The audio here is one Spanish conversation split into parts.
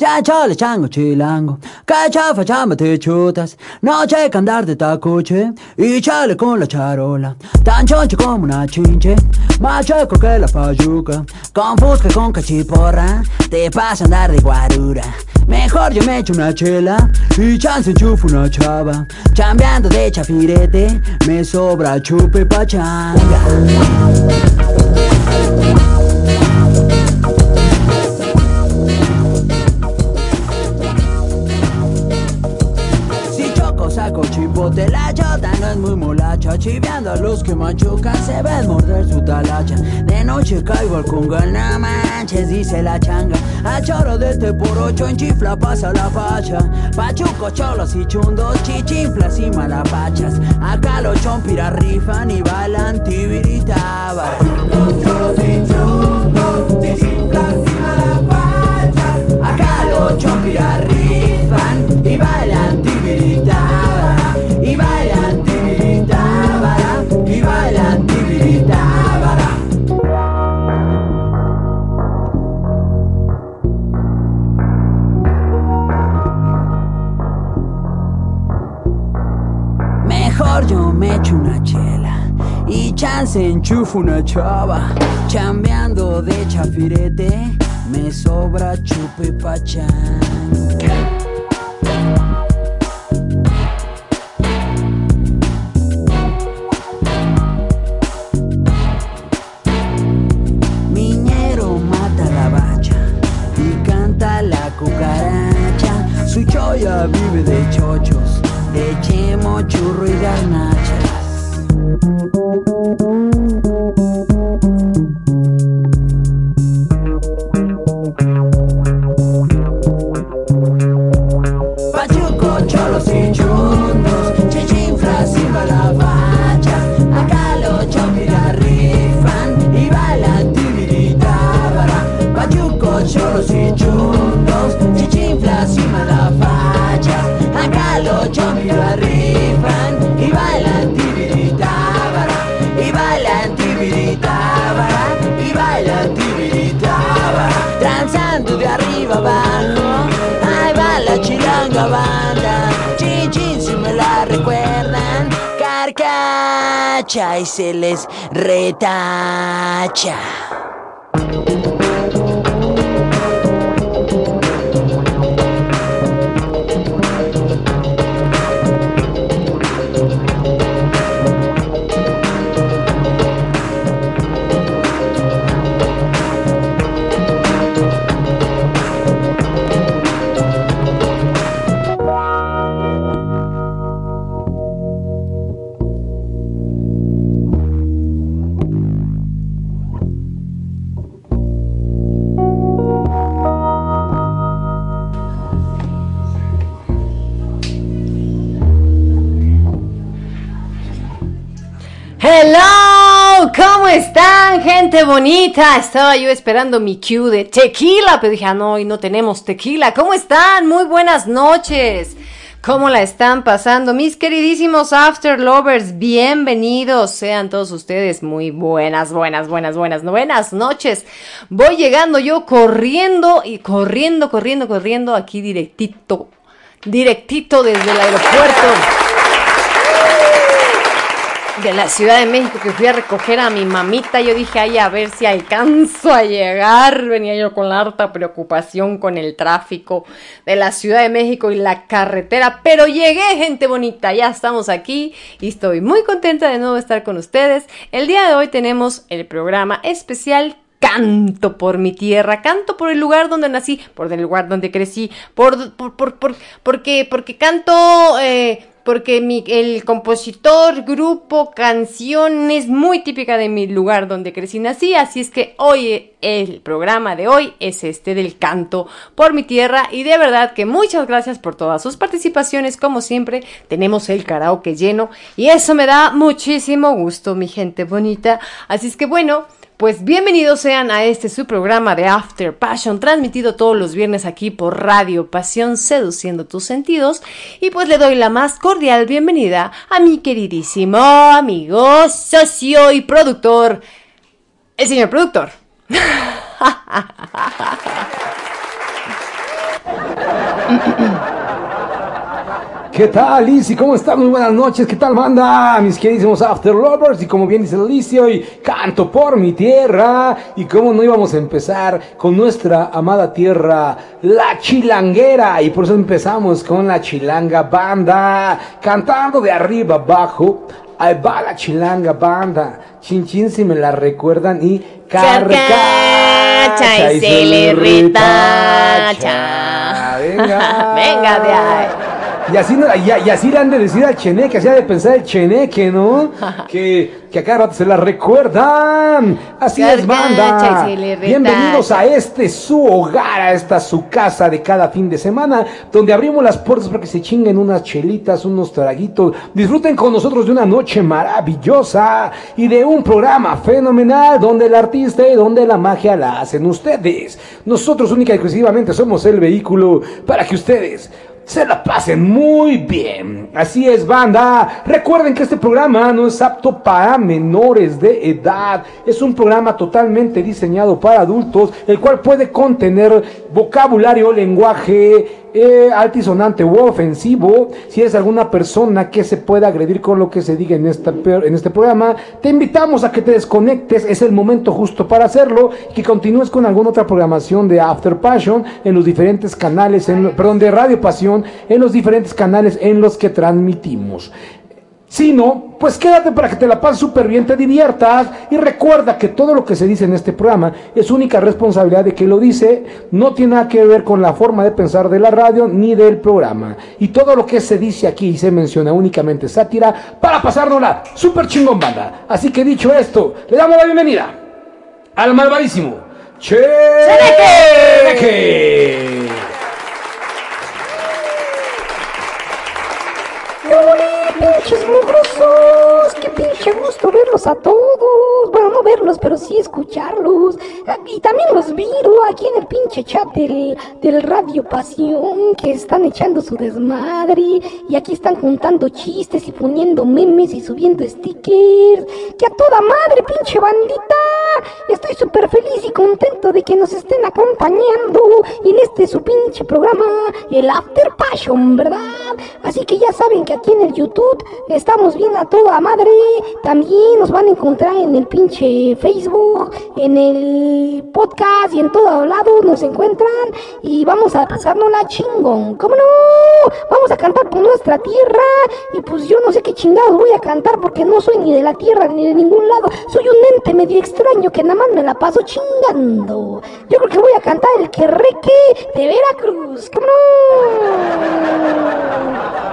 Ya chale chango chilango, cacha fachamba te chutas, noche que andar de tacuche y chale con la charola, tan choncho como una chinche, más chueco que la payuca, con fusca con cachiporra, te pasa andar de guarura. Mejor yo me echo una chela y chance enchufo una chava, chambeando de chafirete, me sobra chupe pachanga. Si chipote, la chota no es muy molacha Chiveando a los que machucan se ven morder su talacha. De noche caigo al conga, no manches, dice la changa. A choro de este por ocho en chifla pasa la facha. Pachuco, cholos y chundos, chichinflas y malapachas. Acá los chompiras rifan y bailan tibiritaba Cholos y chundos, chichinflas y malapachas Acá los chompiras rifan y bailan tibiritábara y chance enchufo una chava. Chambeando de chafirete, me sobra chupe pachán. Miñero mata la bacha y canta la cucaracha. Su choya vive de chochos, de chemo, churro y garnachas. Y se les retacha. Bonita? Estaba yo esperando mi cue de tequila, pero dije, ah, no, y no tenemos tequila. ¿Cómo están? Muy buenas noches. ¿Cómo la están pasando? Mis queridísimos After Lovers, bienvenidos sean todos ustedes. Muy buenas, buenas, buenas, buenas, buenas noches. Voy llegando yo corriendo y corriendo, corriendo, corriendo aquí directito, directito desde el aeropuerto de la Ciudad de México que fui a recoger a mi mamita. Yo dije, ay, a ver si alcanzo a llegar. Venía yo con la harta preocupación con el tráfico de la Ciudad de México y la carretera. Pero llegué, gente bonita. Ya estamos aquí y estoy muy contenta de nuevo estar con ustedes. El día de hoy tenemos el programa especial canto por mi tierra, canto por el lugar donde nací, por el lugar donde crecí, por, por, por, por porque, porque canto, eh, porque mi, el compositor, grupo, canción es muy típica de mi lugar donde crecí y nací, así es que hoy el programa de hoy es este del canto por mi tierra y de verdad que muchas gracias por todas sus participaciones, como siempre tenemos el karaoke lleno y eso me da muchísimo gusto, mi gente bonita, así es que bueno, pues bienvenidos sean a este su programa de After Passion, transmitido todos los viernes aquí por Radio Pasión, seduciendo tus sentidos. Y pues le doy la más cordial bienvenida a mi queridísimo amigo, socio y productor, el señor productor. ¿Qué tal, Lizzy? ¿Cómo están? Muy buenas noches. ¿Qué tal, banda? Mis queridísimos After Lovers. Y como bien dice Lizzy, hoy canto por mi tierra. Y cómo no íbamos a empezar con nuestra amada tierra, la chilanguera. Y por eso empezamos con la chilanga banda. Cantando de arriba abajo. Ahí va la chilanga banda. Chin chin si me la recuerdan. Y carcacha y se le retacha. Venga. Venga de ahí. Y así, no- y, y así le han de decir al cheneque, así ha de pensar el cheneque, ¿no? que, que a cada rato se la recuerdan. Así es, banda. Bienvenidos a este su hogar, a esta su casa de cada fin de semana, donde abrimos las puertas para que se chinguen unas chelitas, unos traguitos. Disfruten con nosotros de una noche maravillosa y de un programa fenomenal donde el artista y donde la magia la hacen ustedes. Nosotros única y exclusivamente somos el vehículo para que ustedes se la pasen muy bien. Así es, banda. Recuerden que este programa no es apto para menores de edad. Es un programa totalmente diseñado para adultos, el cual puede contener vocabulario, lenguaje eh, altisonante u ofensivo. Si eres alguna persona que se pueda agredir con lo que se diga en, esta, en este programa, te invitamos a que te desconectes. Es el momento justo para hacerlo y que continúes con alguna otra programación de After Passion en los diferentes canales, perdón, de Radio Pasión en los diferentes canales en los que transmitimos. Si no, pues quédate para que te la pases súper bien, te diviertas y recuerda que todo lo que se dice en este programa es única responsabilidad de que lo dice, no tiene nada que ver con la forma de pensar de la radio ni del programa. Y todo lo que se dice aquí y se menciona únicamente es sátira para pasárnosla súper chingón banda. Así que dicho esto, le damos la bienvenida al malvadísimo Cheneque. pinches mugrosos! ¡Qué gusto verlos a todos! Bueno, no verlos, pero sí escucharlos. Y también los miro aquí en el pinche chat del, del Radio Pasión, que están echando su desmadre. Y aquí están juntando chistes y poniendo memes y subiendo stickers. ¡Que a toda madre, pinche bandita! Estoy súper feliz y contento de que nos estén acompañando en este su pinche programa, el After Passion, ¿verdad? Así que ya saben que aquí en el YouTube estamos bien a toda madre. También nos van a encontrar en el pinche Facebook, en el podcast y en todo lado nos encuentran. Y vamos a pasarnos la chingón. ¿Cómo no? Vamos a cantar por nuestra tierra. Y pues yo no sé qué chingados voy a cantar porque no soy ni de la tierra ni de ningún lado. Soy un ente medio extraño que nada más me la paso chingando. Yo creo que voy a cantar el querreque de Veracruz. ¿Cómo no?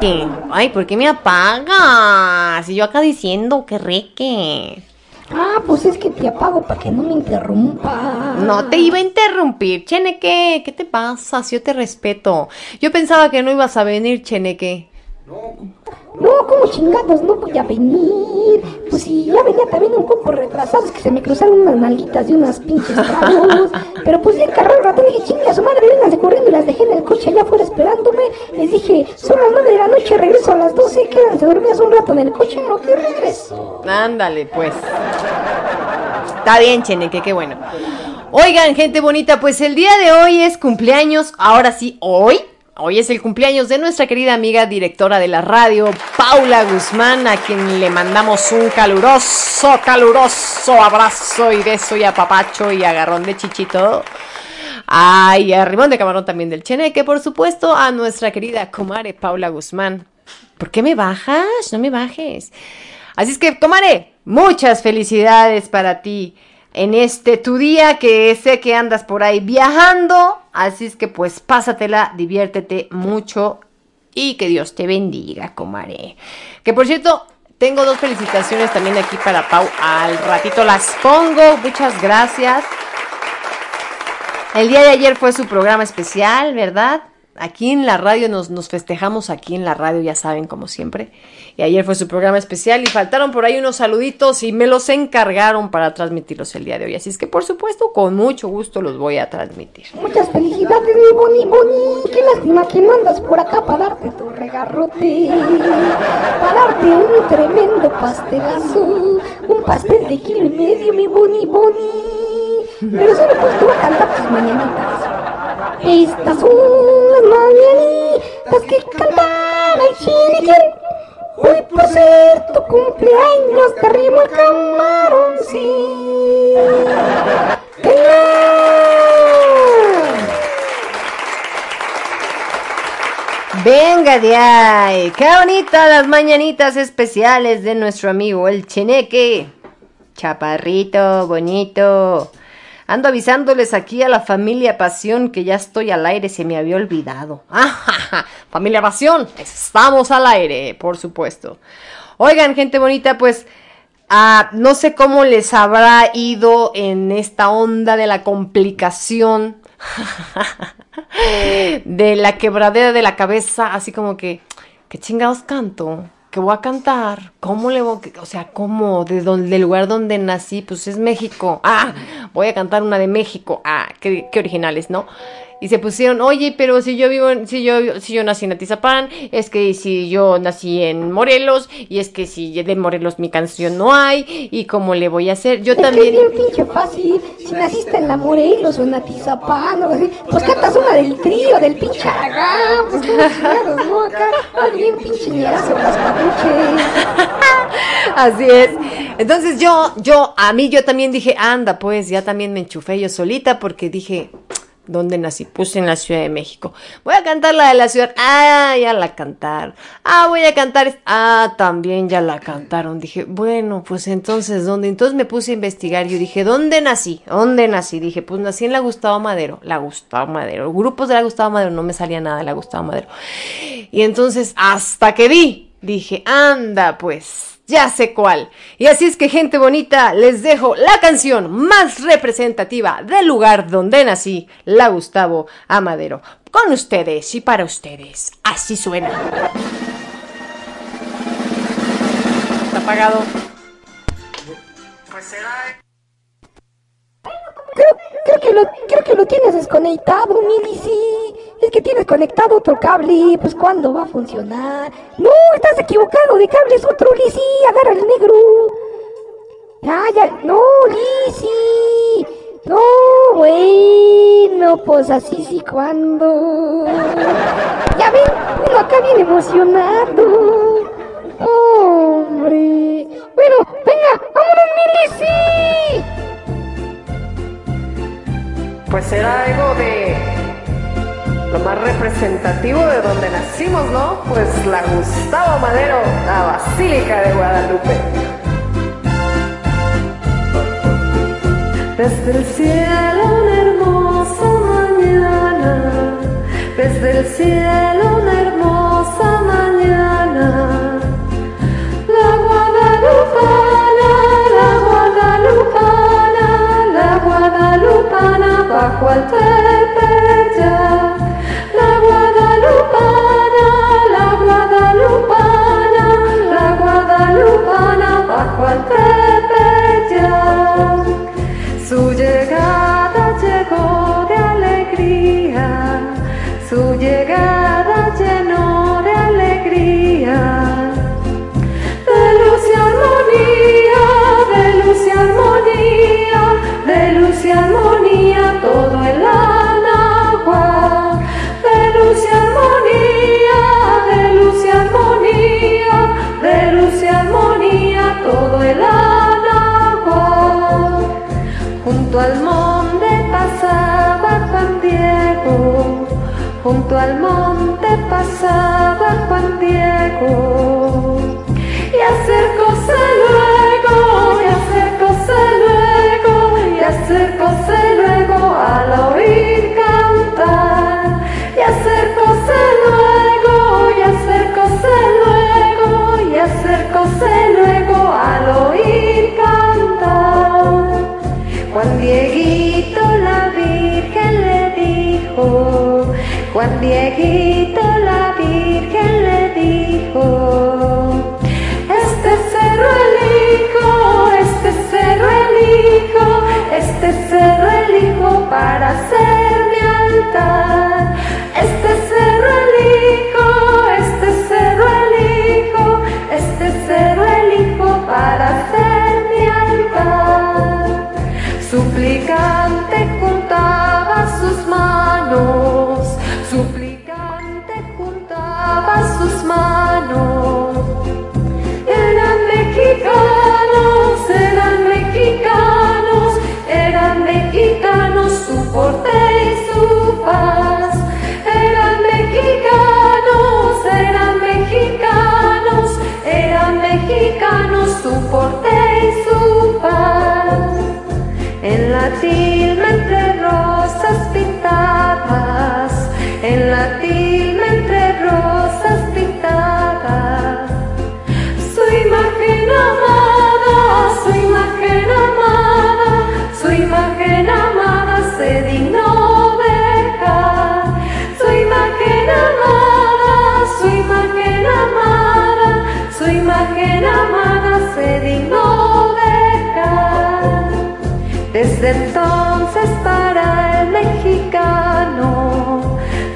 ¿Qué? Ay, ¿por qué me apagas? Y yo acá diciendo que reque. Ah, pues es que te apago para que no me interrumpa. No te iba a interrumpir, Cheneque. ¿Qué te pasa? Si yo te respeto. Yo pensaba que no ibas a venir, Cheneque. No, como chingados, no voy a venir. Pues si ya venía también un poco retrasado, es que se me cruzaron unas nalguitas de unas pinches tragos. Pero pues ya encarré el ratón y dije, chinga, su madre, vénganse corriendo y las dejé en el coche allá afuera esperándome. Les dije, son las nueve de la noche, regreso a las 12, quédense dormidas un rato en el coche en lo que regreso. Ándale, pues. Está bien, Cheneque, qué bueno. Oigan, gente bonita, pues el día de hoy es cumpleaños. Ahora sí, hoy. Hoy es el cumpleaños de nuestra querida amiga directora de la radio, Paula Guzmán, a quien le mandamos un caluroso, caluroso abrazo y beso y apapacho y agarrón de chichito. Ay, a Rimón de Camarón también del Cheneque, por supuesto, a nuestra querida comare Paula Guzmán. ¿Por qué me bajas? No me bajes. Así es que, comare, muchas felicidades para ti en este tu día que sé que andas por ahí viajando. Así es que pues pásatela, diviértete mucho y que Dios te bendiga, comare. Que por cierto, tengo dos felicitaciones también aquí para Pau. Al ratito las pongo. Muchas gracias. El día de ayer fue su programa especial, ¿verdad? Aquí en la radio nos, nos festejamos aquí en la radio, ya saben, como siempre. Y ayer fue su programa especial y faltaron por ahí unos saluditos y me los encargaron para transmitirlos el día de hoy. Así es que, por supuesto, con mucho gusto los voy a transmitir. Muchas felicidades, mi Boni Boni. Qué lástima que no andas por acá para darte tu regarrote. Para darte un tremendo pastelazo. Un pastel de kilo y medio, mi Boni Boni. Pero solo pues tú a cantar tus mañanitas. Estas son mañanitas que cantaba el chiniquín. Hoy por ser tu cumpleaños te arrimo el camarón, sí. Venga de qué bonitas las mañanitas especiales de nuestro amigo el Cheneque. Chaparrito, bonito. Ando avisándoles aquí a la familia Pasión que ya estoy al aire, se me había olvidado. ¡Ah, familia Pasión, estamos al aire, por supuesto. Oigan, gente bonita, pues ah, no sé cómo les habrá ido en esta onda de la complicación de la quebradera de la cabeza, así como que, ¿qué chingados canto? ¿Qué voy a cantar? ¿Cómo le voy o sea, cómo? De donde, del lugar donde nací, pues es México. Ah, voy a cantar una de México. Ah, qué, qué originales, ¿no? Y se pusieron, oye, pero si yo vivo, en, si yo, si yo nací en Atizapán, es que si yo nací en Morelos, y es que si de Morelos mi canción no hay, y cómo le voy a hacer, yo es también. Que es bien pinche fácil, si naciste en la Morelos o en Atizapán, o así, pues cantas una del trío, del pinche Aragán, pues ¿no? Acá, bien pinche ñerazo las papuches. Así es. Entonces yo, yo, a mí yo también dije, anda, pues ya también me enchufé yo solita porque dije, ¿Dónde nací? Puse en la Ciudad de México. Voy a cantar la de la ciudad. Ah, ya la cantaron. Ah, voy a cantar. Ah, también ya la cantaron. Dije, bueno, pues entonces, ¿dónde? Entonces me puse a investigar. Yo dije, ¿dónde nací? ¿Dónde nací? Dije, pues nací en la Gustavo Madero. La Gustavo Madero. Grupos de la Gustavo Madero. No me salía nada de la Gustavo Madero. Y entonces, hasta que vi, dije, anda, pues ya sé cuál. Y así es que gente bonita, les dejo la canción más representativa del lugar donde nací, la Gustavo Amadero. Con ustedes y para ustedes. Así suena. Está apagado. Pues será... Creo, creo, que lo, creo que lo tienes desconectado, Milici. Es que tienes conectado otro cable. Pues, ¿cuándo va a funcionar? No, estás equivocado. De cable es otro, Lizzy. Agarra el negro. Ya, ya. No, Lizzy. No, bueno, pues así sí, cuando. Ya ven, uno acá viene emocionado. Hombre. Bueno, venga, vámonos, Milici. Pues será algo de lo más representativo de donde nacimos, ¿no? Pues la Gustavo Madero, la Basílica de Guadalupe. Desde el cielo una hermosa mañana, desde el cielo una hermosa mañana, la guadalupana, la guadalupana, la guadalupana bajo el bajo el Junto al monte pasaba Juan Diego, junto al monte pasaba Juan Diego. Y acercóse Juan Dieguito la Virgen le dijo, Juan Dieguito la Virgen le dijo, este cerro elijo, este cerro elijo, este cerro elijo para hacer mi altar. Suplicante juntaba sus manos, suplicante. manos. Eran mexicanos, eran mexicanos, eran mexicanos su porte y su paz. Eran mexicanos, eran mexicanos, eran mexicanos su porte y su paz. En la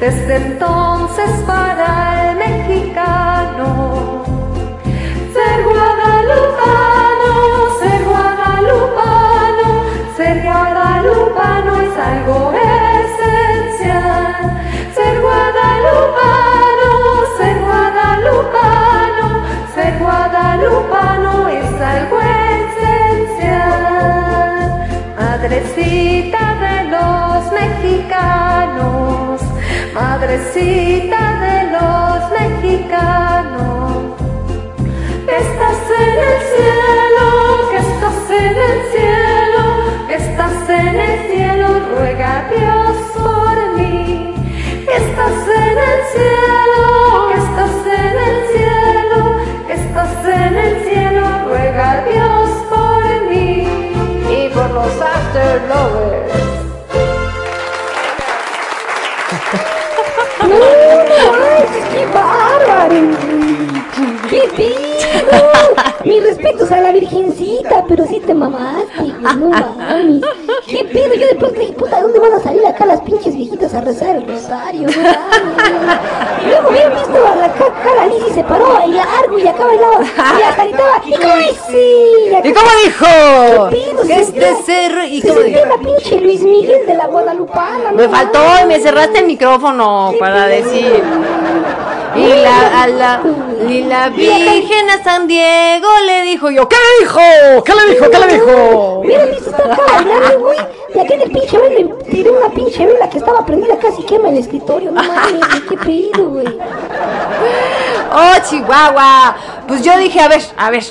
desde entonces para el mexicano, ser guadalupano, ser guadalupano, ser guadalupano es algo esencial. Ser guadalupano, ser guadalupano, ser guadalupano es algo esencial. Madrecita mexicanos, madrecita de los mexicanos. Que estás en el cielo, que estás en el cielo, que estás en el cielo, ruega Dios por mí. Que estás en el cielo, que estás en el cielo, que estás en el cielo, ruega Dios por mí. Y por los after. ¡Qué pedo! Mis respetos a la virgencita, pero sí te mamaste, güey, no mames. ¿Qué pedo? Yo de pronto dije, puta, ¿dónde van a salir acá las pinches viejitas a rezar el rosario? No mames. Y luego había visto a la acá la Lizzy se paró a bailar, güey, y acá bailaba, y gritaba, ¡y cómo sí! ¿Y cómo dijo? ¿Qué pedo? Se este cerro. ¿Y se cómo sentía dijo? la pinche Luis Miguel de la Guadalupana. Me no faltó y me cerraste el micrófono para decir. Y la, a la, y la Virgen a San Diego le dijo yo, ¿qué le dijo? ¿Qué le dijo? ¿Qué le dijo? Hubiera visto estar acá bailando, güey. Y aquí en el pinche baile le tiré una pinche vela que estaba prendida casi quema el escritorio. No mames, güey, qué pedo, güey. Oh, Chihuahua. Pues yo dije, a ver, a ver.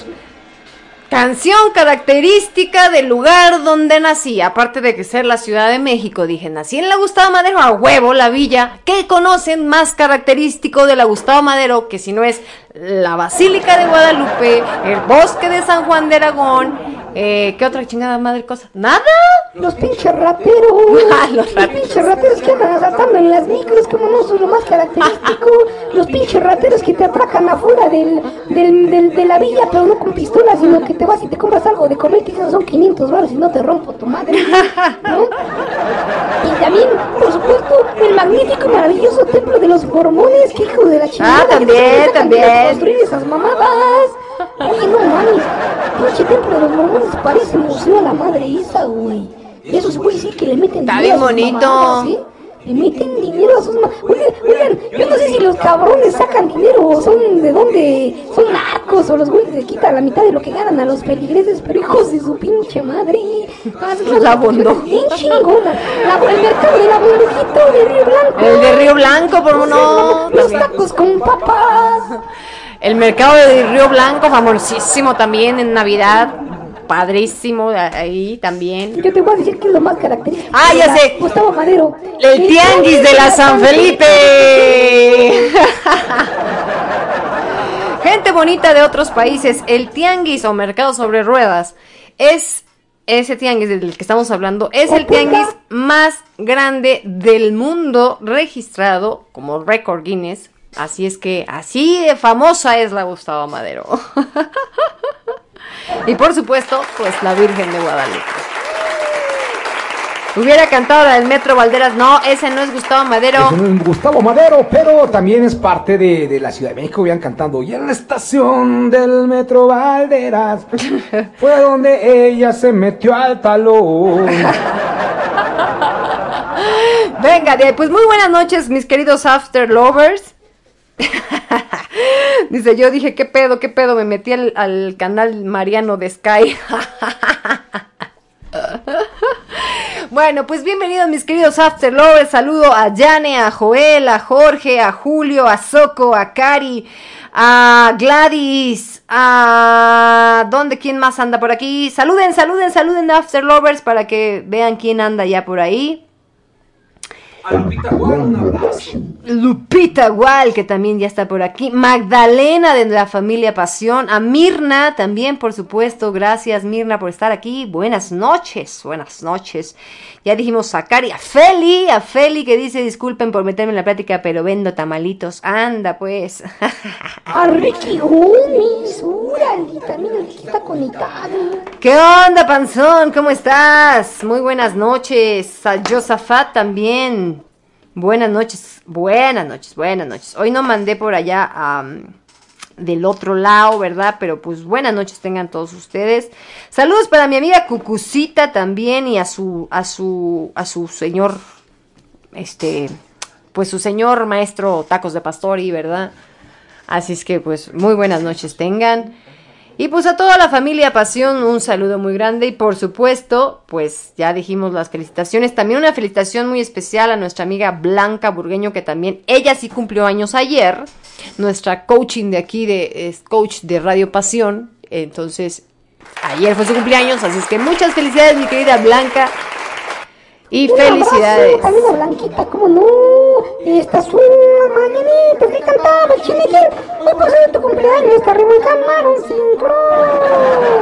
Canción característica del lugar donde nací. Aparte de que ser la Ciudad de México, dije, nací en la Gustavo Madero, a huevo, la villa. ¿Qué conocen más característico de la Gustavo Madero que si no es la Basílica de Guadalupe, el bosque de San Juan de Aragón? Eh, ¿Qué otra chingada madre cosa? ¿Nada? Los pinches raperos. Ah, los raperos. pinches raperos que andan asaltando en las micros, como no son lo más característico. Los pinches raperos que te atracan afuera del, del, del- de la villa, pero no con pistolas, sino que te vas y te compras algo de comer y te dicen son 500 baros y no te rompo tu madre. ¿no? Y también, por supuesto, el magnífico y maravilloso templo de los mormones, que hijo de la chingada. que también, también. construir esas mamadas. Oye, no mames, pinche templo de los mormones parece museo a la madre Isa, güey. Eso se puede decir que le meten Está dinero bien bonito. Le meten dinero a sus mamadas. Oigan, oigan, yo no sé si los cabrones sacan dinero o son de dónde, son narcos o los güeyes le quitan la mitad de lo que ganan a los peligreses, pero hijos de su pinche madre. Bondo. Bien chingona. La- el mercado de la bondujito de Río Blanco. El de Río Blanco, por Los- no. Los tacos con papas. El mercado de Río Blanco, famosísimo también en Navidad. Padrísimo, ahí también. Yo te voy a decir que es lo más característico. Ah, ya sé. Gustavo Madero. El tianguis de la San Felipe. Gente bonita de otros países, el tianguis o mercado sobre ruedas es ese tianguis del que estamos hablando, es el tianguis más grande del mundo registrado como récord Guinness. Así es que así de famosa es la Gustavo Madero. y por supuesto, pues la Virgen de Guadalupe. Hubiera cantado la del Metro Valderas. No, ese no es Gustavo Madero. Es un Gustavo Madero, pero también es parte de, de la Ciudad de México, habían cantando. Y en la estación del Metro Valderas fue donde ella se metió al talón. Venga, pues muy buenas noches, mis queridos After Lovers. Dice, yo dije, ¿qué pedo, qué pedo? Me metí al, al canal Mariano de Sky. Bueno, pues bienvenidos mis queridos After Lovers. Saludo a Jane, a Joel, a Jorge, a Julio, a Soco, a Cari, a Gladys, a... ¿Dónde? ¿Quién más anda por aquí? Saluden, saluden, saluden After Lovers para que vean quién anda ya por ahí. A Lupita Juan, un abrazo. Lupita Gual, que también ya está por aquí. Magdalena de la familia Pasión. A Mirna también, por supuesto. Gracias, Mirna, por estar aquí. Buenas noches, buenas noches. Ya dijimos a Cari, a Feli, a Feli que dice disculpen por meterme en la plática, pero vendo tamalitos. Anda, pues. A Ricky Gómez, órale, también está conectado. ¿Qué onda, Panzón? ¿Cómo estás? Muy buenas noches. A Josafat también. Buenas noches, buenas noches, buenas noches. Hoy no mandé por allá am, del otro lado, ¿verdad? Pero pues buenas noches tengan todos ustedes. Saludos para mi amiga Cucucita también y a su, a su, a su señor, este, pues su señor maestro Tacos de Pastori, ¿verdad? Así es que pues muy buenas noches tengan. Y pues a toda la familia Pasión un saludo muy grande y por supuesto, pues ya dijimos las felicitaciones. También una felicitación muy especial a nuestra amiga Blanca Burgueño que también ella sí cumplió años ayer. Nuestra coaching de aquí de es coach de Radio Pasión. Entonces, ayer fue su cumpleaños, así es que muchas felicidades mi querida Blanca. Y Un felicidades. abrazo Blanquita, ¿cómo no? Estas son las mañanitas que cantaba el chinequín. Hoy por ser tu cumpleaños te arrebujamaron sincron.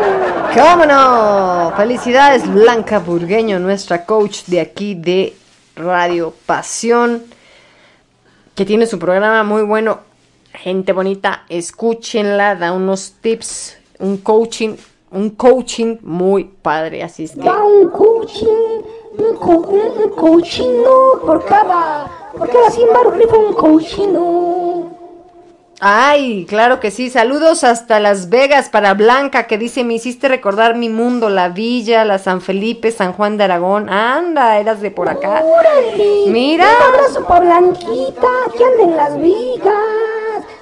¿Cómo no? Felicidades Blanca Burgueño, nuestra coach de aquí de Radio Pasión, que tiene su programa muy bueno. Gente bonita, escúchenla, da unos tips, un coaching, un coaching muy padre, así es que Da un coaching, un, co un coaching, no, por cada, por cada 100 baros rifa un coaching, no. Ay, claro que sí. Saludos hasta Las Vegas para Blanca, que dice, me hiciste recordar mi mundo, la villa, la San Felipe, San Juan de Aragón. Anda, eras de por acá. ¡Órale! Mira. Un abrazo para Blanquita, que anda en las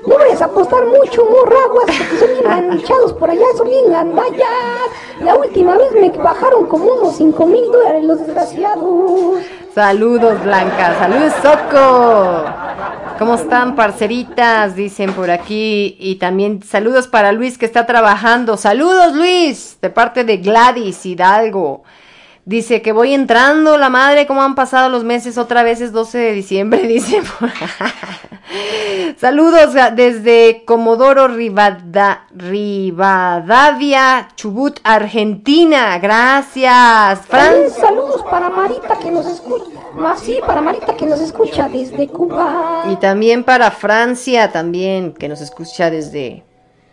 No vayas a apostar mucho, morraguas, porque son bien manchados por allá, son bien gandallas. La última vez me bajaron como unos 5 mil dólares los desgraciados. Saludos, Blanca. Saludos, Soco. ¿Cómo están, parceritas? Dicen por aquí. Y también saludos para Luis que está trabajando. Saludos, Luis, de parte de Gladys Hidalgo. Dice que voy entrando, la madre, ¿cómo han pasado los meses? Otra vez es 12 de diciembre, dice. Saludos desde Comodoro Rivada- Rivadavia, Chubut, Argentina. Gracias. Fran saludos para Marita que nos escucha. Sí, para Marita que nos escucha desde Cuba. Y también para Francia, también, que nos escucha desde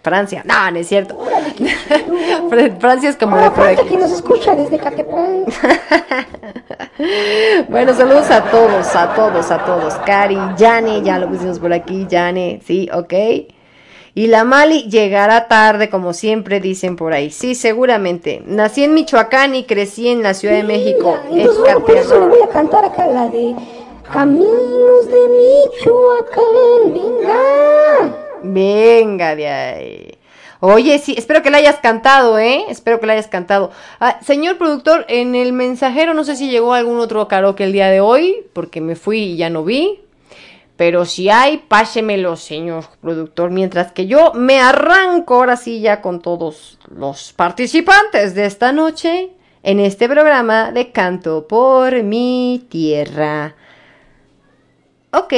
Francia. No, no es cierto. Fran- Francia es como de por aquí. que nos escucha desde Catepón. Bueno, saludos a todos, a todos, a todos. Cari, Yane, ya lo pusimos por aquí, Yane, sí, ok. Y la Mali llegará tarde, como siempre dicen por ahí. Sí, seguramente. Nací en Michoacán y crecí en la Ciudad de México. Entonces, bueno, por eso le voy a cantar acá la de Caminos de Michoacán, venga. Venga de ahí. Oye, sí, espero que la hayas cantado, ¿eh? Espero que la hayas cantado. Ah, señor productor, en el mensajero no sé si llegó algún otro karaoke el día de hoy, porque me fui y ya no vi. Pero si hay, pásemelo, señor productor. Mientras que yo me arranco ahora sí ya con todos los participantes de esta noche en este programa de Canto por mi tierra. Ok,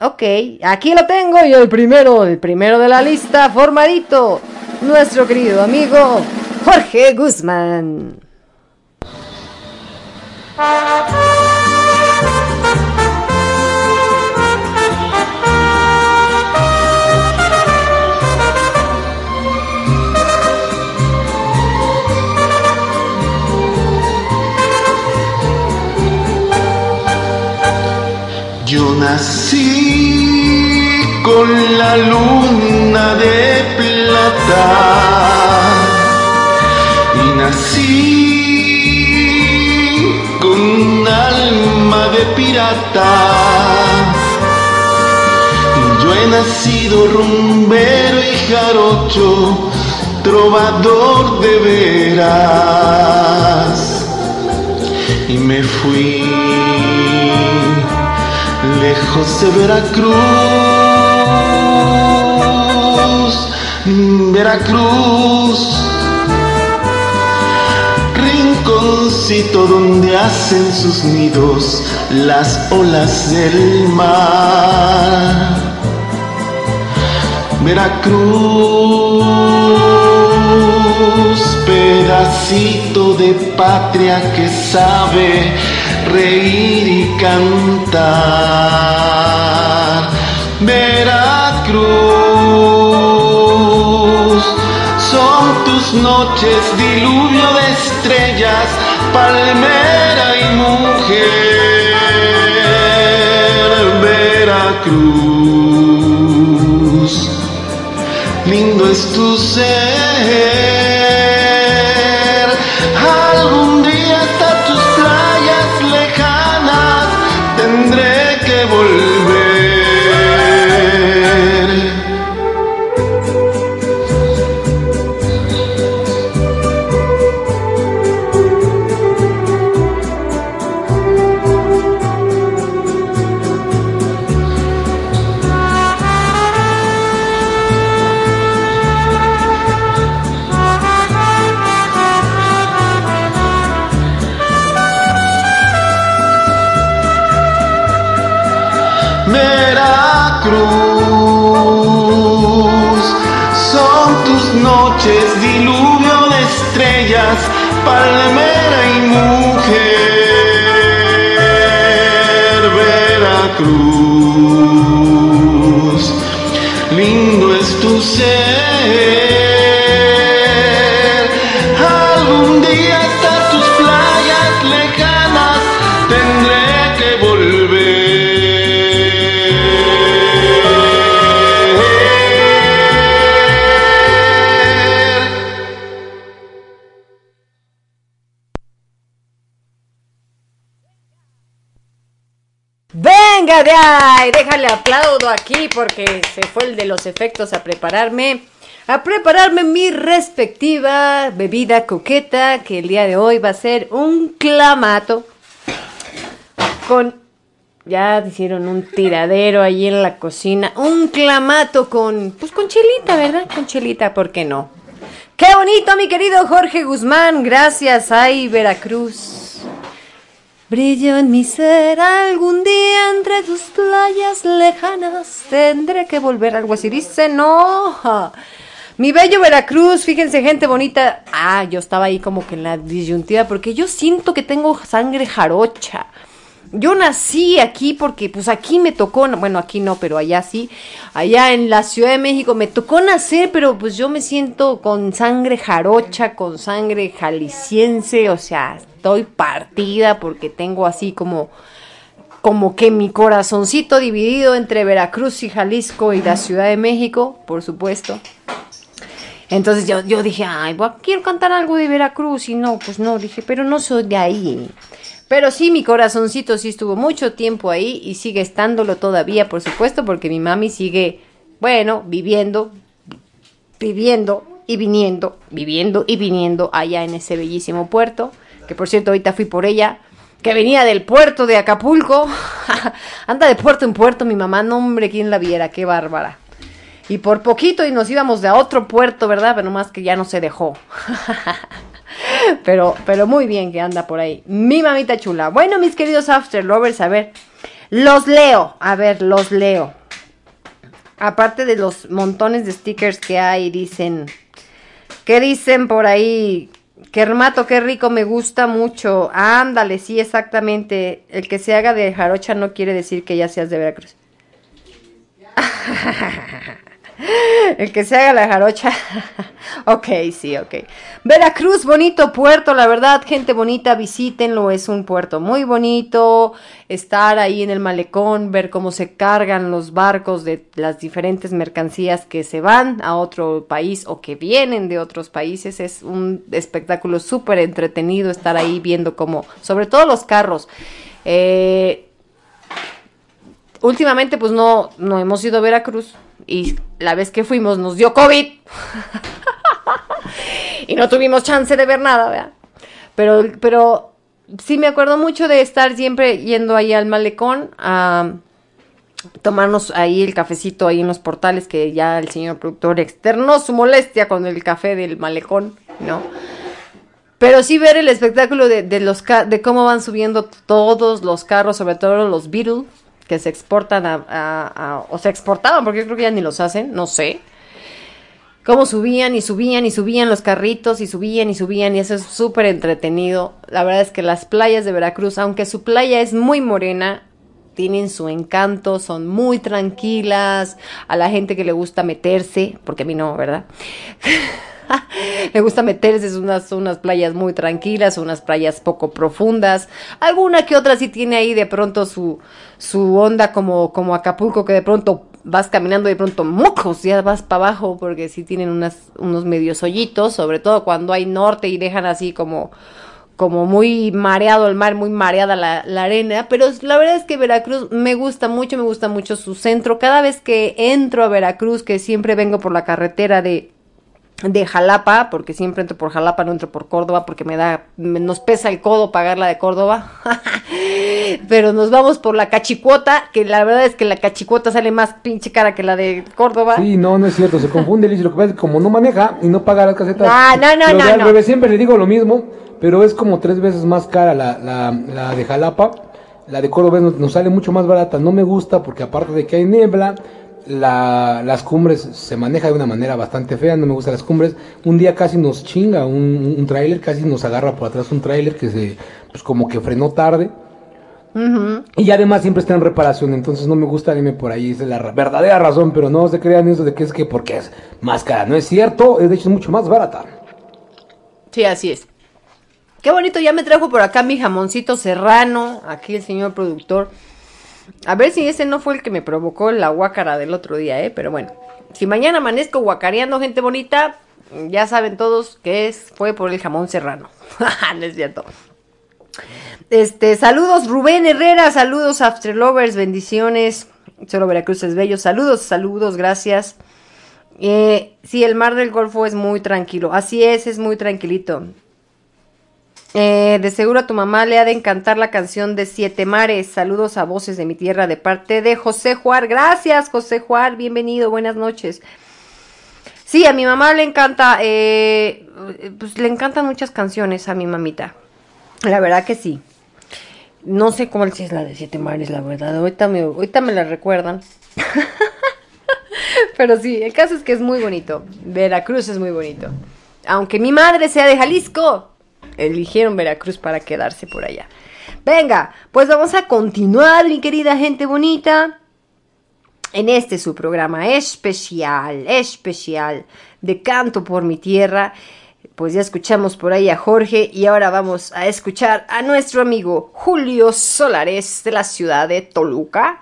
ok, aquí lo tengo y el primero, el primero de la lista, formadito, nuestro querido amigo Jorge Guzmán. Con la luna de plata y nací con un alma de pirata. Yo nacido rumbero y jarocho, trovador de veras. Y me fui lejos de Veracruz, Veracruz rinconcito donde hacen sus nidos las olas del mar. Veracruz, pedacito de patria que sabe reír y cantar. Veracruz, son tus noches diluvio de estrellas, palmera y mujer. Veracruz, lindo es tu ser. Ahí, déjale aplaudo aquí porque se fue el de los efectos a prepararme. A prepararme mi respectiva bebida coqueta, que el día de hoy va a ser un clamato con... Ya hicieron un tiradero ahí en la cocina. Un clamato con... Pues con chelita, ¿verdad? Con chelita, ¿por qué no? ¡Qué bonito, mi querido Jorge Guzmán! Gracias, ay, Veracruz. Brillo en mi ser algún día entre tus playas lejanas. Tendré que volver, algo así. Dice, no. Mi bello Veracruz, fíjense, gente bonita. Ah, yo estaba ahí como que en la disyuntiva porque yo siento que tengo sangre jarocha. Yo nací aquí porque pues aquí me tocó, bueno, aquí no, pero allá sí, allá en la Ciudad de México me tocó nacer, pero pues yo me siento con sangre jarocha, con sangre jalisciense, o sea, estoy partida porque tengo así como como que mi corazoncito dividido entre Veracruz y Jalisco y la Ciudad de México, por supuesto. Entonces yo, yo dije, ay, quiero cantar algo de Veracruz y no, pues no, dije, pero no soy de ahí. Pero sí, mi corazoncito sí estuvo mucho tiempo ahí y sigue estándolo todavía, por supuesto, porque mi mami sigue, bueno, viviendo, viviendo y viniendo, viviendo y viniendo allá en ese bellísimo puerto, que por cierto ahorita fui por ella, que venía del puerto de Acapulco, anda de puerto en puerto mi mamá, no hombre, quién la viera, qué bárbara. Y por poquito y nos íbamos de a otro puerto, ¿verdad? Pero más que ya no se dejó. pero, pero muy bien que anda por ahí. Mi mamita chula. Bueno, mis queridos After Lovers, a ver. Los leo. A ver, los leo. Aparte de los montones de stickers que hay, dicen. ¿Qué dicen por ahí? Kermato, qué rico, me gusta mucho. Ándale, sí, exactamente. El que se haga de jarocha no quiere decir que ya seas de Veracruz. El que se haga la jarocha. ok, sí, ok. Veracruz, bonito puerto, la verdad, gente bonita, visítenlo, es un puerto muy bonito. Estar ahí en el malecón, ver cómo se cargan los barcos de las diferentes mercancías que se van a otro país o que vienen de otros países. Es un espectáculo súper entretenido estar ahí viendo cómo, sobre todo los carros. Eh, últimamente pues no, no hemos ido a Veracruz, y la vez que fuimos nos dio COVID. y no tuvimos chance de ver nada, ¿verdad? Pero, pero sí me acuerdo mucho de estar siempre yendo ahí al malecón a tomarnos ahí el cafecito ahí en los portales que ya el señor productor externó su molestia con el café del malecón, ¿no? Pero sí ver el espectáculo de, los de cómo van subiendo todos los carros, sobre todo los Beatles, que se exportan a, o se exportaban, porque yo creo que ya ni los hacen, no sé. Cómo subían y subían y subían los carritos y subían y subían y eso es súper entretenido. La verdad es que las playas de Veracruz, aunque su playa es muy morena, tienen su encanto, son muy tranquilas. A la gente que le gusta meterse, porque a mí no, ¿verdad? Le gusta meterse, es unas, unas playas muy tranquilas, unas playas poco profundas. Alguna que otra sí tiene ahí de pronto su, su onda como, como Acapulco, que de pronto vas caminando y de pronto mocos, ya vas para abajo, porque sí tienen unos medios hoyitos, sobre todo cuando hay norte y dejan así como, como muy mareado el mar, muy mareada la arena, pero la verdad es que Veracruz me gusta mucho, me gusta mucho su centro. Cada vez que entro a Veracruz, que siempre vengo por la carretera de, de Jalapa, porque siempre entro por Jalapa, no entro por Córdoba, porque me da, me- nos pesa el codo pagar la de Córdoba. Pero nos vamos por la cachicuota, que la verdad es que la cachicuota sale más pinche cara que la de Córdoba. Sí, no, no es cierto, se confunde, Liz. Lo que pasa es que como no maneja y no paga las casetas. No, no, no, no, al no. siempre le digo lo mismo, pero es como tres veces más cara la, la, la de Jalapa. La de Córdoba nos, nos sale mucho más barata. No me gusta porque aparte de que hay niebla, la, las cumbres se maneja de una manera bastante fea. No me gustan las cumbres. Un día casi nos chinga un, un tráiler, casi nos agarra por atrás un tráiler que se, pues como que frenó tarde. Y además siempre está en reparación, entonces no me gusta irme por ahí, esa es la ra- verdadera razón, pero no se crean eso de que es que porque es más cara, no es cierto, es de hecho es mucho más barata. Sí, así es. Qué bonito, ya me trajo por acá mi jamoncito serrano, aquí el señor productor. A ver si ese no fue el que me provocó la guácara del otro día, ¿eh? Pero bueno, si mañana amanezco guacareando gente bonita, ya saben todos que es, fue por el jamón serrano. no es cierto. Este, saludos Rubén Herrera, saludos After Lovers, bendiciones. Solo Veracruz es bello, saludos, saludos, gracias. Eh, sí, el mar del Golfo es muy tranquilo, así es, es muy tranquilito. Eh, de seguro a tu mamá le ha de encantar la canción de Siete Mares. Saludos a voces de mi tierra de parte de José Juar. Gracias, José Juar. Bienvenido, buenas noches. Sí, a mi mamá le encanta, eh, pues le encantan muchas canciones a mi mamita. La verdad que sí. No sé sí es la de Siete Mares, la verdad. Ahorita me, ahorita me la recuerdan. Pero sí, el caso es que es muy bonito. Veracruz es muy bonito. Aunque mi madre sea de Jalisco, eligieron Veracruz para quedarse por allá. Venga, pues vamos a continuar, mi querida gente bonita. En este su programa especial, especial de Canto por mi Tierra. Pues ya escuchamos por ahí a Jorge y ahora vamos a escuchar a nuestro amigo Julio Solares de la ciudad de Toluca.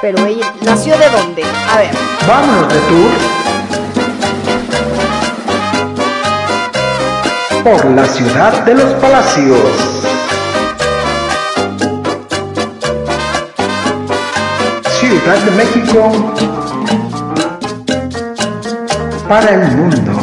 Pero ella nació de dónde? A ver. Vámonos de tour. Por la ciudad de los palacios. Ciudad de México para el mundo.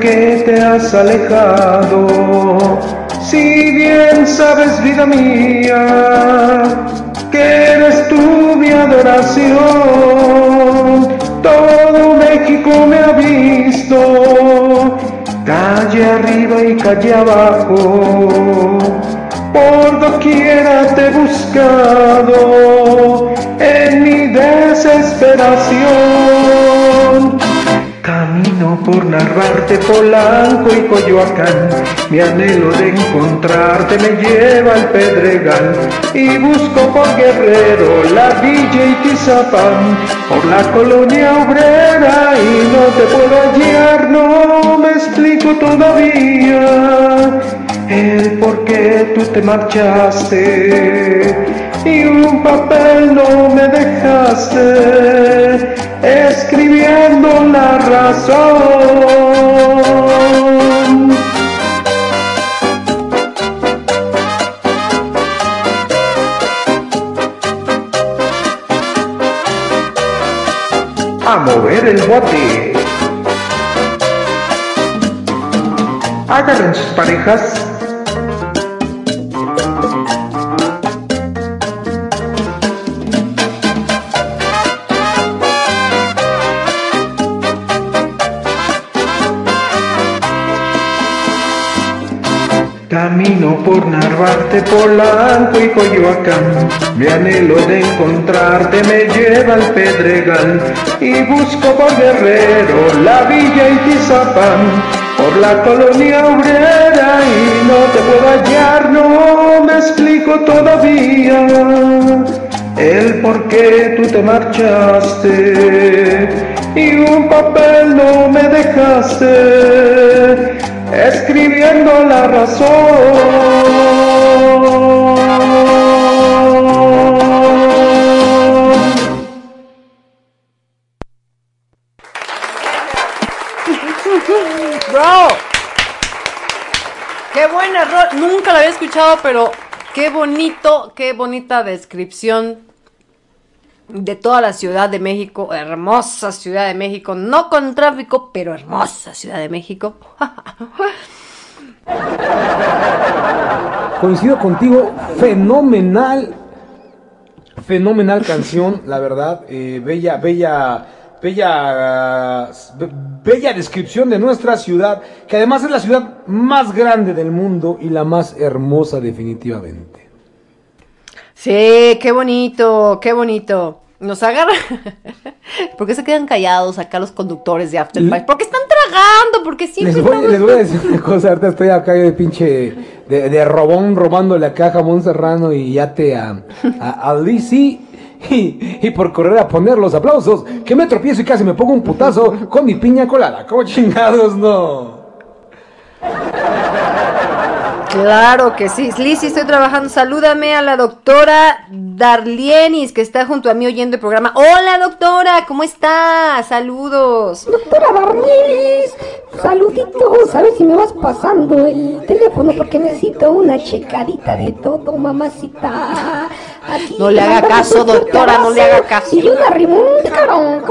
Qué te has alejado. Si bien sabes, vida mía, que eres tú mi adoración. Todo México me ha visto, calle arriba y calle abajo. Por doquiera te he buscado en mi desesperación. Camino por narrarte Polanco y Coyoacán. Mi anhelo de encontrarte me lleva al Pedregal. Y busco por Guerrero, la Villa y Tizapán. Por la colonia obrera y no te puedo hallar, no me explico todavía el por qué tú te marchaste. Y un papel no me dejaste escribiendo la razón. A mover el bote. Agarren sus parejas. Narvarte, Polanco y Coyoacán. Mi anhelo de encontrarte me lleva al Pedregal y busco por Guerrero, la Villa y Tizapán, por la colonia obrera y no te puedo hallar, no me explico todavía el por qué tú te marchaste y un papel no me dejaste escribiendo la razón. Nunca lo había escuchado, pero qué bonito, qué bonita descripción de toda la Ciudad de México. Hermosa Ciudad de México. No con tráfico, pero hermosa Ciudad de México. Coincido contigo, fenomenal, fenomenal canción, la verdad, eh, bella, bella, bella, be- bella descripción de nuestra ciudad, que además es la ciudad más grande del mundo y la más hermosa definitivamente. Sí, qué bonito, qué bonito. Nos agarra. ¿Por qué se quedan callados acá los conductores de Afterpie? Porque están tragando, porque siempre Les voy, estamos- les voy a decir una cosa, ahorita estoy acá yo de pinche, de, de robón robándole acá a Jamón Serrano y yate a, a, a Lizzy. Y, y por correr a poner los aplausos, que me tropiezo y casi me pongo un putazo con mi piña colada. ¿Cómo chingados no? Claro que sí. Lizzy, estoy trabajando. Salúdame a la doctora Darlienis, que está junto a mí oyendo el programa. Hola, doctora, ¿cómo está? Saludos. Doctora Barnielis, saluditos, a ver si me vas pasando el teléfono porque necesito una checadita de todo, mamacita. Aquí No le haga caso, doctora, no le haga caso. Y una carón.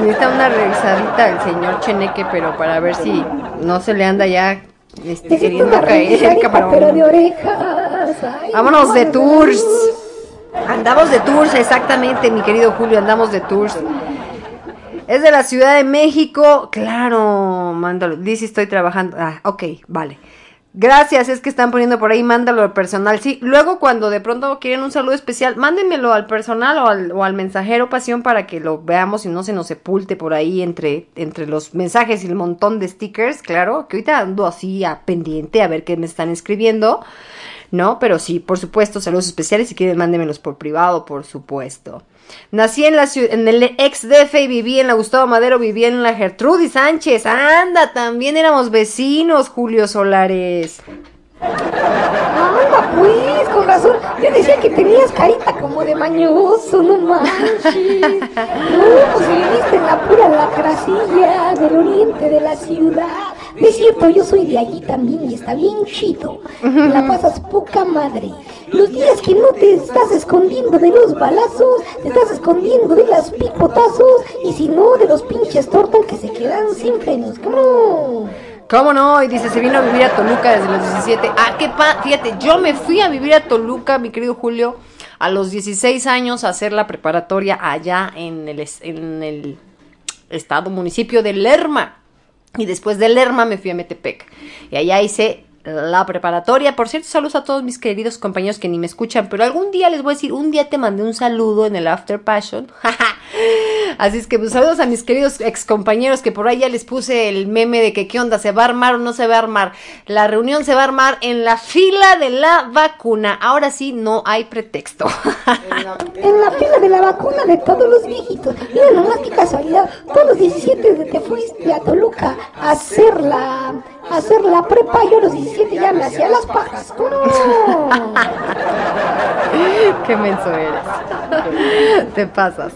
Necesita una revisadita el señor Cheneque, pero para ver si no se le anda ya este, Necesito queriendo caer el pero de camarón. orejas. Ay, Vámonos de tours. Andamos de tours, exactamente, mi querido Julio, andamos de tours. Es de la Ciudad de México, claro, mándalo. Dice, estoy trabajando. Ah, ok, vale. Gracias, es que están poniendo por ahí, mándalo al personal. Sí, luego cuando de pronto quieren un saludo especial, mándenmelo al personal o al, o al mensajero pasión para que lo veamos y no se nos sepulte por ahí entre, entre los mensajes y el montón de stickers, claro, que ahorita ando así a pendiente a ver qué me están escribiendo. ¿no? Pero sí, por supuesto, saludos especiales. Si quieren, mándenmelos por privado, por supuesto. Nací en la en el ex DF y viví en la Gustavo Madero, viví en la Gertrudis Sánchez. Anda, también éramos vecinos, Julio Solares. Anda, pues, con razón. Yo decía que tenías carita como de mañoso, no manches. No, pues viviste en la pura lacracilla del oriente de la ciudad. Es cierto, yo soy de allí también y está bien chido. La pasas poca madre. Los días que no te estás escondiendo de los balazos, te estás escondiendo de los picotazos y si no, de los pinches tortas que se quedan sin frenos. ¿Cómo? ¿Cómo no? Y dice, se vino a vivir a Toluca desde los 17. Ah, qué pa... Fíjate, yo me fui a vivir a Toluca, mi querido Julio, a los 16 años a hacer la preparatoria allá en el, en el estado, municipio de Lerma. Y después de Lerma me fui a Metepec. Y allá hice la preparatoria. Por cierto, saludos a todos mis queridos compañeros que ni me escuchan. Pero algún día les voy a decir, un día te mandé un saludo en el After Passion. Así es que pues, saludos a mis queridos ex compañeros que por ahí ya les puse el meme de que qué onda, se va a armar o no se va a armar. La reunión se va a armar en la fila de la vacuna. Ahora sí, no hay pretexto. En la fila de la vacuna de todos los viejitos. Mira nomás qué casualidad. Todos los 17 de- te fuiste a Toluca a hacer la, a hacer la prepa. Yo a los 17 ya me hacía las pajas. No. Qué menso eres. Te pasas.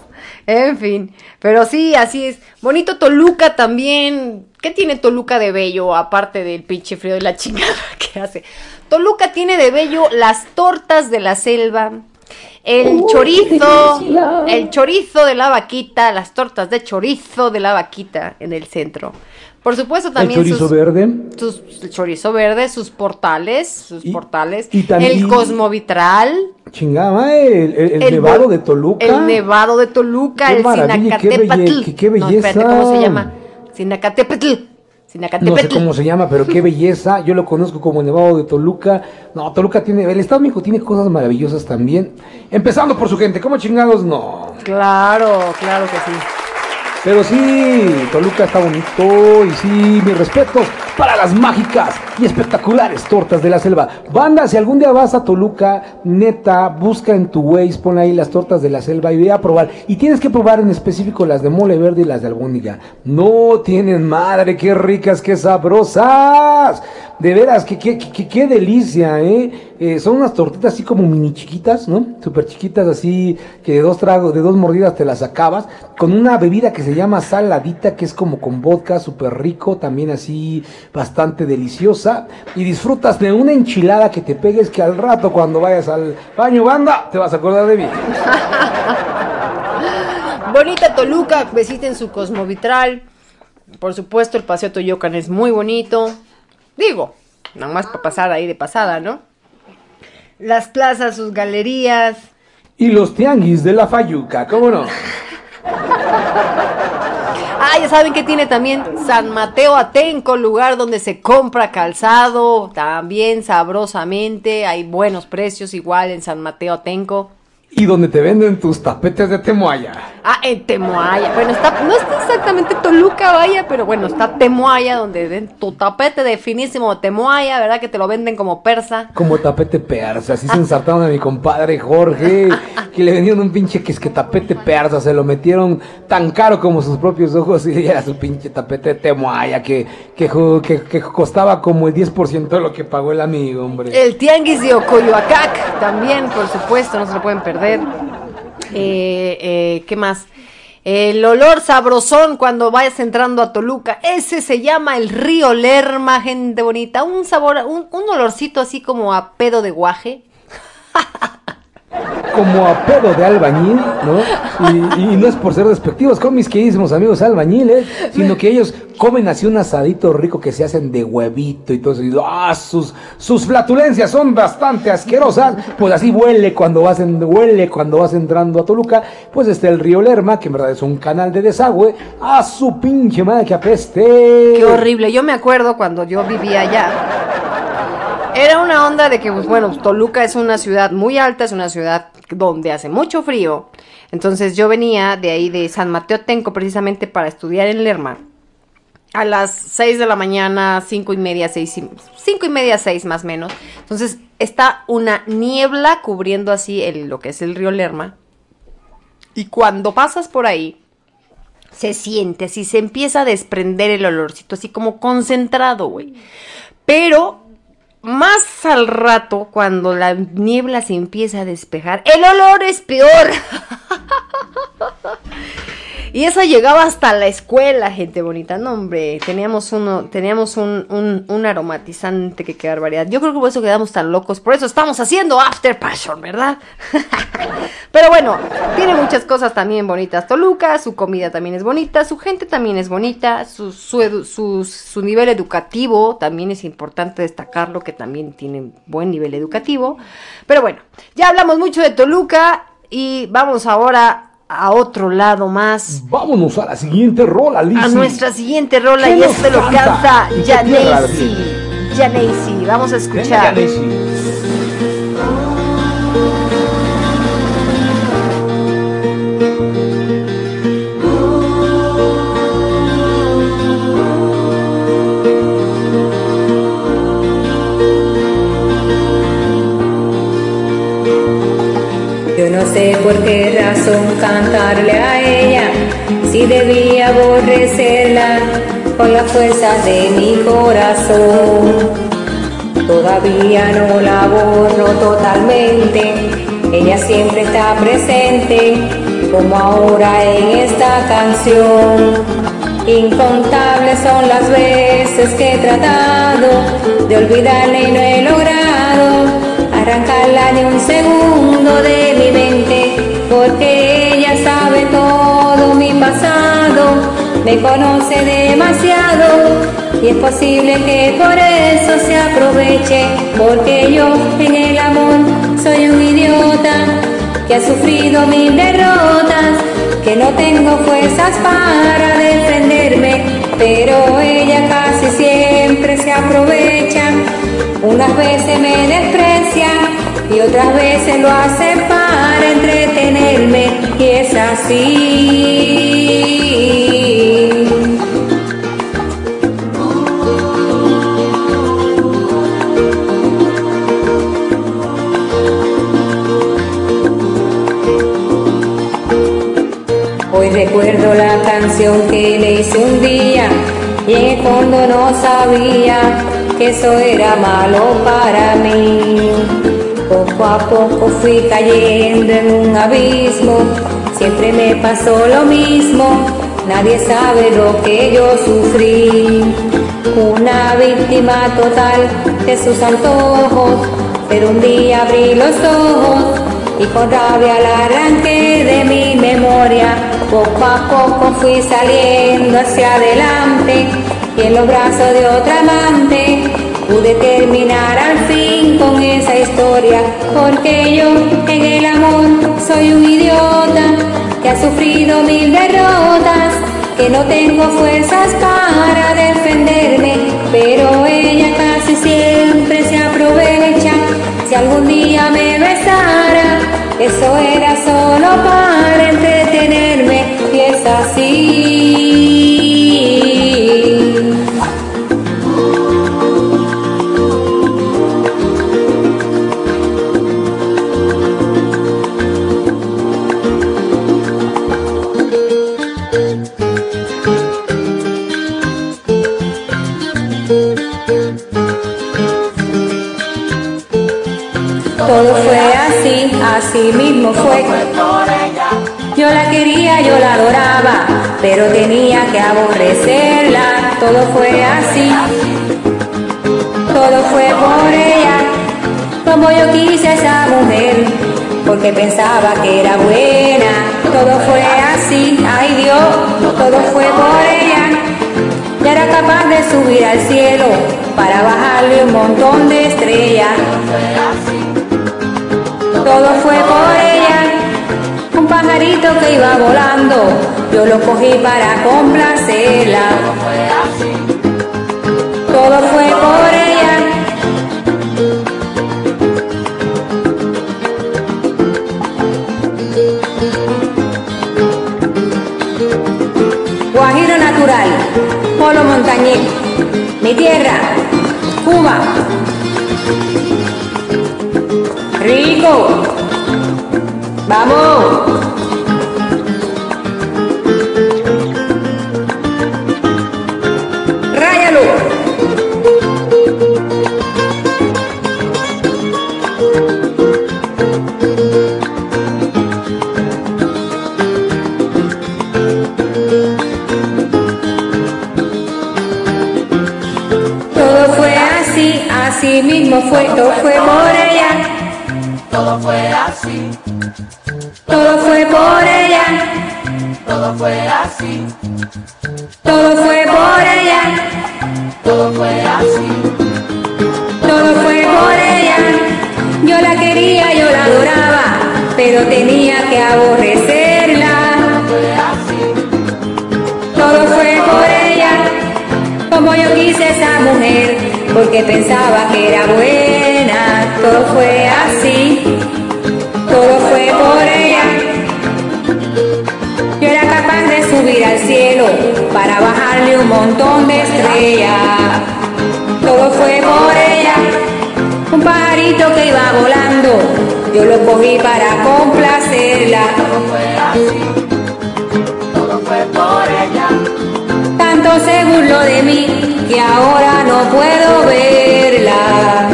En fin, pero sí, así es. Bonito Toluca también. ¿Qué tiene Toluca de bello aparte del pinche frío y la chingada que hace? Toluca tiene de bello las tortas de la selva, el Uy, chorizo, el chorizo de la vaquita, las tortas de chorizo de la vaquita en el centro. Por supuesto El también chorizo sus, verde. sus el chorizo verde, sus portales, sus Y- portales, y también- el cosmovitral, Chingada, el, el- el el nevado de Toluca. El nevado de Toluca, Qué el maravilla, qué Sinacatépetl. belle- qué- qué No, espérate, belleza. ¿cómo se llama? Sinacatépetl. No sé Sinacatépetl. cómo se llama, pero qué belleza. Yo lo conozco como el Nevado de Toluca. No, Toluca tiene. El Estado de México tiene cosas maravillosas también. Empezando por su gente. ¿Cómo chingados? No. Claro, claro que sí. Pero sí, Toluca está bonito. Y sí, mis respetos para las mágicas y espectaculares tortas de la selva. Banda, si algún día vas a Toluca, neta, busca en tu Waze, pon ahí las tortas de la selva y ve a probar. Y tienes que probar en específico las de mole verde y las de albóndiga. No tienen madre, qué ricas, qué sabrosas. De veras, qué, qué, qué, qué delicia, ¿eh? Eh, Son unas tortitas así como mini chiquitas, ¿no? Súper chiquitas, así que de dos tragos, de dos mordidas te las acabas. Con una bebida que se llama saladita, que es como con vodka, súper rico, también así bastante deliciosa. Y disfrutas de una enchilada que te pegues que al rato cuando vayas al baño, banda, te vas a acordar de mí. Bonita Toluca, visiten su cosmovitral. Por supuesto, el Paseo Toyocan es muy bonito. Digo, nada más para pasar ahí de pasada, ¿no? Las plazas, sus galerías. Y los tianguis de la Fayuca, ¿cómo no? Ah, ya saben que tiene también San Mateo Atenco, lugar donde se compra calzado, también sabrosamente, hay buenos precios igual en San Mateo Atenco. Y donde te venden tus tapetes de temoaya. Ah, en Temoaya. Bueno, está, no está exactamente Toluca, vaya, pero bueno, está Temoaya, donde ven tu tapete de finísimo Temoaya, ¿verdad? Que te lo venden como persa. Como tapete persa, así se ensartaron a mi compadre Jorge, que le vendieron un pinche que es que tapete persa, se lo metieron tan caro como sus propios ojos y era su pinche tapete de temoaya que, que, que costaba como el 10% de lo que pagó el amigo, hombre. El Tianguis de Ocoyoacac, también, por supuesto, no se lo pueden perder. Eh, eh, ¿Qué más? El olor sabrosón cuando vayas entrando a Toluca, ese se llama el río Lerma, gente bonita. Un sabor, un, un olorcito así como a pedo de guaje. Como a pedo de albañil, ¿no? Y, no es por ser despectivos con mis queridísimos amigos albañiles, sino que ellos comen así un asadito rico que se hacen de huevito y todo eso. Y ¡ah! Sus, sus flatulencias son bastante asquerosas. Pues así huele cuando vas en, huele cuando vas entrando a Toluca. Pues está el río Lerma, que en verdad es un canal de desagüe. ¡A su pinche madre que apeste! Qué horrible. Yo me acuerdo cuando yo vivía allá. Era una onda de que, pues bueno, Toluca es una ciudad muy alta, es una ciudad donde hace mucho frío. Entonces yo venía de ahí de San Mateo Tenco precisamente para estudiar en Lerma. A las 6 de la mañana, cinco y media, seis y, cinco y media, seis más o menos. Entonces está una niebla cubriendo así el, lo que es el río Lerma. Y cuando pasas por ahí, se siente así, se empieza a desprender el olorcito, así como concentrado, güey. Pero más al rato, cuando la niebla se empieza a despejar, el olor es peor. Y eso llegaba hasta la escuela, gente bonita. No, hombre, teníamos uno, teníamos un, un, un aromatizante que qué barbaridad. Yo creo que por eso quedamos tan locos. Por eso estamos haciendo After Passion, ¿verdad? Pero bueno, tiene muchas cosas también bonitas. Toluca, su comida también es bonita, su gente también es bonita, su, su, su, su nivel educativo también es importante destacarlo, que también tiene buen nivel educativo. Pero bueno, ya hablamos mucho de Toluca y vamos ahora a otro lado más. Vámonos a la siguiente rola, Lizzy. A nuestra siguiente rola ¿Qué y este lo canta? canta ¿Y qué tierra Janesi. Janesi, vamos a escuchar. Por qué razón cantarle a ella, si debía aborrecerla con la fuerza de mi corazón. Todavía no la borro totalmente, ella siempre está presente, como ahora en esta canción. Incontables son las veces que he tratado de olvidarla y no he logrado arrancarla ni un segundo de mi mente, porque ella sabe todo mi pasado, me conoce demasiado y es posible que por eso se aproveche, porque yo en el amor soy un idiota que ha sufrido mil derrotas que no tengo fuerzas para defenderme, pero ella siempre se aprovecha. Unas veces me desprecia y otras veces lo hace para entretenerme y es así. recuerdo la canción que le hice un día y en el fondo no sabía que eso era malo para mí. Poco a poco fui cayendo en un abismo, siempre me pasó lo mismo, nadie sabe lo que yo sufrí. Una víctima total de sus antojos, pero un día abrí los ojos y con rabia la arranqué de mi memoria poco a poco fui saliendo hacia adelante y en los brazos de otra amante pude terminar al fin con esa historia porque yo en el amor soy un idiota que ha sufrido mil derrotas que no tengo fuerzas para defenderme pero ella casi siempre se aprovecha si algún día me besara eso era solo para entretenerme y es así. Todo fue así, así mismo fue. Yo la adoraba, pero tenía que aborrecerla. Todo fue así, todo fue por ella. Como yo quise a esa mujer, porque pensaba que era buena. Todo fue así, ay Dios, todo fue por ella. Ya era capaz de subir al cielo para bajarle un montón de estrellas todo fue por ella. Pajarito que iba volando, yo lo cogí para complacerla. Todo fue por ella. Guajiro natural, polo montañés, mi tierra, Cuba. Rico. Vamos. Pensaba que era buena. Todo fue así, todo fue por ella. Yo era capaz de subir al cielo para bajarle un montón de estrellas. Todo fue por ella, un pajarito que iba volando, yo lo cogí para complacerla. Todo fue así, todo fue por ella. Tanto se burló de mí que ahora no puedo verla.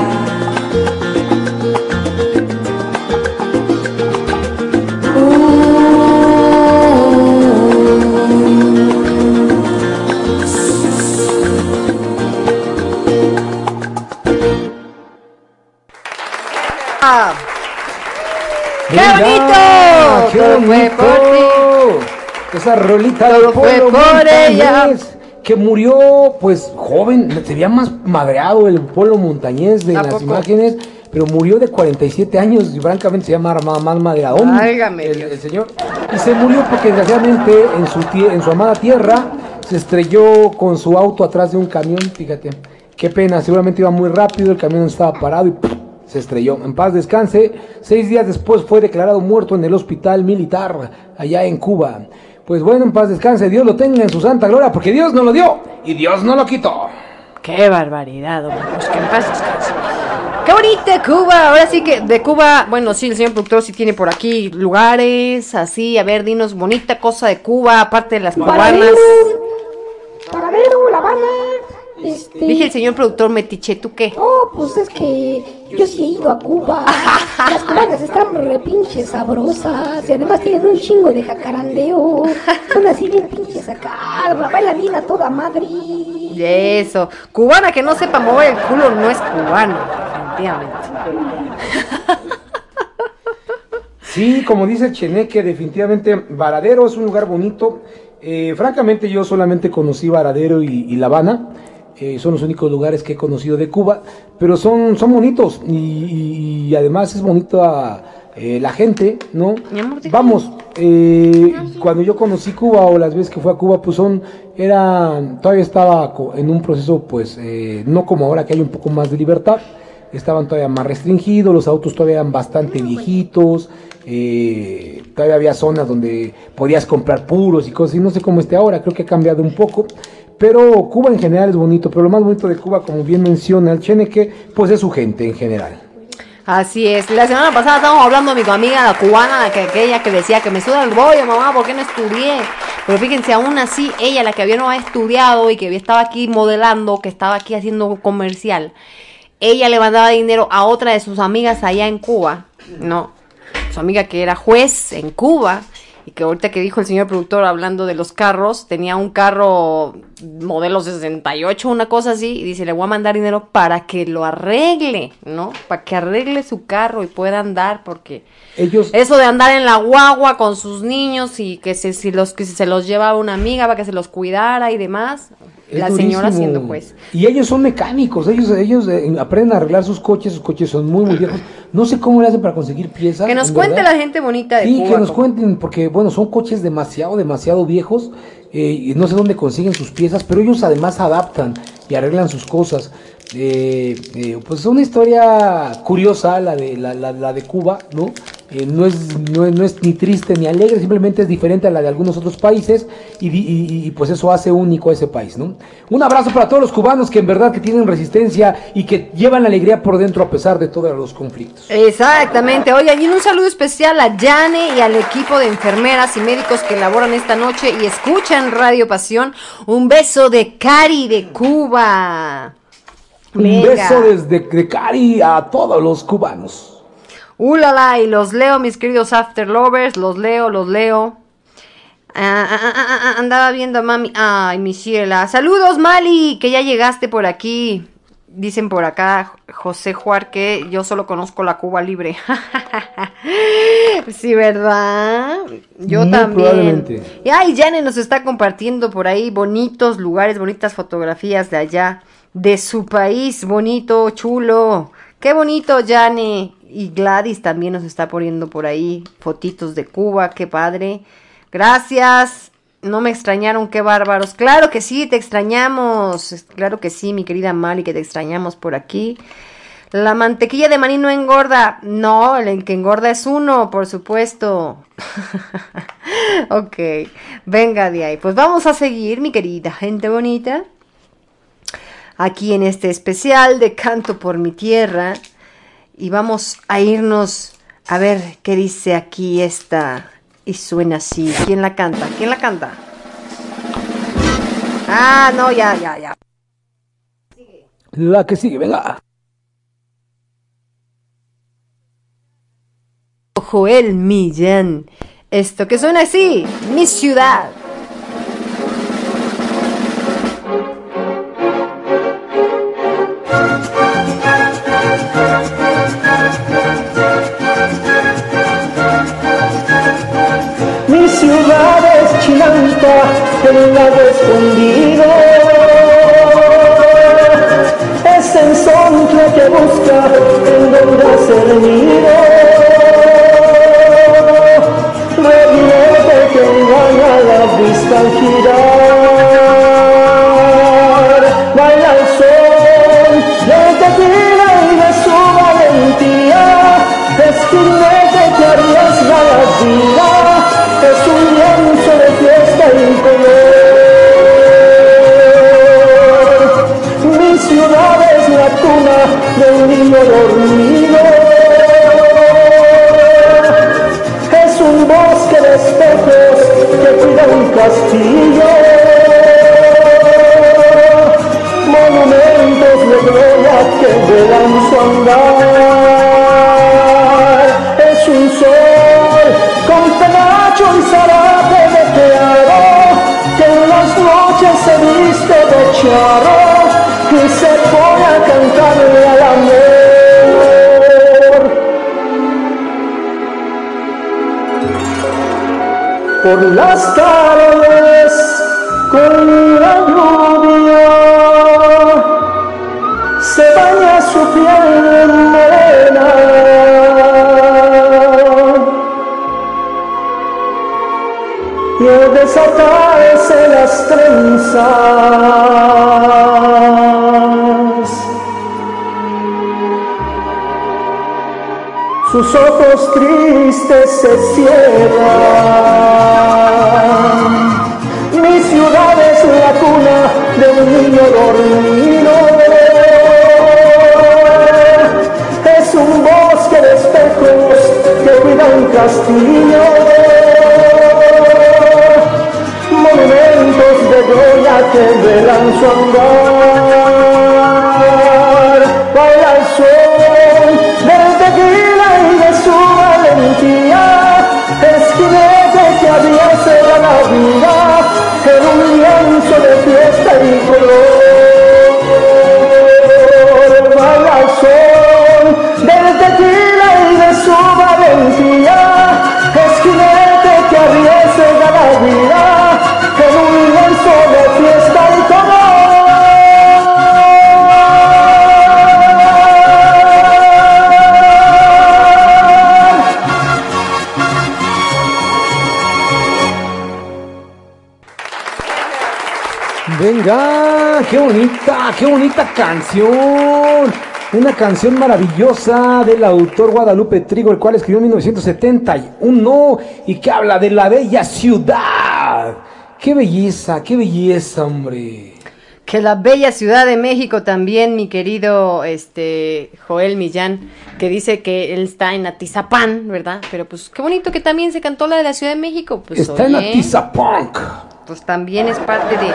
Ah, ¡Qué bonito! ¡Qué Todo fue bonito! Esa rolita Todo fue pueblo por montañés, que murió pues joven, se veía más madreado el pueblo montañés de ¿A las poco? imágenes, pero murió de 47 años y francamente se llama más, más Válgame el, el señor. Y se murió porque desgraciadamente en su, en su amada tierra se estrelló con su auto atrás de un camión, fíjate. Qué pena, seguramente iba muy rápido, el camión estaba parado y ¡pum! se estrelló. En paz descanse. Seis días después fue declarado muerto en el hospital militar allá en Cuba. Pues bueno, en paz descanse, Dios lo tenga en su santa gloria, porque Dios no lo dio y Dios no lo quitó. ¡Qué barbaridad! hombre! Pues que en paz descanse. ¡Qué bonita Cuba! Ahora sí que de Cuba, bueno, sí, el señor productor sí tiene por aquí lugares, así, a ver, dinos, bonita cosa de Cuba, aparte de las cubanas. Este. Dije el señor productor Metiche, ¿tú qué? Oh, pues es que yo sí he ido a Cuba. Las cubanas están re pinches sabrosas. Y además tienen un chingo de jacarandeo. Son así bien pinches acá. Bailan bien a toda madre. Eso, cubana que no sepa mover el culo no es cubano, definitivamente. Sí, como dice Cheneque, definitivamente Varadero es un lugar bonito. Eh, francamente yo solamente conocí Varadero y, y La Habana. Eh, son los únicos lugares que he conocido de Cuba, pero son, son bonitos y, y- y además es bonita eh, la gente, ¿no? Vamos, eh, cuando yo conocí Cuba o las veces que fui a Cuba, pues son, era, todavía estaba en un proceso, pues, eh, no como ahora que hay un poco más de libertad, estaban todavía más restringidos, los autos todavía eran bastante viejitos, eh, todavía había zonas donde podías comprar puros y cosas, y no sé cómo esté ahora, creo que ha cambiado un poco, pero Cuba en general es bonito, pero lo más bonito de Cuba, como bien menciona el Cheneque, pues es su gente en general. Así es, la semana pasada estábamos hablando de mi amiga la cubana, que, aquella que decía que me suda el bollo, mamá, ¿por qué no estudié? Pero fíjense, aún así, ella, la que había no había estudiado y que estaba aquí modelando, que estaba aquí haciendo comercial, ella le mandaba dinero a otra de sus amigas allá en Cuba, ¿no? Su amiga que era juez en Cuba y que ahorita que dijo el señor productor hablando de los carros, tenía un carro modelo 68, una cosa así, y dice, le voy a mandar dinero para que lo arregle, ¿no? Para que arregle su carro y pueda andar, porque Ellos, eso de andar en la guagua con sus niños y que se, si los, que se los llevaba una amiga para que se los cuidara y demás, Es la señora siendo juez. Y ellos son mecánicos, ellos, ellos eh, aprenden a arreglar sus coches, sus coches son muy, muy viejos. No sé cómo le hacen para conseguir piezas. Que nos en cuente verdad. la gente bonita de Sí, Cuba. que nos cómo- cuenten, porque bueno, son coches demasiado, demasiado viejos. eh, y no sé dónde consiguen sus piezas, pero ellos además adaptan y arreglan sus cosas. Eh, eh, pues es una historia curiosa la de, la, de Cuba, ¿no? Eh, no, es, no, es, ni triste ni alegre, simplemente es diferente a la de algunos otros países y, pues eso hace único a ese país, ¿no? Un abrazo para todos los cubanos que en verdad que tienen resistencia y que llevan la alegría por dentro a pesar de todos los conflictos. Exactamente. Oigan, y un saludo especial a Yane y al equipo de enfermeras y médicos que laboran esta noche y escuchan Radio Pasión. Un beso de Cari de Cuba. Un beso desde de Cari a todos los cubanos. Ulala, y los leo, mis queridos After Lovers, los leo, los leo. Ah, ah, ah, ah, ah, andaba viendo a mami. Ay, mi ciela. Saludos, Mali, que ya llegaste por aquí. Dicen por acá, José Juar, que yo solo conozco la Cuba Libre. sí, ¿verdad? Yo Muy también. probablemente. Y ay, Jane nos está compartiendo por ahí bonitos lugares, bonitas fotografías de allá, de su país, bonito, chulo. Qué bonito, Jane. Y Gladys también nos está poniendo por ahí fotitos de Cuba, qué padre. Gracias. No me extrañaron, qué bárbaros. Claro que sí, te extrañamos. Claro que sí, mi querida Mali, que te extrañamos por aquí. La mantequilla de maní no engorda. No, el que engorda es uno, por supuesto. ok, venga de ahí. Pues vamos a seguir, mi querida gente bonita. Aquí en este especial de Canto por mi Tierra. Y vamos a irnos A ver, ¿qué dice aquí esta? Y suena así. ¿Quién la canta? ¿Quién la canta? Ah, no, ya, ya, ya. La que sigue, venga. Joel Millán. Esto que suena así, mi ciudad. Escondido. Es el sontle que busca en donde hacer nido. Revierte que engaña la vista al girar. Baila el sol de y de su valentía. Es jinete que arriesga la vida. Es un cuna de un niño dormido. Es un bosque de espejos que cuida un castillo. Monumentos de gloria que velan su andar. Es un sol con penacho y zarape de tearo que en las noches se viste de charro y se pone a cantarle al amor. Por las tardes con la lluvia se baña su piel morena. Y al desatarse las trenzas, sus ojos tristes se cierran. Mi ciudad es la cuna de un niño dormido. Es un bosque de espejos que cuida un castillo. Monumentos de gloria que velan su andar. En un lienzo de fiesta y color. Sol del tequila y de su valentía. Es jinete que aviese la vida qué bonita, qué bonita canción. Una canción maravillosa del autor Guadalupe Trigo, el cual escribió en 1971 y que habla de la bella ciudad. Qué belleza, qué belleza, hombre. Que la bella Ciudad de México también, mi querido este Joel Millán, que dice que él está en Atizapán, ¿verdad? Pero pues qué bonito que también se cantó la de la Ciudad de México. Pues, Está en oye, Atizapunk. Pues también es parte de,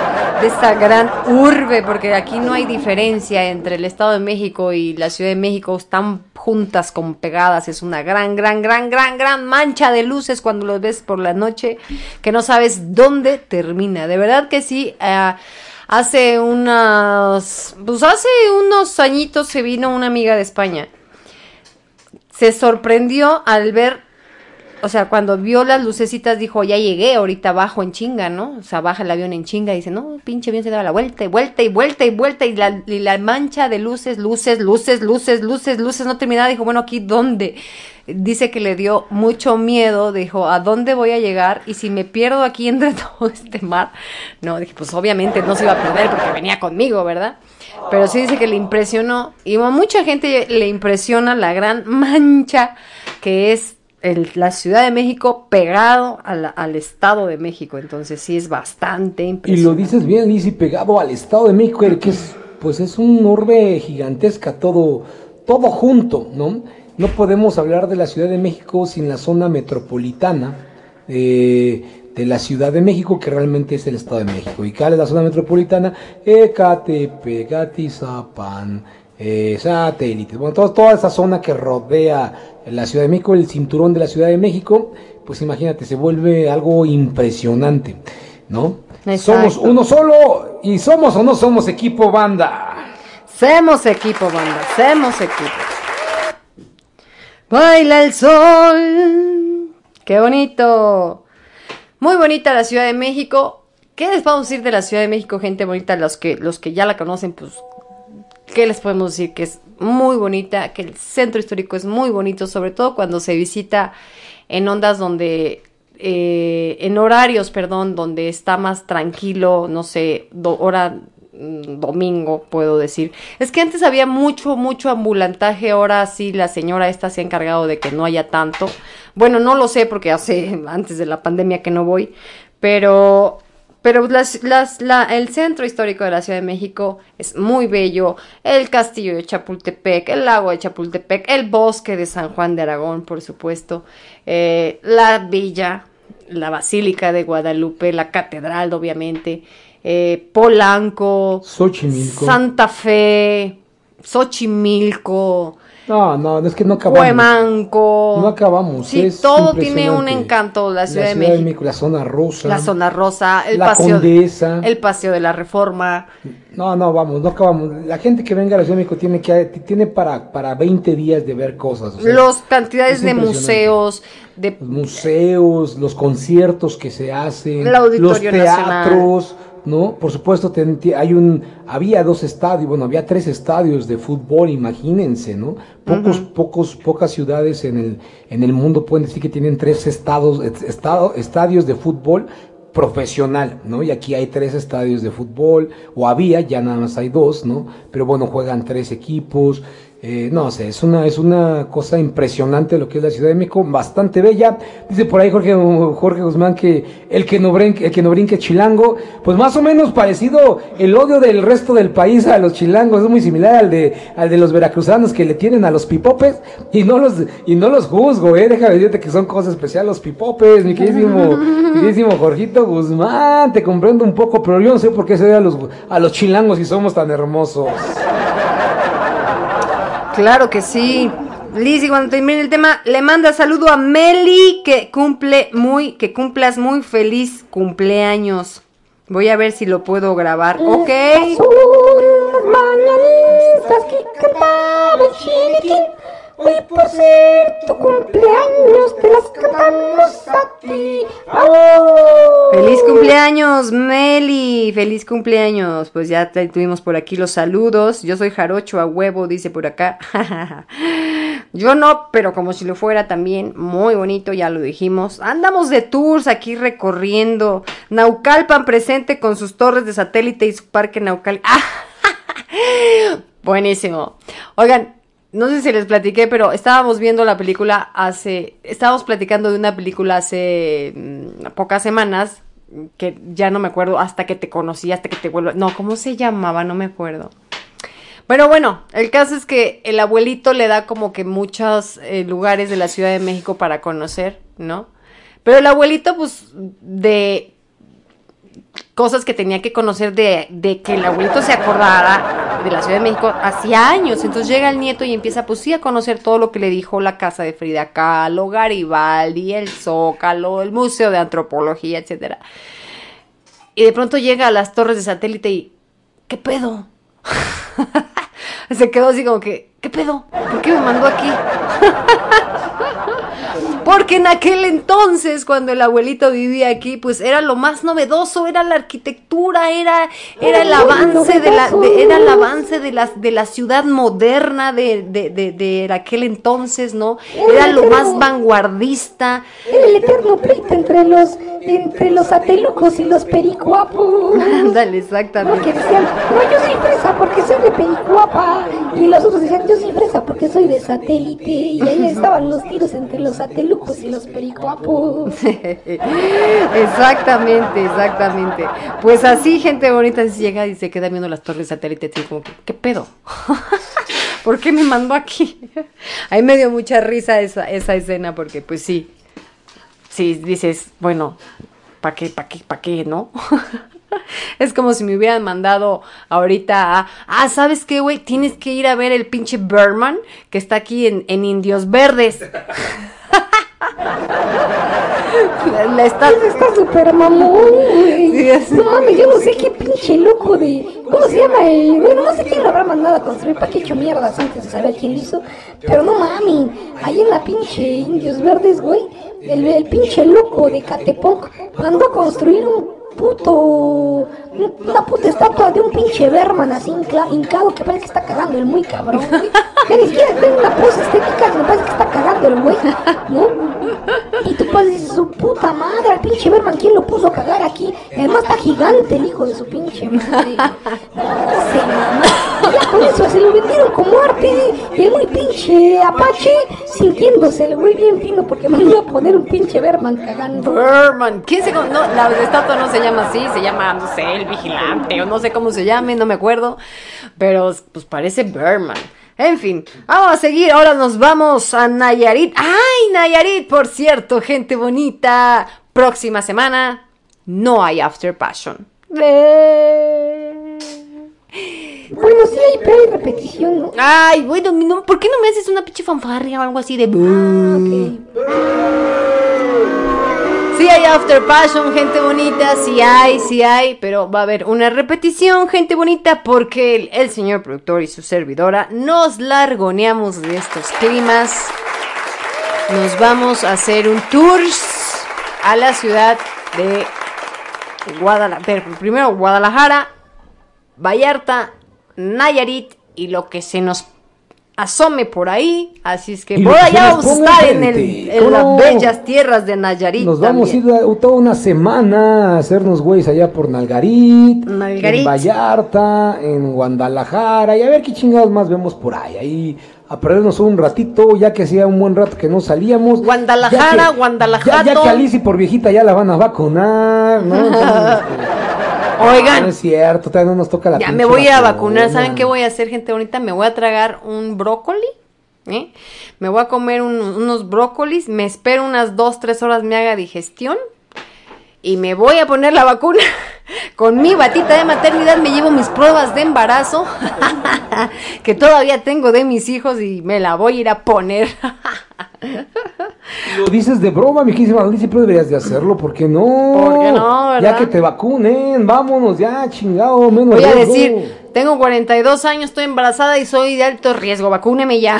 de esta gran urbe, porque aquí no hay diferencia entre el Estado de México y la Ciudad de México, están juntas como pegadas, es una gran, gran, gran, gran, gran mancha de luces cuando los ves por la noche, que no sabes dónde termina. De verdad que sí, ah, hace unas, pues hace unos añitos se vino una amiga de España. Se sorprendió al ver o sea, cuando vio las lucecitas dijo, ya llegué, ahorita bajo en chinga, ¿no? O sea, baja el avión en chinga y dice, no, pinche bien se da la vuelta y vuelta y vuelta y vuelta y la, y la mancha de luces, luces, luces, luces, luces, luces, no terminaba. Dijo, bueno, ¿aquí dónde? Dice que le dio mucho miedo, dijo, ¿a dónde voy a llegar? Y si me pierdo aquí entre todo este mar, no, dije, pues obviamente no se iba a perder porque venía conmigo, ¿verdad? Pero sí dice que le impresionó, y a mucha gente le impresiona la gran mancha que es el- la Ciudad de México pegado la- al Estado de México. Entonces sí es bastante Y lo impresionante. dices bien, Lizzy, pegado al Estado de México, el que es, pues es un orbe gigantesca, todo, todo junto, ¿no? no podemos hablar de la Ciudad de México sin la zona metropolitana eh, de la Ciudad de México, que realmente es el Estado de México. ¿Y cuál es la zona metropolitana? Ecatepec, Atizapan, eh, satélite, bueno, todo- toda esa zona que rodea la Ciudad de México, el cinturón de la Ciudad de México, pues imagínate, se vuelve algo impresionante, ¿no? Exacto. Somos uno solo y somos o no somos equipo banda. Semos equipo, banda, semos equipo. Baila el sol. Qué bonito. Muy bonita la Ciudad de México. ¿Qué les podemos decir de la Ciudad de México, gente bonita? Los que, los que ya la conocen, pues, ¿qué les podemos decir? Que es muy bonita, que el centro histórico es muy bonito, sobre todo cuando se visita en ondas donde, eh, en horarios, perdón, donde está más tranquilo, no sé, do- hora mm, domingo, puedo decir. Es que antes había mucho, mucho ambulantaje, ahora sí la señora esta se ha encargado de que no haya tanto. Bueno, no lo sé porque hace antes de la pandemia que no voy, pero pero las, las, la, el centro histórico de la Ciudad de México es muy bello. El castillo de Chapultepec, el lago de Chapultepec, el bosque de San Juan de Aragón, por supuesto, eh, la villa, la Basílica de Guadalupe, la catedral, obviamente, eh, Polanco, Xochimilco. Santa Fe, Xochimilco, No, no, es que no acabamos. Huemanco. No acabamos. Sí, es todo tiene un encanto, la Ciudad, de, México. La zona rosa. La zona rosa, el La paseo, Condesa. el paseo de la Reforma. No, no, vamos, no acabamos. La gente que venga a la Ciudad de México tiene que tiene para, para 20 días de ver cosas. o sea, Los cantidades es de museos, de los museos, los conciertos que se hacen, El Auditorio los teatros, ¿no? Por supuesto, ten- hay un, había dos estadios, bueno, había tres estadios de fútbol, imagínense, ¿no? Pocos, pocos, pocas ciudades en el, en el mundo pueden decir que tienen tres estados, est- estado- estadios de fútbol profesional, ¿no? Y aquí hay tres estadios de fútbol, o había, ya nada más hay dos, ¿no? Pero bueno, juegan tres equipos, eh, no sé, es una, es una cosa impresionante lo que es la Ciudad de México, bastante bella. Dice por ahí Jorge, Jorge Guzmán que el que no brinque, el que no brinque chilango, pues más o menos parecido el odio del resto del país a los chilangos, es muy similar al de, al de los veracruzanos que le tienen a los pipopes, y no los, y no los juzgo, eh, déjame decirte que son cosas especiales los pipopes, mi queridísimo, mi queridísimo Jorgito Guzmán, te comprendo un poco, pero yo no sé por qué se ve a los, a los chilangos si somos tan hermosos. Claro que sí. Lizzy, cuando termine el tema, le manda saludo a Meli que cumple muy, que cumplas muy feliz cumpleaños. Voy a ver si lo puedo grabar. Ok. Hoy por ser tu cumpleaños te las cantamos a ti. ¡Oh! Feliz cumpleaños, Meli. Feliz cumpleaños. Pues ya tuvimos por aquí los saludos. Yo soy jarocho a huevo, dice por acá. Yo no, pero como si lo fuera también. Muy bonito, ya lo dijimos. Andamos de tours aquí recorriendo. Naucalpan presente con sus torres de satélite y su parque Naucal. Buenísimo. Oigan, no sé si les platiqué, pero estábamos viendo la película hace. Estábamos platicando de una película hace mm, pocas semanas. Que ya no me acuerdo hasta que te conocí, hasta que te vuelvo. No, ¿cómo se llamaba? No me acuerdo. Pero bueno, el caso es que el abuelito le da como que muchos eh, lugares de la Ciudad de México para conocer, ¿no? Pero el abuelito, pues, de cosas que tenía que conocer de, que el abuelito se acordara de la Ciudad de México hacía años. Entonces llega el nieto y empieza, pues sí, a conocer todo lo que le dijo la casa de Frida Kahlo, Garibaldi, el Zócalo, el Museo de Antropología, etcétera. Y de pronto llega a las torres de satélite y, ¿qué pedo? Se quedó así como que, ¿qué pedo? ¿Por qué me mandó aquí? Porque en aquel entonces, cuando el abuelito vivía aquí, pues era lo más novedoso, era la arquitectura, era, era el avance de la, de- era el avance de la, de la ciudad moderna de, de, de, de aquel entonces, ¿no? Era lo más vanguardista. Era el eterno pleito entre los, entre los satelucos y los pericuapos. Ándale, exactamente. Porque decían, no, yo soy fresa porque soy de pericuapa. Y los otros decían, yo soy fresa porque soy de satélite. Y ahí estaban los tiros entre los satelucos y los pericuapos. exactamente, exactamente. Pues así, gente bonita, llega y se queda viendo las torres satélites, así como ¿qué pedo? ¿Por qué me mandó aquí? Ahí me dio mucha risa esa, esa escena porque pues sí, sí, dices, bueno, ¿para qué, para qué, para qué, no? Es como si me hubieran mandado ahorita a, ah, ¿sabes qué, güey? Tienes que ir a ver el pinche Berman que está aquí en, en Indios Verdes. La está... Está súper mamón, güey. No mames, yo no sé qué pinche loco de. ¿Cómo se llama? Eh, bueno, no sé quién lo habrá mandado a construir para que hecho mierdas antes de saber quién hizo. Pero no mames, ahí en la pinche Indios Verdes, güey. El, el pinche loco de Catepec mandó a construir un puto. Una puta estatua de un pinche Berman así hincado que parece que está cagando el muy cabrón, güey. Que ni siquiera tiene una pose estética que me parece que está cagando el güey, ¿no? Y tú pues dices, su puta madre, el pinche Berman, ¿quién lo puso a cagar aquí? Además está gigante el hijo de su pinche madre. No Ya con eso se lo vendieron como arte. Y el muy pinche Apache sintiéndose el güey bien fino porque mandó a poner un pinche Berman cagando. Berman. ¿Quién se con- no, la estatua no se llama así, se llama, no sé, el vigilante, o no sé cómo se llame, no me acuerdo. Pero pues parece Berman. En fin, vamos a seguir. Ahora nos vamos a Nayarit. ¡Ay, Nayarit! Por cierto, gente bonita. Próxima semana no hay After Passion. Bueno, sí hay, pero hay repetición, ¿no? Ay, bueno, no, ¿por qué no me haces una pinche fanfarria o algo así de... Hay After Passion, gente bonita, sí hay, sí hay, pero va a haber una repetición, gente bonita, porque el, el señor productor y su servidora nos largoneamos de estos climas. Nos vamos a hacer un tour a la ciudad de Guadalajara, primero Guadalajara, Vallarta, Nayarit y lo que se nos asome por ahí. Así es que Y por allá vamos a estar en, el, en las bellas tierras de Nayarit. Nos vamos también. a ir a- toda una semana a hacernos güeyes allá por Nalgarit, Nalgarit. en Vallarta, en Guadalajara y a ver qué chingados más vemos por ahí. Ahí a perdernos un ratito, ya que hacía un buen rato que no salíamos. Guadalajara, Guadalajato. Ya, ya que Alicia por viejita ya la van a vacunar, ¿no? Entonces, no Oigan, es cierto, todavía no nos toca la ya me voy a vacuna. vacunar. ¿Saben qué voy a hacer, gente bonita? Me voy a tragar un brócoli. ¿eh? Me voy a comer un- unos brócolis. Me espero unas dos, tres horas me haga digestión. Y me voy a poner la vacuna. Con mi batita de maternidad me llevo mis pruebas de embarazo. que todavía tengo de mis hijos y me la voy a ir a poner. Lo dices de broma, mi querísima Alicia, pero deberías de hacerlo, ¿por qué no? ¿Por qué no, verdad? Ya que te vacunen, vámonos ya, chingado, menos Voy a riesgo. decir, tengo 42 años, estoy embarazada y soy de alto riesgo, vacúneme ya.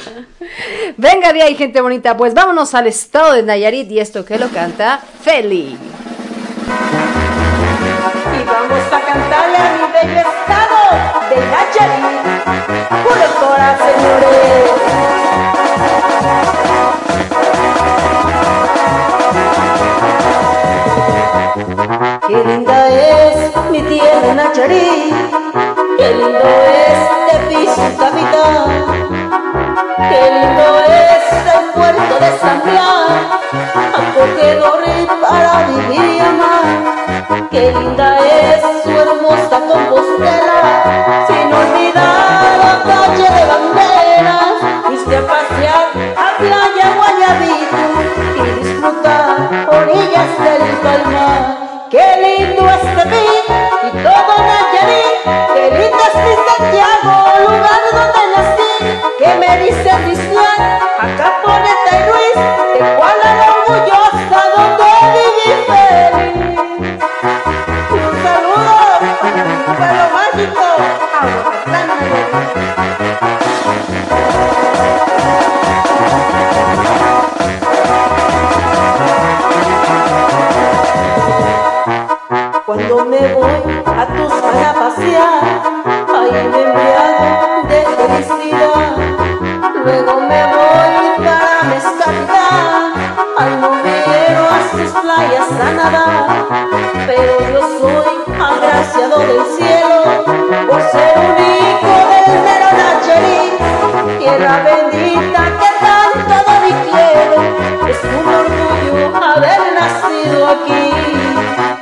Venga de ahí, gente bonita, pues vámonos al estado de Nayarit y esto que lo canta Feli. Y vamos a cantarle a mi bello estado de Nayarit. Puro Cora, señores. Qué linda es mi tierra Nayarit. Qué lindo es Tepic, capital. Qué lindo es el puerto de San Juan, acogedor para vivir y. Qué linda es su hermosa Cuando me voy a Tuxpan a pasear, ahí me embriago de felicidad. Luego me voy para Mezcalita, ay no quiero a sus playas a nadar. Pero yo soy agraciado del cielo tierra bendita que tanto doy quiero. Es un orgullo haber nacido aquí.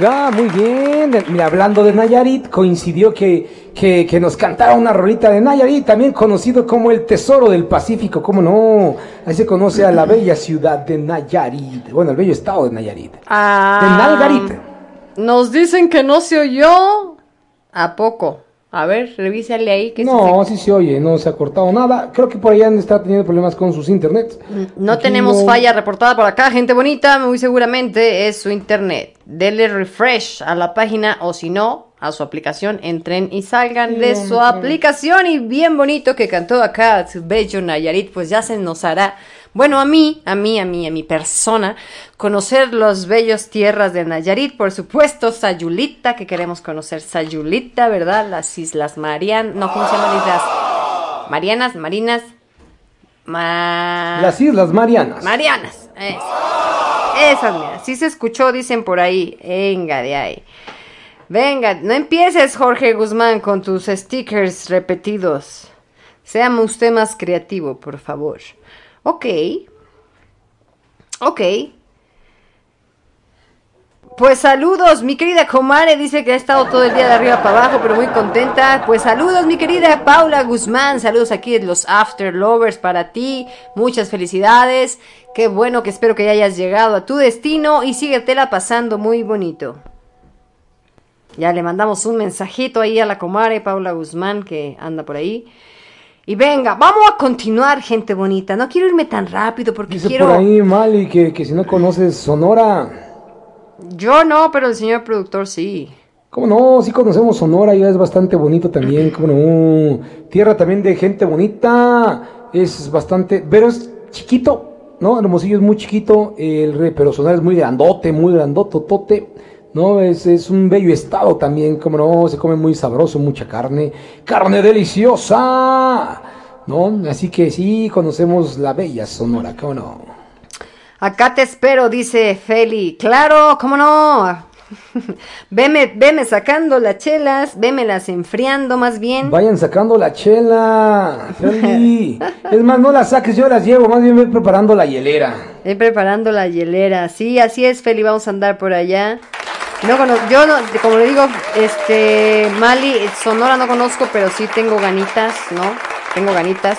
Venga, muy bien. Mira, hablando de Nayarit, coincidió que, que, que nos cantara una rolita de Nayarit, también conocido como el Tesoro del Pacífico, ¿cómo no? Ahí se conoce a la bella ciudad de Nayarit, bueno, el bello estado de Nayarit. Ah, De Nalgarit. Nos dicen que no se oyó. ¿A poco? A ver, revísale ahí. Que No, sí se oye, no se ha cortado nada. Creo que por allá estar teniendo problemas con sus internets. No Aquí tenemos no- falla reportada por acá, gente bonita, muy seguramente es su internet. Dele refresh a la página o si no, a su aplicación, entren y salgan de su aplicación y bien bonito que cantó acá su bello Nayarit, pues ya se nos hará, bueno, a mí, a mí, a mí, a mi persona, conocer los bellos tierras de Nayarit, por supuesto, Sayulita, que queremos conocer Sayulita, ¿verdad? Las Islas Marianas, no, ¿cómo se llaman? Islas Marianas, Marinas, Ma... Las Islas Marianas. Marianas. Esas, esas mira. Sí se escuchó, dicen por ahí. Venga de ahí. Venga, no empieces, Jorge Guzmán, con tus stickers repetidos. Sea usted más creativo, por favor. Ok. Ok. Pues saludos, mi querida Comare dice que ha estado todo el día de arriba para abajo, pero muy contenta. Pues saludos, mi querida Paula Guzmán. Saludos aquí de los After Lovers para ti. Muchas felicidades. Qué bueno que espero que ya hayas llegado a tu destino y síguetela pasando muy bonito. Ya le mandamos un mensajito ahí a la Comare Paula Guzmán que anda por ahí. Y venga, vamos a continuar, gente bonita. No quiero irme tan rápido porque Dice quiero. por ahí, Mali, que, que si no conoces Sonora. Yo no, pero el señor productor sí. ¿Cómo no? Sí conocemos Sonora, ya es bastante bonito también, ¿cómo no? Tierra también de gente bonita, es bastante, pero es chiquito, ¿no? Hermosillo es muy chiquito, el pero Sonora es muy grandote, muy grandototote, ¿no? Es, es un bello estado también, ¿cómo no? Se come muy sabroso, mucha carne, carne deliciosa, ¿no? Así que sí, conocemos la bella Sonora, ¿cómo no? Acá te espero, dice Feli. Claro, ¿cómo no? veme, veme sacando las chelas, vémelas enfriando más bien. Vayan sacando la chela, Feli. es más, no las saques, yo las llevo, más bien voy preparando la hielera. Estoy preparando la hielera. Sí, así es, Feli, vamos a andar por allá. No cono- yo no, como le digo, este, Mali, Sonora no conozco, pero sí tengo ganitas, ¿no? Tengo ganitas.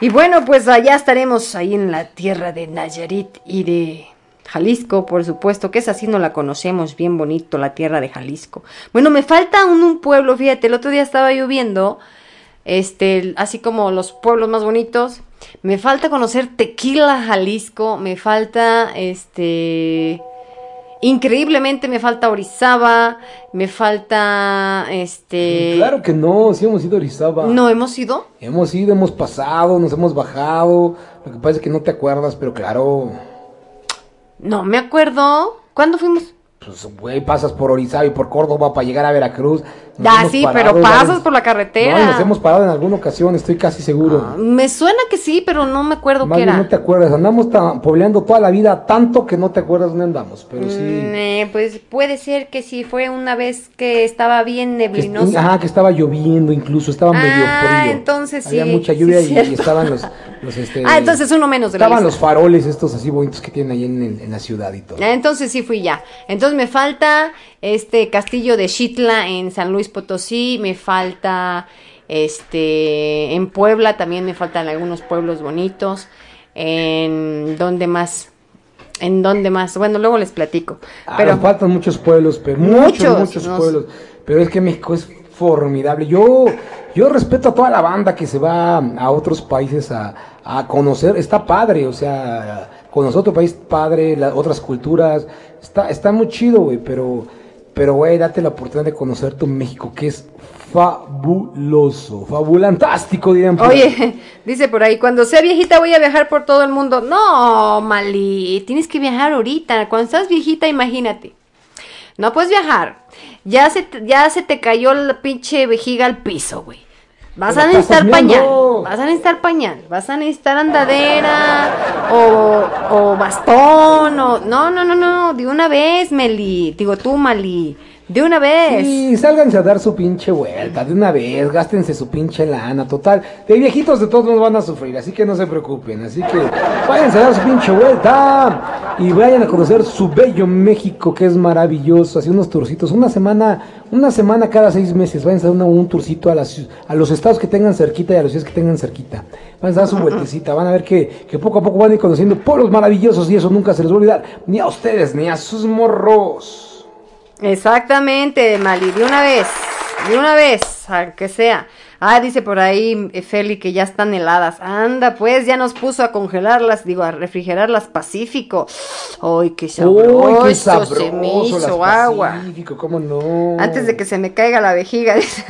Y bueno, pues allá estaremos ahí en la tierra de Nayarit y de Jalisco, por supuesto, que es así no la conocemos, bien bonito la tierra de Jalisco. Bueno, me falta un, un pueblo, fíjate, el otro día estaba lloviendo, este, así como los pueblos más bonitos. Me falta conocer Tequila, Jalisco, me falta, este, increíblemente me falta Orizaba, me falta, este, Claro que no, sí hemos ido a Orizaba. no hemos ido. Hemos ido, hemos pasado, nos hemos bajado. Lo que pasa es que no te acuerdas, pero claro, No me acuerdo. ¿Cuándo fuimos? pues güey, pasas por Orizaba y por Córdoba para llegar a Veracruz. Ah, sí, parado pero pasas por la carretera. No, nos hemos parado en alguna ocasión, estoy casi seguro. Me suena que sí, pero no me acuerdo Más qué era. no te acuerdas, andamos pobleando toda la vida tanto que no te acuerdas dónde andamos, pero sí. Mm, eh, pues puede ser que sí, fue una vez que estaba bien que neblinoso. ajá, que estaba lloviendo incluso, estaba medio Ah, frío. entonces Había sí, mucha sí, lluvia y- estaban los, los, este, Ah, entonces uno menos de estaban los faroles estos así bonitos que tienen ahí en, en- en la ciudad y todo. Ah, Entonces sí fui ya. Entonces me falta este castillo de Xitla en San Luis Potosí, me falta este en Puebla también me faltan algunos pueblos bonitos. En dónde más? ¿En dónde más? Bueno, luego les platico. Ah, Pero faltan muchos pueblos, pero muchos, Muchos, nos- pueblos. Pero es que México es formidable. Yo, yo respeto a toda la banda que se va a otros países a, a conocer. Está padre, o sea, conocer otro país padre, las otras culturas. Está, está muy chido, güey, pero, pero, güey, date la oportunidad de conocer tu México, que es fabuloso, fabulantástico, dirían. por. Oye, dice por ahí, cuando sea viejita voy a viajar por todo el mundo. No, Mali, tienes que viajar ahorita. Cuando estás viejita, imagínate. No puedes viajar. Ya se, ya se te cayó la pinche vejiga al piso, güey. Vas a necesitar pañal. Vas a necesitar pañal. Vas a necesitar andadera o, o bastón o... No, no, no, no. De una vez, Meli. Digo tú, Mali. De una vez. Sí, sálganse a dar su pinche vuelta, de una vez, gástense su pinche lana, total. De viejitos de todos nos van a sufrir, así que no se preocupen. Así que váyanse a dar su pinche vuelta y vayan a conocer su bello México, que es maravilloso. Así unos turcitos, una semana, una semana cada seis meses. Váyanse a dar un turcito a, las, a los estados que tengan cerquita y a los ciudades que tengan cerquita. Váyanse a dar su vueltecita, van a ver que, que poco a poco van a ir conociendo pueblos maravillosos y eso nunca se les va a olvidar, ni a ustedes, ni a sus morros. Exactamente, Mali, de una vez, de una vez, aunque sea. Ah, dice por ahí eh, Feli que ya están heladas. Anda, pues ya nos puso a congelarlas, digo, a refrigerarlas Pacífico. ¡Ay, qué sabroso! Uy, qué se me sabroso, hizo agua. Pacífico, ¿cómo no? Antes de que se me caiga la vejiga. dice.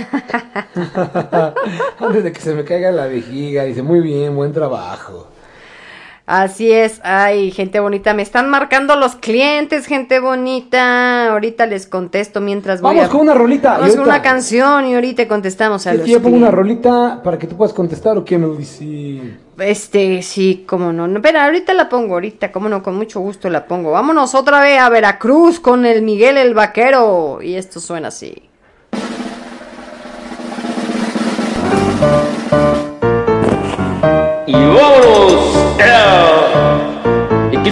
Antes de que se me caiga la vejiga, dice, muy bien, buen trabajo. Así es, ay, gente bonita, me están marcando los clientes, gente bonita. Ahorita les contesto mientras voy Vamos a... con una rolita. Vamos con una canción y ahorita contestamos a ¿Quieres los yo pongo una rolita para que tú puedas contestar o qué me dice? Este, sí, cómo no. no. Espera, ahorita la pongo, ahorita, cómo no, con mucho gusto la pongo. Vámonos otra vez a Veracruz con el Miguel el Vaquero. Y esto suena así. Y vámonos.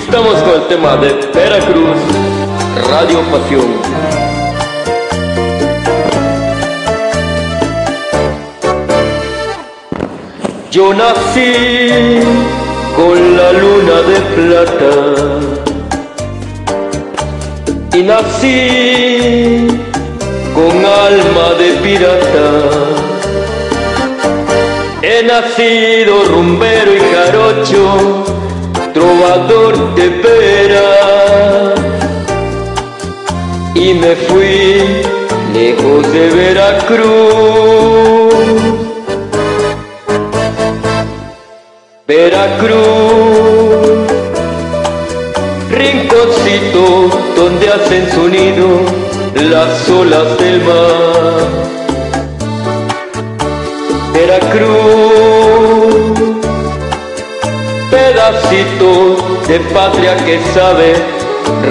Estamos con el tema de Veracruz, Radio Pasión. Yo nací con la luna de plata y nací con alma de pirata. He nacido rumbero y jarocho, de veras, y me fui lejos de Veracruz. Veracruz, rinconcito donde hacen su nido las olas del mar. Veracruz, de patria que sabe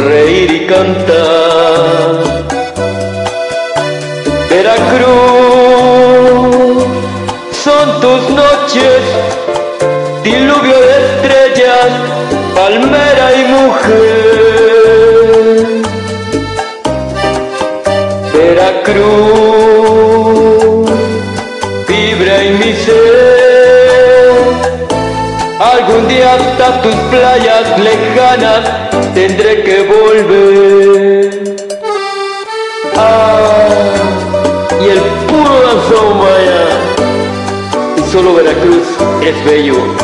reír y cantar. Veracruz, son tus noches, diluvio de estrellas, palmera y mujer. Veracruz, Hasta tus playas lejanas tendré que volver. Ah, y el puro danzón vaya. Y solo Veracruz es bello.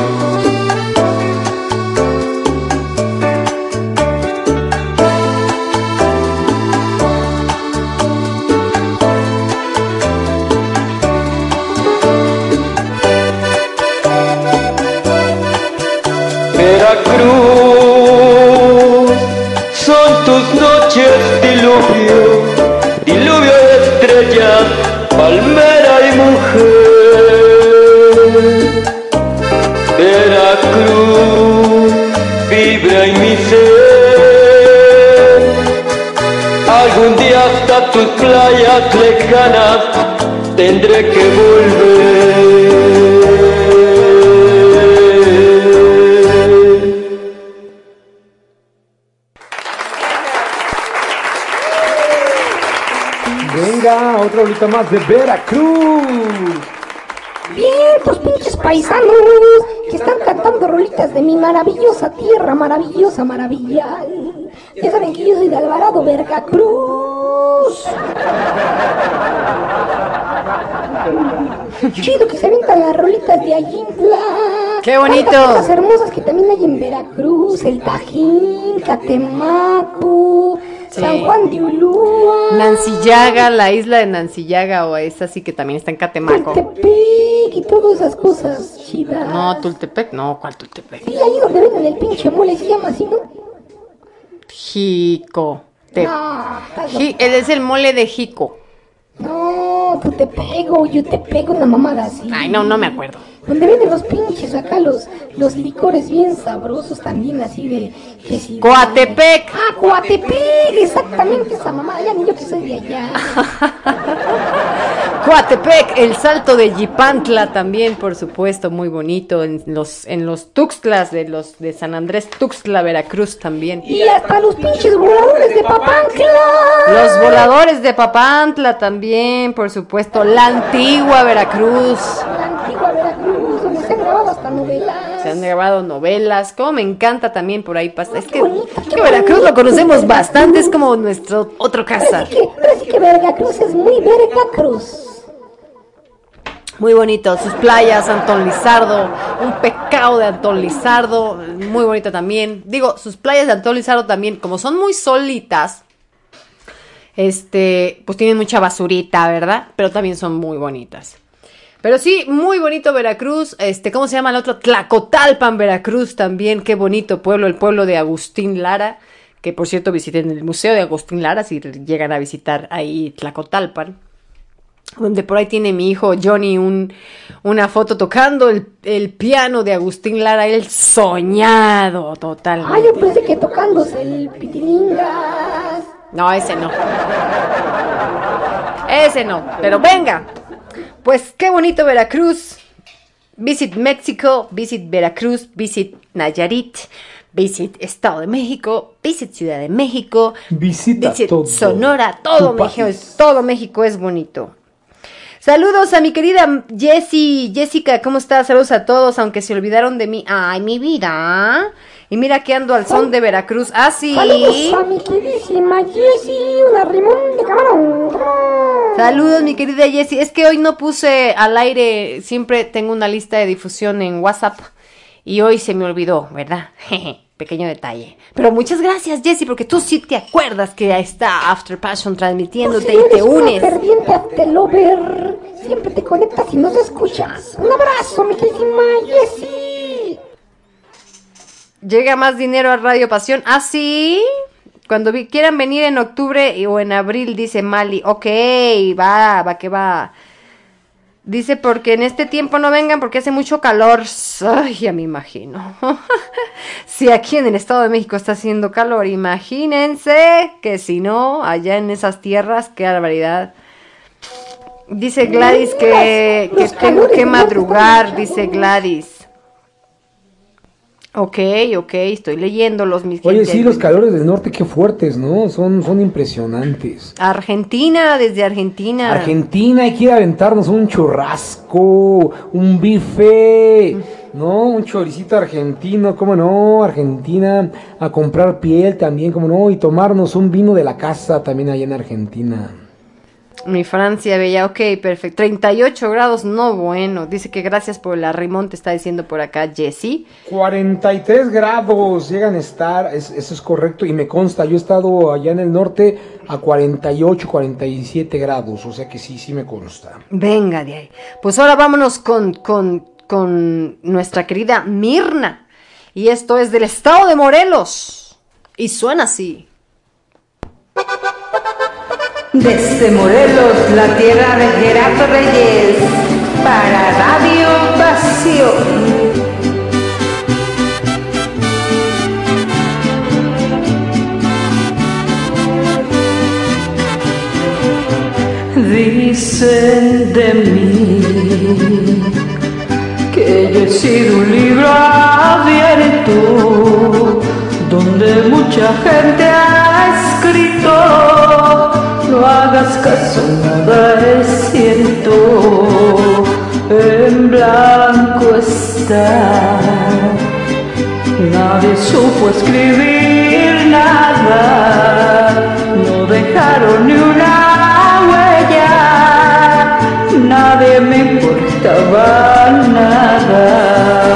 Tus playas lejanas tendré que volver. Venga, otra rolita más de Veracruz. Vientos, pinches paisanos, que están cantando rolitas de mi maravillosa tierra, maravillosa, maravilla. Ya saben que yo soy de Alvarado, Veracruz. Chido que se aventan las rolitas de Ayintla. ¡Qué bonito! Cosas hermosas que también hay en Veracruz, el Tajín, Catemaco, Sí. San Juan de Ulúa. Nancillaga, la isla de Nancillaga, o esa sí que también está en Catemaco. Tultepec y todas esas cosas chidas. No, Tultepec, no, ¿cuál Tultepec? Sí, ahí donde venden el pinche mole se llama así, ¿no? Jico. Te- No, Ji- él es el mole de Jico. No, tú te pego, yo te pego una mamada así. Ay, no, no me acuerdo. donde venden los pinches acá los, los licores bien sabrosos también así de... que si- Coatepec. Ah, Coatepec, exactamente esa mamá, ya ni yo que soy de allá. Coatepec, el salto de Yipantla también, por supuesto, muy bonito. En los, en los Tuxtlas de los de San Andrés Tuxtla, Veracruz también. Y hasta los pinches voladores de Papantla. Los voladores de Papantla también, por supuesto. La antigua Veracruz. La antigua Veracruz, donde se han grabado hasta novelas. Se han grabado novelas. Como me encanta también por ahí pasa. Es que, Veracruz lo conocemos bastante, es como nuestro otro casa. Que parece que Veracruz es muy Veracruz. Muy bonito, sus playas, Antón Lizardo, un pecado de Antón Lizardo, muy bonito también. Digo, sus playas de Antón Lizardo también, como son muy solitas, este, pues tienen mucha basurita, ¿verdad? Pero también son muy bonitas. Pero sí, muy bonito Veracruz, este, ¿cómo se llama el otro? Tlacotalpan, Veracruz también, qué bonito pueblo, el pueblo de Agustín Lara, que por cierto visiten el Museo de Agustín Lara si llegan a visitar ahí Tlacotalpan donde por ahí tiene mi hijo Johnny un, una foto tocando el, el piano de Agustín Lara, el soñado total. Ay, yo pensé que tocándose el pitiringas. No, ese no. Ese no, pero venga. Pues qué bonito Veracruz. Visit México, visit Veracruz, visit Nayarit, visit Estado de México, visit Ciudad de México, Visita visit todo. Sonora, todo México, todo México es bonito. Saludos a mi querida Jessie, Jessica, ¿cómo estás? Saludos a todos, aunque se olvidaron de mí. Ay, mi vida. Y mira que ando al son de Veracruz. Ah, sí. Saludos a mi queridísima Jessie, una rimón de camarón. Saludos, mi querida Jessie. Es que hoy no puse al aire, siempre tengo una lista de difusión en WhatsApp y hoy se me olvidó, ¿verdad? Jeje, Pequeño detalle. Pero muchas gracias, Jessie, porque tú sí te acuerdas que está After Passion transmitiéndote y te Eres una unes. Siempre te conectas y nos escuchas. Un abrazo, mi queridísima Jessie. Llega más dinero a Radio Pasión. ¿Ah, sí? Cuando vi- quieran venir en octubre y- o en abril, dice Mali. Ok, va, va que va. Dice, porque en este tiempo no vengan porque hace mucho calor. Ay, ya me imagino. si aquí en el Estado de México está haciendo calor, imagínense que si no, allá en esas tierras, qué barbaridad. Dice Gladys que, que tengo que madrugar, dice Gladys. Ok, ok, estoy leyéndolos, mis Oye, gente. sí, los calores del norte, qué fuertes, ¿no? Son, son impresionantes. Argentina, desde Argentina. Argentina, hay que ir a aventarnos un churrasco, un bife, ¿no? Un choricito argentino, ¿cómo no? Argentina, a comprar piel también, ¿cómo no? Y tomarnos un vino de la casa también allá en Argentina. Mi Francia, bella, ok, perfecto. 38 grados, no bueno. Dice que gracias por la rimón, te está diciendo por acá Jessie. 43 grados llegan a estar, es- eso es correcto, y me consta, yo he estado allá en el norte a 48, 47 grados, o sea que sí, sí me consta. Venga de ahí. Pues ahora vámonos con, con, con nuestra querida Mirna. Y esto es del estado de Morelos. Y suena así. Desde Morelos, la tierra de Gerardo Reyes, para Radio Pasión. Dicen de mí que yo he sido un libro abierto donde mucha gente ha escrito. No hagas caso, nada es cierto, en blanco está. Nadie supo escribir nada, no dejaron ni una huella, nadie me importaba nada,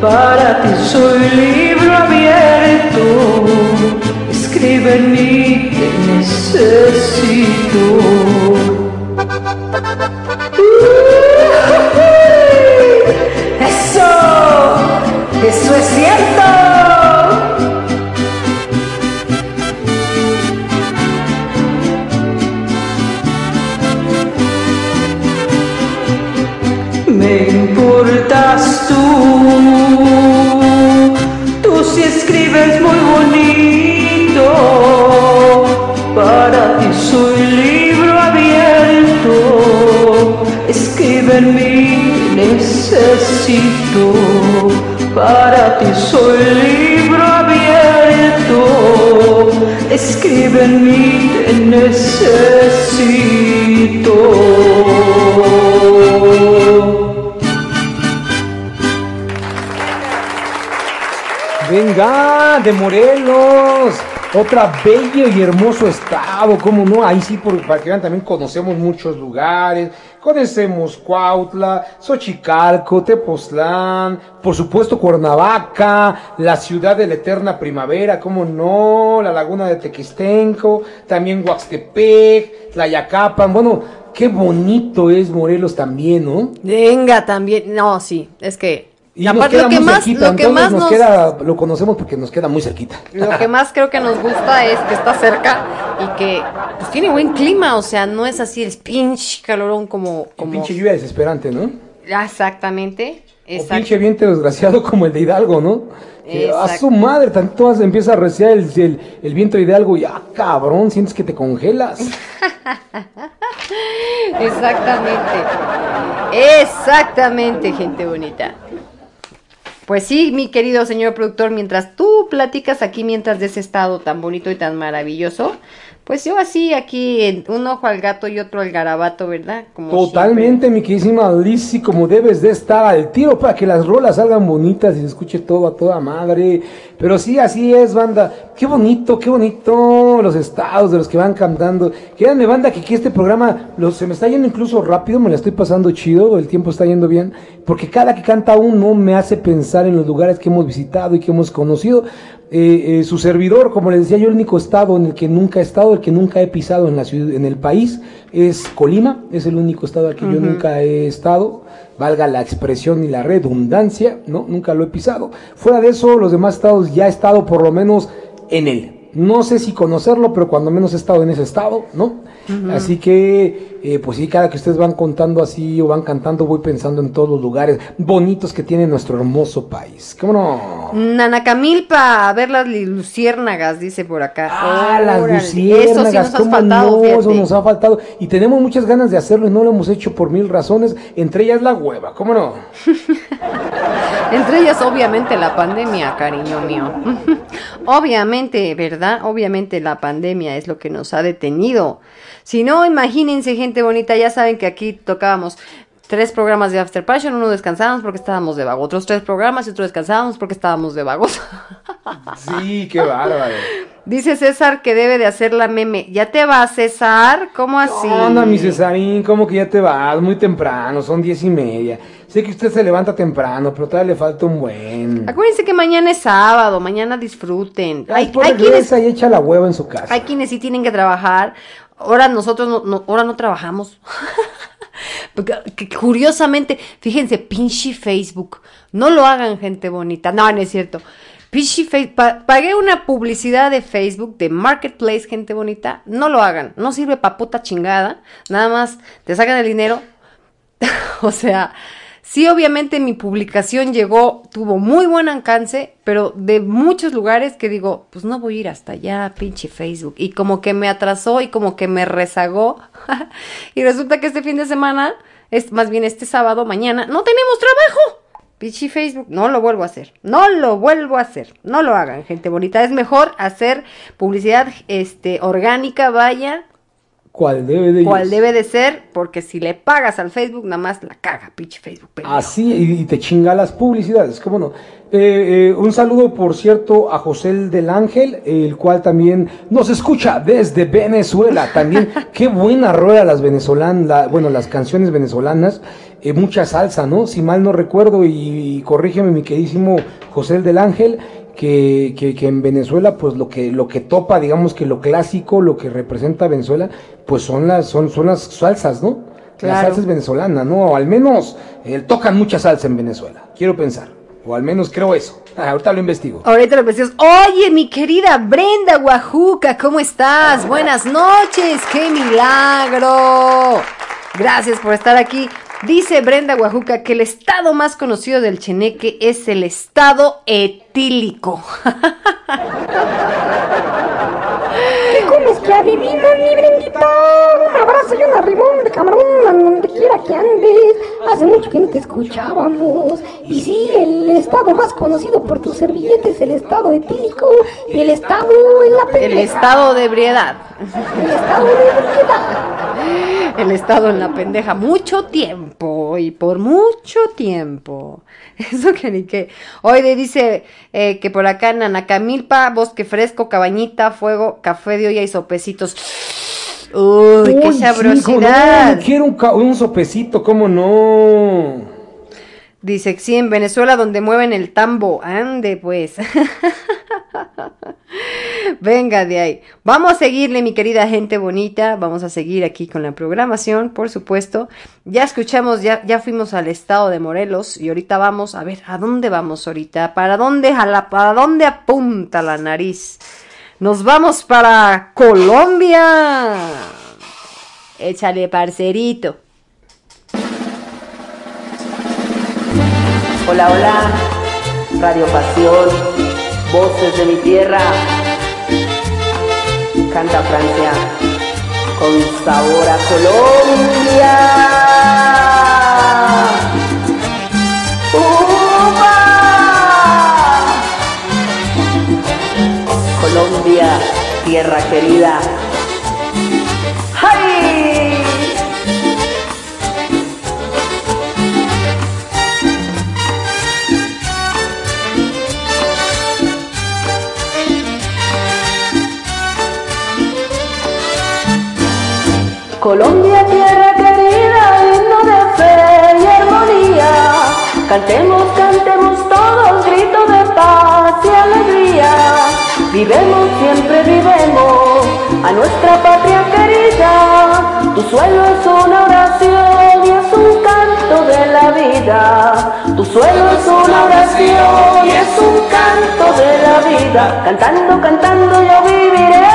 para ti soy libro abierto, escribe en mí te necesito. Otra bello y hermoso estado, ¿cómo no? Ahí sí, por, para que vean, también conocemos muchos lugares. Conocemos Cuautla, Xochicalco, Tepoztlán, por supuesto Cuernavaca, la ciudad de la eterna primavera, ¿cómo no? La laguna de Tequistenco, también Huaxtepec, Tlayacapan. Bueno, qué bonito es Morelos también, ¿no? Venga, también. No, sí, es que y aparte, lo que más, cerquita, lo que más nos nos, queda, lo conocemos porque nos queda muy cerquita. lo que más creo que nos gusta es que está cerca y que pues tiene buen clima, o sea, no es así el pinche calorón como, como Pinche lluvia desesperante, ¿no? Ah, exactamente, O exacto. pinche viento desgraciado como el de Hidalgo, ¿no? Que a Exacto. su madre, tantito más empieza a reciar el, el, el viento de Hidalgo y ah, cabrón, sientes que te congelas. Exactamente. Exactamente, gente bonita. Pues sí, mi querido señor productor, mientras tú platicas aquí mientras de ese estado tan bonito y tan maravilloso, pues yo así aquí, un ojo al gato y otro al garabato, ¿verdad? Como Totalmente, mi queridísima Lizzy, como debes de estar al tiro para que las rolas salgan bonitas y se escuche todo a toda madre. Pero sí, así es, banda. Qué bonito, qué bonito los estados de los que van cantando. Créanme, banda, que aquí este programa lo- se me está yendo incluso rápido, me la estoy pasando chido, el tiempo está yendo bien, porque cada que canta uno me hace pensar en los lugares que hemos visitado y que hemos conocido. Eh, eh, su servidor, como les decía yo, el único estado en el que nunca he estado, el que nunca he pisado en la ciudad, en el país, es Colima, es el único estado al que yo nunca he estado, valga la expresión y la redundancia, no, nunca lo he pisado. Fuera de eso, los demás estados ya he estado por lo menos en él. No sé si conocerlo, pero cuando menos he estado en ese estado, ¿no? Así que, eh, pues sí, cada que ustedes van contando así o van cantando, voy pensando en todos los lugares bonitos que tiene nuestro hermoso país. ¿Cómo no? Nanacamilpa, a ver las luciérnagas, dice por acá. Ah, las Órale, luciérnagas, Eso sí nos ha ¿cómo faltado, no? Eso nos ha faltado. Y tenemos muchas ganas de hacerlo y no lo hemos hecho por mil razones, entre ellas la hueva, ¿cómo no? Entre ellas, obviamente, la pandemia, cariño mío. obviamente, ¿verdad? Obviamente la pandemia es lo que nos ha detenido. Si no, imagínense, gente bonita, ya saben que aquí tocábamos tres programas de After Passion, uno descansábamos porque estábamos de vago, otros tres programas y otro descansábamos porque estábamos de vagos. Sí, qué bárbaro. Dice César que debe de hacer la meme. ¿Ya te vas, César? ¿Cómo así? ¿Qué onda, mi Cesarín? ¿Cómo que ya te vas? Muy temprano, son diez y media. Sé que usted se levanta temprano, pero todavía le falta un buen. Acuérdense que mañana es sábado, mañana disfruten. Hay, Después hay quienes y echa la hueva en su casa. Hay quienes sí tienen que trabajar. Ahora nosotros no, no- ahora no trabajamos. Curiosamente, fíjense, pinche Facebook. No lo hagan, gente bonita. No, no es cierto. Pinche Facebook. pagué una publicidad de Facebook, de Marketplace, gente bonita. No lo hagan. No sirve pa' puta chingada. Nada más te sacan el dinero. o sea, sí, obviamente mi publicación llegó, tuvo muy buen alcance, pero de muchos lugares que digo, pues no voy a ir hasta allá, pinche Facebook. Y como que me atrasó y como que me rezagó. y resulta que este fin de semana, es más bien este sábado, mañana, no tenemos trabajo. Pinche Facebook, no lo vuelvo a hacer, no lo vuelvo a hacer, no lo hagan, gente bonita, es mejor hacer publicidad este orgánica, vaya, ¿Cuál debe de cual debe de ser, porque si le pagas al Facebook, nada más la caga, pinche Facebook. pendejo. Así, y, y te chinga las publicidades, ¿cómo no? Eh, eh, un saludo, por cierto, a José del Ángel, el cual también nos escucha desde Venezuela. También, qué buena rueda las venezolanas, la- bueno, las canciones venezolanas, eh, mucha salsa, ¿no? Si mal no recuerdo, y, y corrígeme mi queridísimo José del Ángel, que, que, que en Venezuela, pues lo que, lo que topa, digamos que lo clásico, lo que representa Venezuela, pues son las, son, son las salsas, ¿no? La Claro. salsa es venezolana, ¿no? O al menos eh, tocan mucha salsa en Venezuela, quiero pensar. O al menos creo eso. Ah, ahorita lo investigo. Ahorita lo decías, oye, mi querida Brenda Guajuca, ¿cómo estás? Buenas noches, qué milagro. Gracias por estar aquí. Dice Brenda Guajuca que el estado más conocido del Cheneque es el estado etílico. ¿Qué comes que adivina, mi brindita? Un abrazo y un arrimón de camarón a donde quiera que andes. Hace mucho que no te escuchábamos. Y sí, el estado más conocido por tus servilletes, el estado etílico, y el estado en la pendeja. El estado de ebriedad. El estado de ebriedad. El estado en la pendeja. Mucho tiempo. Y por mucho tiempo. Eso que ni qué. Hoy le dice eh, que por acá en Anacamilpa, bosque fresco, cabañita, fuego, café de olla y sopecitos. Uy, qué Uy, sabrosidad. no, quiero un, un sopecito, ¿cómo no? Dice, sí, en Venezuela donde mueven el tambo. Ande, pues. Venga de ahí. Vamos a seguirle, mi querida gente bonita. Vamos a seguir aquí con la programación, por supuesto. Ya escuchamos, ya, ya fuimos al estado de Morelos y ahorita vamos a ver a dónde vamos ahorita. ¿Para dónde, jala- para dónde apunta la nariz? Nos vamos para Colombia. Échale, parcerito. Hola, hola, Radio Pasión, voces de mi tierra. Canta Francia con sabor a Colombia. Tierra querida. ¡Ay! Colombia, tierra querida, himno de fe y armonía. Cantemos, cantemos Vivemos, siempre vivemos a nuestra patria querida. Tu suelo es una oración y es un canto de la vida. Tu suelo es una oración y es un canto de la vida. Cantando, cantando yo viviré.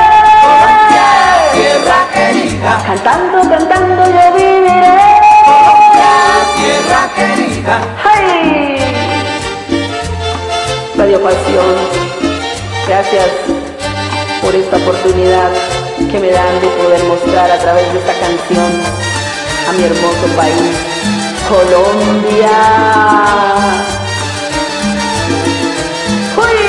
Tierra querida, Cantando, cantando yo viviré. tierra querida. ¡Ay! Radio Pasión, gracias por esta oportunidad que me dan de poder mostrar a través de esta canción a mi hermoso país, Colombia. ¡Uy!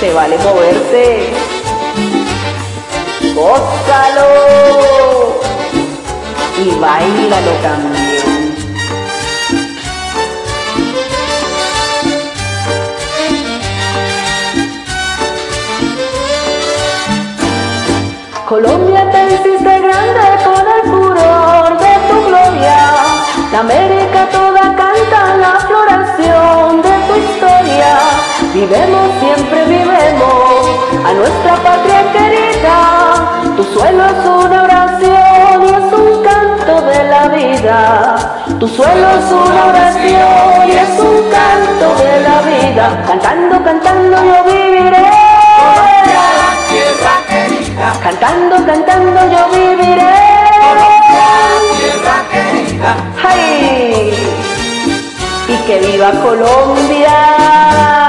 Se vale moverse. Gózalo y bailalo también. Colombia te hiciste grande con el furor de tu gloria. La América toda canta la floración de tu historia. Vivemos, siempre vivemos a nuestra patria querida. Tu suelo es una oración y es un canto de la vida. Tu suelo es una oración y es un canto de la vida. Cantando, cantando yo viviré. Cantando, cantando yo viviré. tierra querida. ¡Ay! Y que viva Colombia.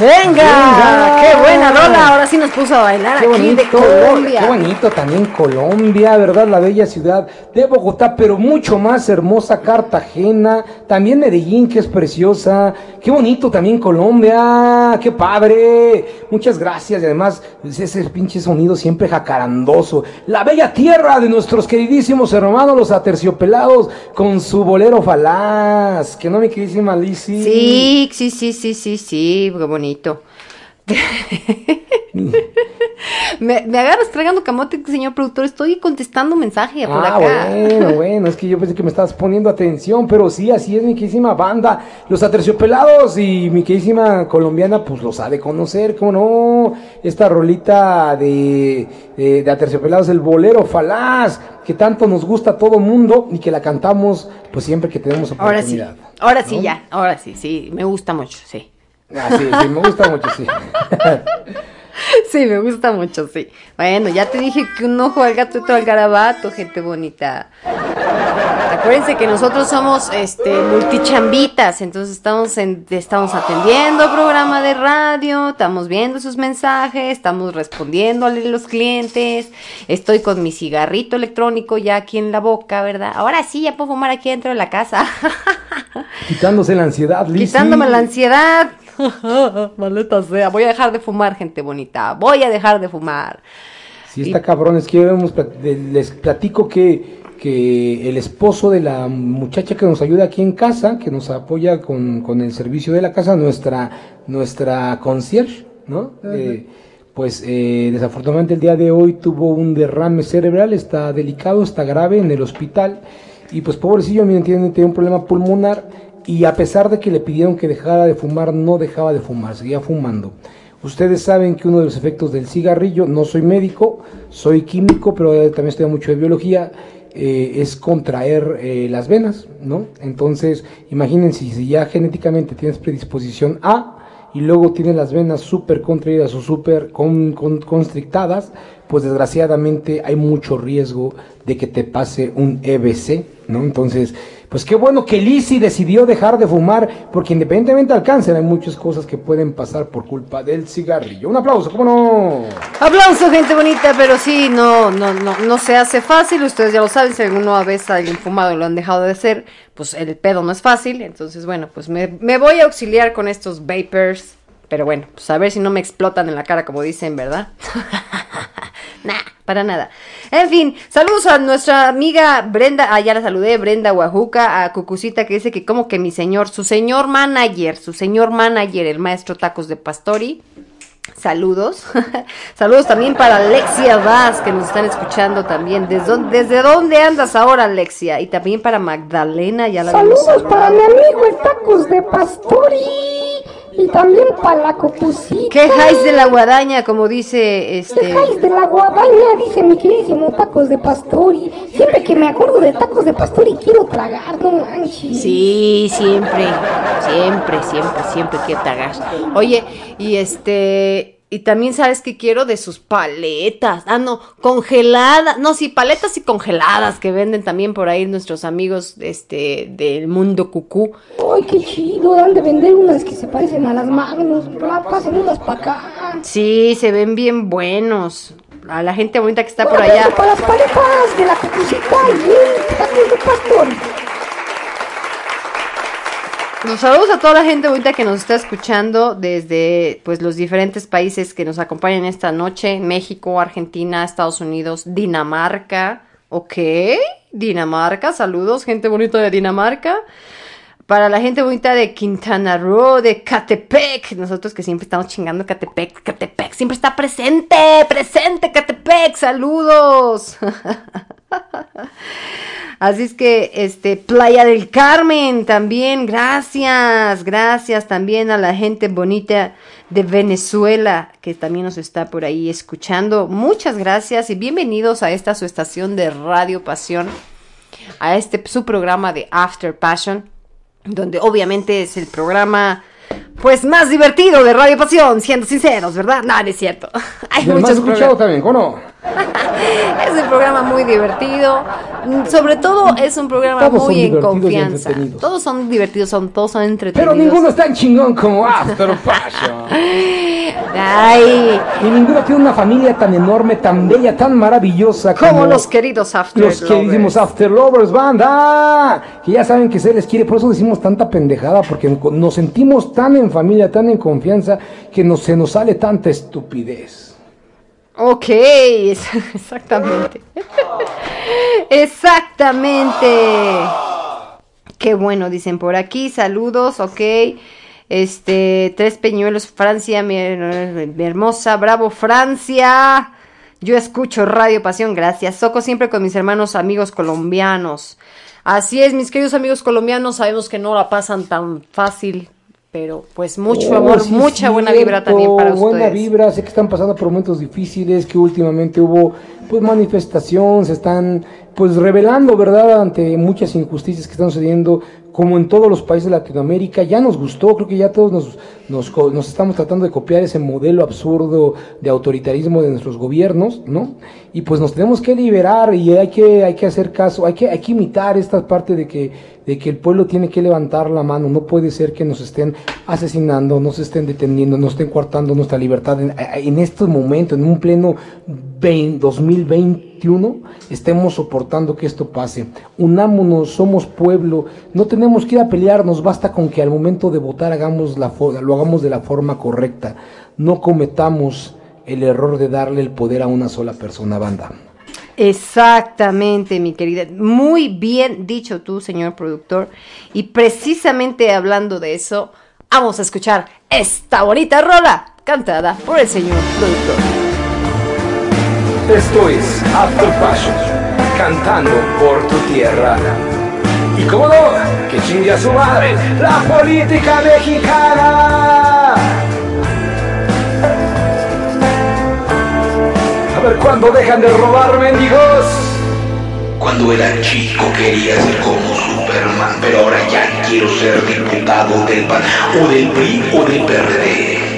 Venga, Venga. qué buena rola. Ahora sí nos puso a bailar Qué aquí bonito, de Colombia. qué bonito también Colombia, ¿verdad? La bella ciudad de Bogotá, pero mucho más hermosa Cartagena, también Medellín, que es preciosa. Qué bonito también Colombia, qué padre. Muchas gracias y además pues, ese pinche sonido siempre jacarandoso. La bella tierra de nuestros queridísimos hermanos los aterciopelados con su bolero falaz. Que no, mi queridísima Lizzy. Sí, sí, sí, sí, sí, sí, qué bonito. Me, me agarras tragando camote, señor productor. Estoy contestando mensaje por Ah, acá. bueno, bueno, es que yo pensé que me estabas poniendo atención, pero sí, así es mi queridísima banda. Los aterciopelados y mi queridísima colombiana, pues los ha de conocer, ¿cómo no? Esta rolita de, de, de aterciopelados, el bolero falaz, que tanto nos gusta a todo mundo y que la cantamos, pues siempre que tenemos Ahora sí, oportunidad. ahora sí, ya, ahora sí, sí, me gusta mucho, sí. Ah, sí, sí, me gusta mucho, sí. Sí, me gusta mucho, sí. Bueno, ya te dije que un ojo al gato y otro al garabato, gente bonita. Acuérdense que nosotros somos este multichambitas, entonces estamos en, estamos atendiendo programa de radio, estamos viendo sus mensajes, estamos respondiéndole a los clientes, estoy con mi cigarrito electrónico ya aquí en la boca, ¿verdad? Ahora sí ya puedo fumar aquí dentro de la casa. Quitándose la ansiedad, Lizzy. Quitándome la ansiedad. Maleta sea, voy a dejar de fumar, gente bonita. Voy a dejar de fumar. Sí, está cabrón. Es que les platico que, que el esposo de la muchacha que nos ayuda aquí en casa, que nos apoya con, con el servicio de la casa, nuestra, nuestra concierge, ¿no? Eh, pues eh, desafortunadamente el día de hoy tuvo un derrame cerebral, está delicado, está grave en el hospital. Y pues pobrecillo, miren, tiene, tiene un problema pulmonar. Y a pesar de que le pidieron que dejara de fumar, no dejaba de fumar, seguía fumando. Ustedes saben que uno de los efectos del cigarrillo, no soy médico, soy químico, pero también estudio mucho de biología, eh, es contraer eh, las venas, ¿no? Entonces, imagínense, si ya genéticamente tienes predisposición A y luego tienes las venas súper contraídas o súper con, con- constrictadas, pues desgraciadamente hay mucho riesgo de que te pase un EBC, ¿no? Entonces, pues qué bueno que Lizzy decidió dejar de fumar, porque independientemente del cáncer, hay muchas cosas que pueden pasar por culpa del cigarrillo. Un aplauso, ¿cómo no? Aplauso, gente bonita, pero sí, no, no, no, no se hace fácil. Ustedes ya lo saben, si alguna vez alguien fumado y lo han dejado de hacer, pues el pedo no es fácil. Entonces, bueno, pues me, me voy a auxiliar con estos vapors. Pero bueno, pues a ver si no me explotan en la cara, como dicen, ¿verdad? nah, para nada. En fin, saludos a nuestra amiga Brenda, ah, ya la saludé, Brenda Guajuca, a Cucucita que dice que como que mi señor, su señor manager, su señor manager, el maestro Tacos de Pastori, Saludos. Saludos también para Alexia Vaz, que nos están escuchando también. ¿Desde dónde, ¿Desde dónde andas ahora, Alexia? Y también para Magdalena, ya la Saludos para mi amigo el Tacos de Pastori. Y también para la copusita. Quejáis de la guadaña, como dice este. Quejáis de la guadaña, dice mi queridísimo Tacos de Pastori. Siempre que me acuerdo de Tacos de Pastori quiero tragar, no manches. Sí, siempre, siempre, siempre, siempre quiero tragar. Oye, y este. Y también sabes que quiero de sus paletas. Ah, no, congeladas. No, sí, paletas y congeladas que venden también por ahí nuestros amigos este del mundo cucú. Ay, qué chido, han de vender unas que se parecen a las Magnus. Pa- Pasen unas para acá. Sí, se ven bien buenos. A la gente bonita que está por allá. Para las paletas de la y el Pastori. Los saludos a toda la gente bonita que nos está escuchando desde pues los diferentes países que nos acompañan esta noche, México, Argentina, Estados Unidos, Dinamarca, ok, Dinamarca, saludos, gente bonita de Dinamarca. Para la gente bonita de Quintana Roo, de Catepec, nosotros que siempre estamos chingando Catepec, Catepec, siempre está presente, presente Catepec, saludos. Así es que, este, Playa del Carmen también, gracias, gracias también a la gente bonita de Venezuela que también nos está por ahí escuchando. Muchas gracias y bienvenidos a esta su estación de Radio Pasión, a este su programa de After Passion, donde obviamente es el programa pues más divertido de Radio Pasión, siendo sinceros, ¿verdad? No, no es cierto. Hay Y el más muchos escuchado también, ¿cómo no? Es un programa muy divertido. Sobre todo es un programa Todos muy en confianza. Todos son divertidos, son, todos son entretenidos. Pero ninguno es tan chingón como After Passion. Ay, Y ninguno tiene una familia tan enorme, tan bella, tan maravillosa como, como los queridos After los que Lovers. decimos After Lovers, banda. Que ya saben que se les quiere, por eso decimos tanta pendejada, porque nos sentimos tan en familia, tan en confianza, que nos, se nos sale tanta estupidez. Ok, exactamente. exactamente. Qué bueno, dicen por aquí. Saludos, ok. Este, tres peñuelos, Francia, mi, mi hermosa, bravo Francia. Yo escucho Radio Pasión, gracias. Soco siempre con mis hermanos amigos colombianos. Así es, mis queridos amigos colombianos, sabemos que no la pasan tan fácil, pero pues mucho Oh, amor, sí, mucha buena vibra también para ustedes. Buena vibra, sé que están pasando por momentos difíciles, que últimamente hubo pues manifestación, se están pues revelando, ¿verdad?, ante muchas injusticias que están sucediendo como en todos los países de Latinoamérica, ya nos gustó, creo que ya todos nos, nos, nos estamos tratando de copiar ese modelo absurdo de autoritarismo de nuestros gobiernos, ¿no? Y pues nos tenemos que liberar y hay que, hay que hacer caso, hay que, hay que imitar esta parte de que, de que el pueblo tiene que levantar la mano, no puede ser que nos estén asesinando, nos estén deteniendo, nos estén coartando nuestra libertad en, en estos momentos, en un pleno 20 2021, estemos soportando que esto pase. Unámonos, somos pueblo, no tenemos que ir a pelearnos, basta con que al momento de votar hagamos la lo hagamos de la forma correcta, no cometamos el error de darle el poder a una sola persona, banda. Exactamente, mi querida. Muy bien dicho tú, señor productor. Y precisamente hablando de eso, vamos a escuchar esta bonita rola cantada por el señor productor. Esto es After Passion, cantando por tu tierra. Y cómo no, que chingue a su madre la política mexicana. A ver cuándo dejan de robar mendigos. Cuando era chico quería ser como Superman, pero ahora ya quiero ser diputado del PAN o del PRI o del PRD.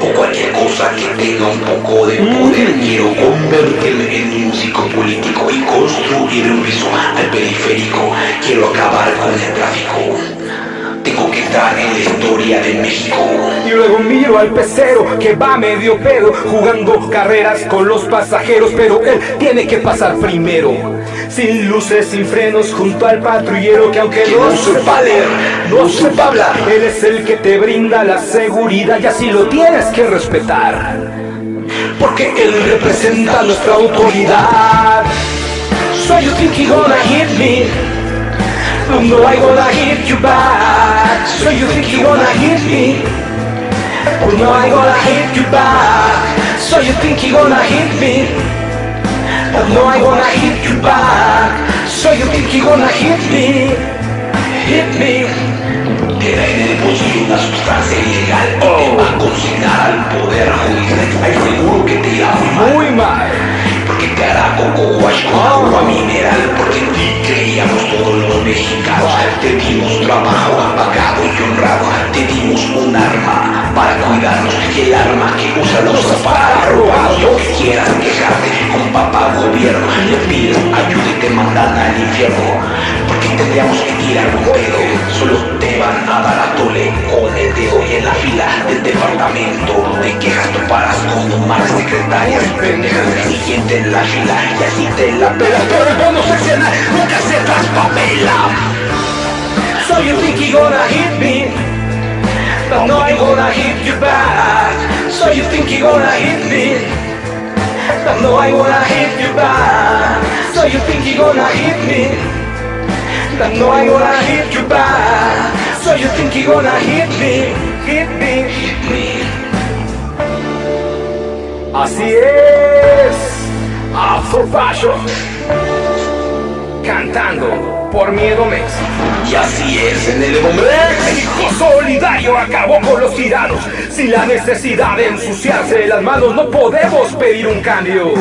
O cualquier cosa que tenga un poco de poder. Quiero convertirme en músico político y construir un piso al periférico. Quiero acabar con el tráfico. Tengo que entrar en la historia de México. Y luego miro al pecero que va medio pedo jugando carreras con los pasajeros, pero él tiene que pasar primero. Sin luces, sin frenos, junto al patrullero que aunque Que no no sepa leer, no sepa hablar, él es el que te brinda la seguridad y así lo tienes que respetar. Porque él representa nuestra autoridad. So you think he gonna hit me? But no, I gonna hit you back. So you think you gonna hit me? But no, I gonna hit you back. So you think you gonna hit me? But no, I gonna hit you back. So you think you gonna hit me? Hit me. Queda en el bolsillo una sustancia ilegal y te va a consignar al poder judicial. Seguro que te irá muy mal. Muy mal. Hará coco agua mineral. Porque en creíamos todos los mexicanos. Te dimos trabajo pagado y honrado. Te dimos un arma para cuidarnos. Y el arma que usa los para. Lo que quieras quejarte con papá gobierno. Le pides ayuda y te mandan al infierno. Porque tendríamos que tirar un pedo. Solo te van a dar a tole con el dedo y en la fila del departamento de quejas tú paras con más secretarias pendejas el siguiente en la fila y así te la pelas pero el bono seccional nunca se traspapela So you think you gonna hit me? But no, I gonna hit you back. So you think you gonna hit me? But no, I gonna hit you back. So you think you gonna hit me? But no, I gonna hit you back. So you think you gonna hit me? Hit me, hit me. Así es, Afro Fashion, cantando por Miedo Mex. y así es en el México solidario acabó con los tiranos. Sin la necesidad de ensuciarse las manos, no podemos pedir un cambio.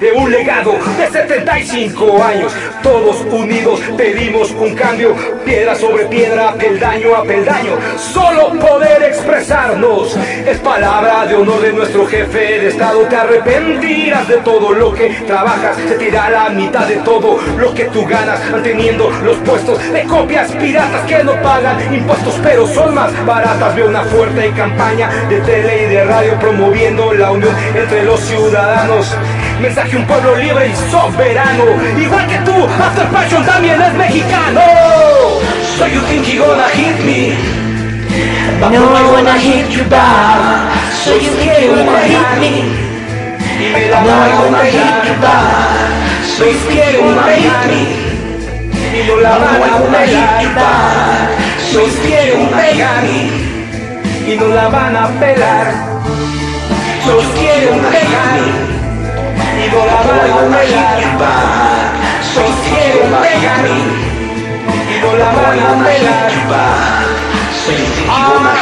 De un legado de 75 años, todos unidos pedimos un cambio. Piedra sobre piedra, peldaño a peldaño. Solo poder expresarnos es palabra de honor de nuestro jefe de Estado. Te arrepentirás de todo lo que trabajas. Te da la mitad de todo lo que tú ganas, manteniendo los puestos de copias piratas que no pagan impuestos, pero son más baratas. Veo una fuerte campaña de tele y de radio promoviendo la unión entre los ciudadanos. Mensaje un pueblo libre y soberano. Igual que tú, After Passion también es mexicano. So you think you gonna hit me? But no, I wanna hit you back. So you think you gonna hit me? No, I gonna hit you back. So you think you gonna hit me? Y no la van a pelar. Soy quieren pegar y no la van a pelar. Los quieren pegar y no la van a pelar. Los quieren pegar y no la van a pelar. After,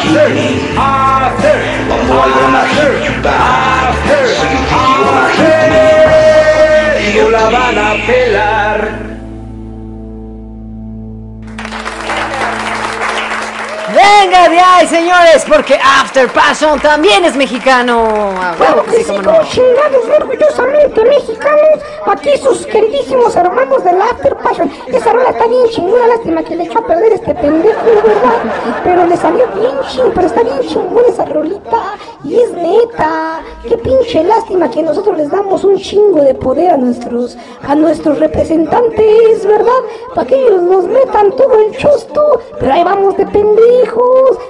after, after, after, y no la van a pelar. Venga de ahí, señores, porque After Passion también es mexicano. Que sí, no. chingados, orgullosamente mexicanos, aquí sus queridísimos hermanos del After Passion. Esa rola está bien chingona, lástima que le echó a perder este pendejo, ¿verdad? Pero le salió bien ching, pero está bien chingona esa rolita. Y es neta, qué pinche lástima que nosotros les damos un chingo de poder a nuestros, a nuestros representantes, ¿verdad? Para que ellos nos metan todo el chosto, pero ahí vamos de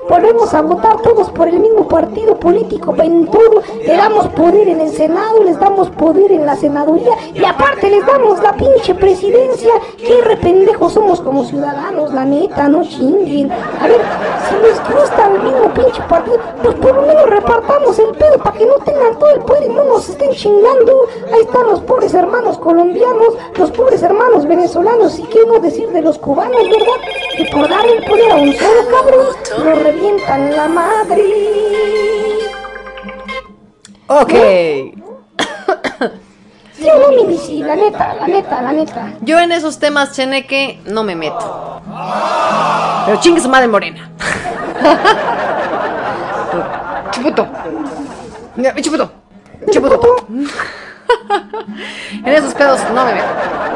Volvemos a votar todos por el mismo partido político, en todo. Le damos poder en el Senado, les damos poder en la senaduría y aparte les damos la pinche presidencia. Qué rependejos somos como ciudadanos, la neta, no chinguen. A ver, si les gusta el mismo pinche partido, pues por lo menos repartamos el pedo para que no tengan todo el poder y no nos estén chingando. Ahí están los pobres hermanos colombianos, los pobres hermanos venezolanos y qué no decir de los cubanos, ¿verdad? Que por dar el poder a un solo cabrón, lo revientan la madre. Ok. Sí o no, mi bici, la neta, la neta, la neta. Yo en esos temas, Cheneque, no me meto. Pero chingue su madre morena. Chuputo. Mira, Chuputo. Chuputo. En esos pedos no me meto.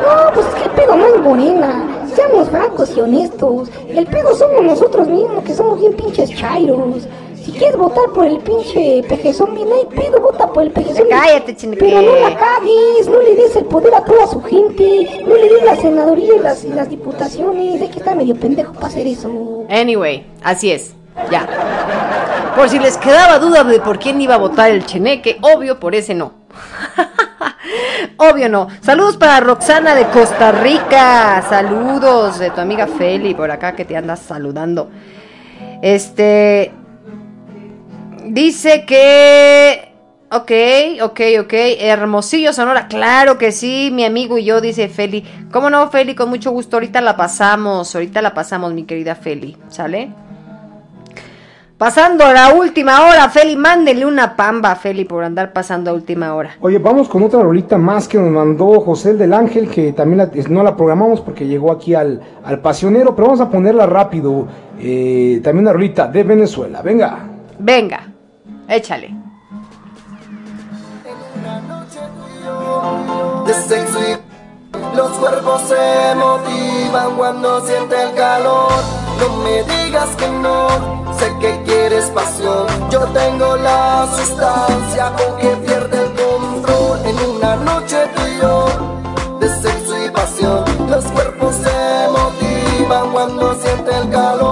No, pues es que el pedo no es morena. Seamos francos y honestos. El pedo somos nosotros mismos, que somos bien pinches chairos. Si quieres votar por el pinche pejezón bien ahí, pedo, vota por el pejezón. Cállate, Cheneque. Pero no la cagues, no le des el poder a toda su gente, no le des la senaduría y las, y las diputaciones. Hay que estar medio pendejo para hacer eso. Anyway, así es. Ya. Por si les quedaba duda de por quién iba a votar el Cheneque, obvio por ese no. Obvio no. Saludos para Roxana de Costa Rica. Saludos de tu amiga Feli por acá que te andas saludando. Este. Dice que. Ok, ok, ok. Hermosillo, Sonora. Claro que sí, mi amigo y yo, dice Feli. ¿Cómo no, Feli? Con mucho gusto. Ahorita la pasamos. Ahorita la pasamos, mi querida Feli. ¿Sale? Pasando a la última hora, Feli, mándele una pamba a Feli por andar pasando a última hora. Oye, vamos con otra rolita más que nos mandó José el del Ángel, que también la- no la programamos porque llegó aquí al, al pasionero, pero vamos a ponerla rápido. Eh, también una rolita de Venezuela, venga. Venga, échale. de sexo y los cuerpos se motivan cuando siente el calor. No me digas que no, sé que quieres pasión. Yo tengo la sustancia con que pierde el control en una noche tú de sexo y pasión. Los cuerpos se motivan cuando siente el calor.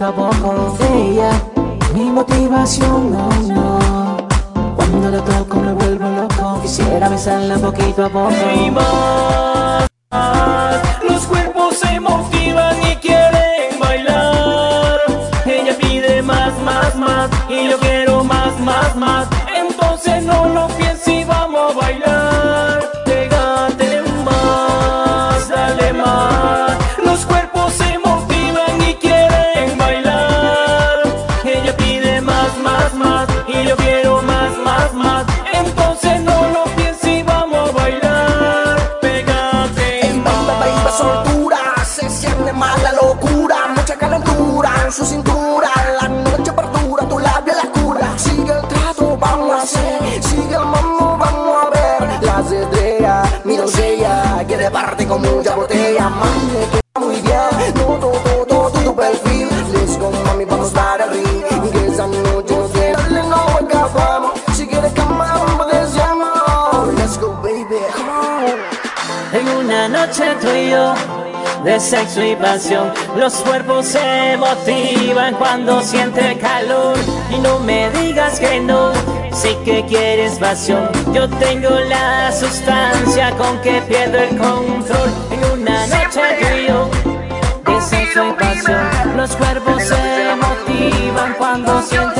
Besarla poquito a poco. Ella, mi motivación, oh no. Cuando la toco me vuelvo loco. Quisiera besarla poquito a poco. Y más, más, los cuerpos se motivan y quieren bailar. Ella pide más, más, más y yo quiero más, más, más. Con mucha botella, mami, le queda muy bien, no todo, todo, tu perfil. Let's go, mami, vamos a dar el ring, que esa noche no tiene, dale, no acabamos. Si quieres vamos a decirnos. Let's go, baby, come on. En una noche tú y yo de sexo y pasión, los cuerpos se motivan cuando siente calor y no me digas que no, sí que quieres pasión. Yo tengo la sustancia con que pierdo el control. En una noche tú y yo pasión, los cuerpos se motivan Venga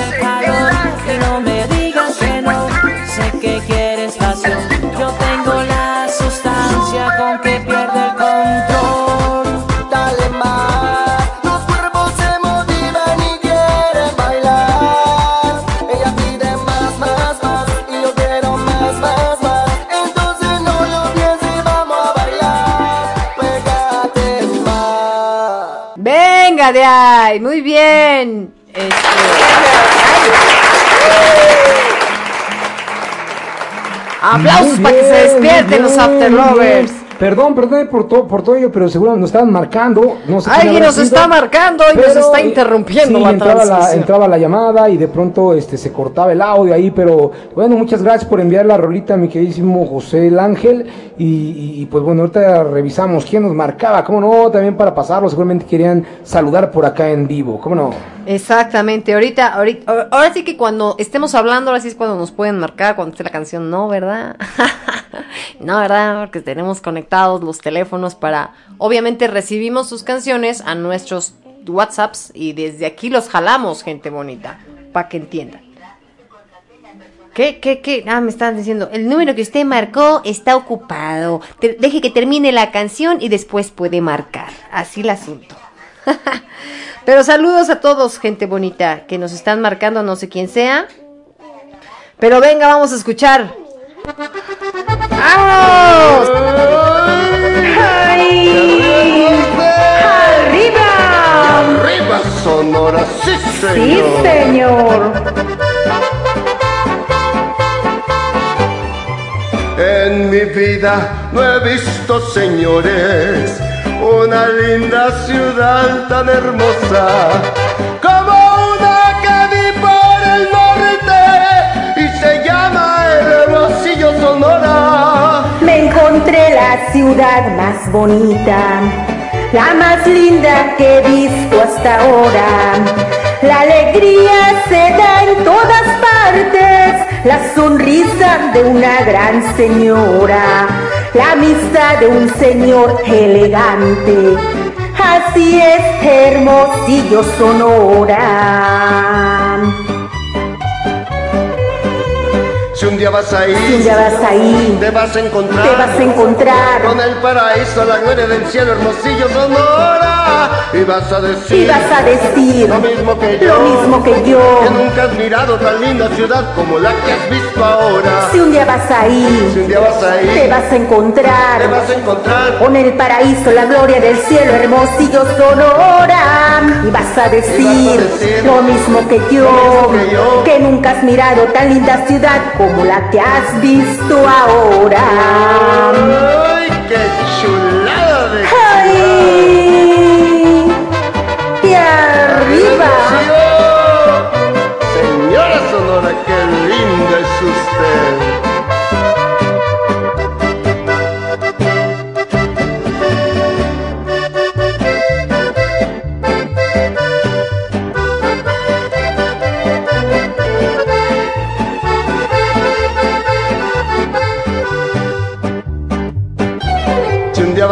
Aplausos para que se despierten los After. Lovers. Perdón, perdón por todo, por todo ello, pero seguramente nos estaban marcando. No sé Alguien nos sido, está marcando y nos está eh, interrumpiendo sí, la entraba la, transmisión. entraba la llamada y de pronto este se cortaba el audio ahí, pero bueno, muchas gracias por enviar la rolita, mi queridísimo José el Ángel. Y, y- y, pues bueno, ahorita revisamos quién nos marcaba, cómo no, también para pasarlo, seguramente querían saludar por acá en vivo, cómo no. Exactamente, ahorita, ahorita, ahora sí que cuando estemos hablando, ahora sí es cuando nos pueden marcar, cuando esté la canción, no, ¿verdad? no, ¿verdad? Porque tenemos conectados los teléfonos para, obviamente recibimos sus canciones a nuestros WhatsApps y desde aquí los jalamos, gente bonita, para que entiendan. ¿Qué, qué, qué? Ah, me estaban diciendo, el número que usted marcó está ocupado. Deje que termine la canción y después puede marcar. Así el asunto. Pero saludos a todos, gente bonita, que nos están marcando, no sé quién sea. Pero venga, vamos a escuchar. ¡Arriba! Arriba Sonora, sí Sí, señor. En mi vida no he visto, señores, una linda ciudad tan hermosa como una que vi por el norte y se llama el Hermosillo Sonora. La ciudad más bonita, la más linda que he visto hasta ahora. La alegría se da en todas partes, la sonrisa de una gran señora, la amistad de un señor elegante. Así es, Hermosillo Sonora. Si un día vas ahí, Si un día vas ahí, te vas a encontrar, te vas a encontrar con el paraíso, la gloria del cielo, Hermosillo Sonora, y vas a decir, y vas a decir lo mismo que yo, lo mismo que yo. que nunca has mirado tan linda ciudad como la que has visto ahora. Si un día vas ahí, Si un día vas ahí, te vas a encontrar te vas a encontrar con el paraíso, la gloria del cielo, hermosillo sonora. Y vas a decir, vas a decir lo mismo que yo, lo mismo que yo. que nunca has mirado tan linda ciudad como la que has visto ahora.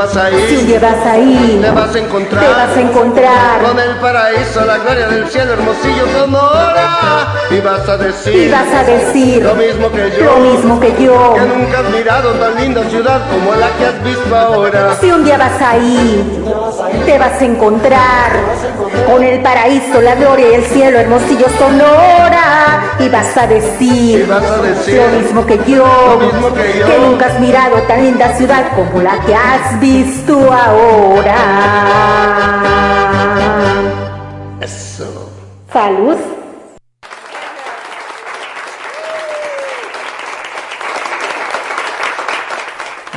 Si un día vas ahí, Si un día vas ahí, te vas a encontrar te vas a encontrar con el paraíso, la gloria del cielo, hermosillo Sonora. Y vas a decir, y vas a decir lo mismo que yo, lo mismo que yo. que nunca has mirado tan linda ciudad como la que has visto ahora. Si un día vas ahí, te vas a encontrar con el paraíso, la gloria y el cielo, hermosillo sonora. Y vas a decir, Y vas a decir lo mismo que yo, lo mismo que yo. nunca has mirado tan linda ciudad como la que has visto ahora. Eso. Salud.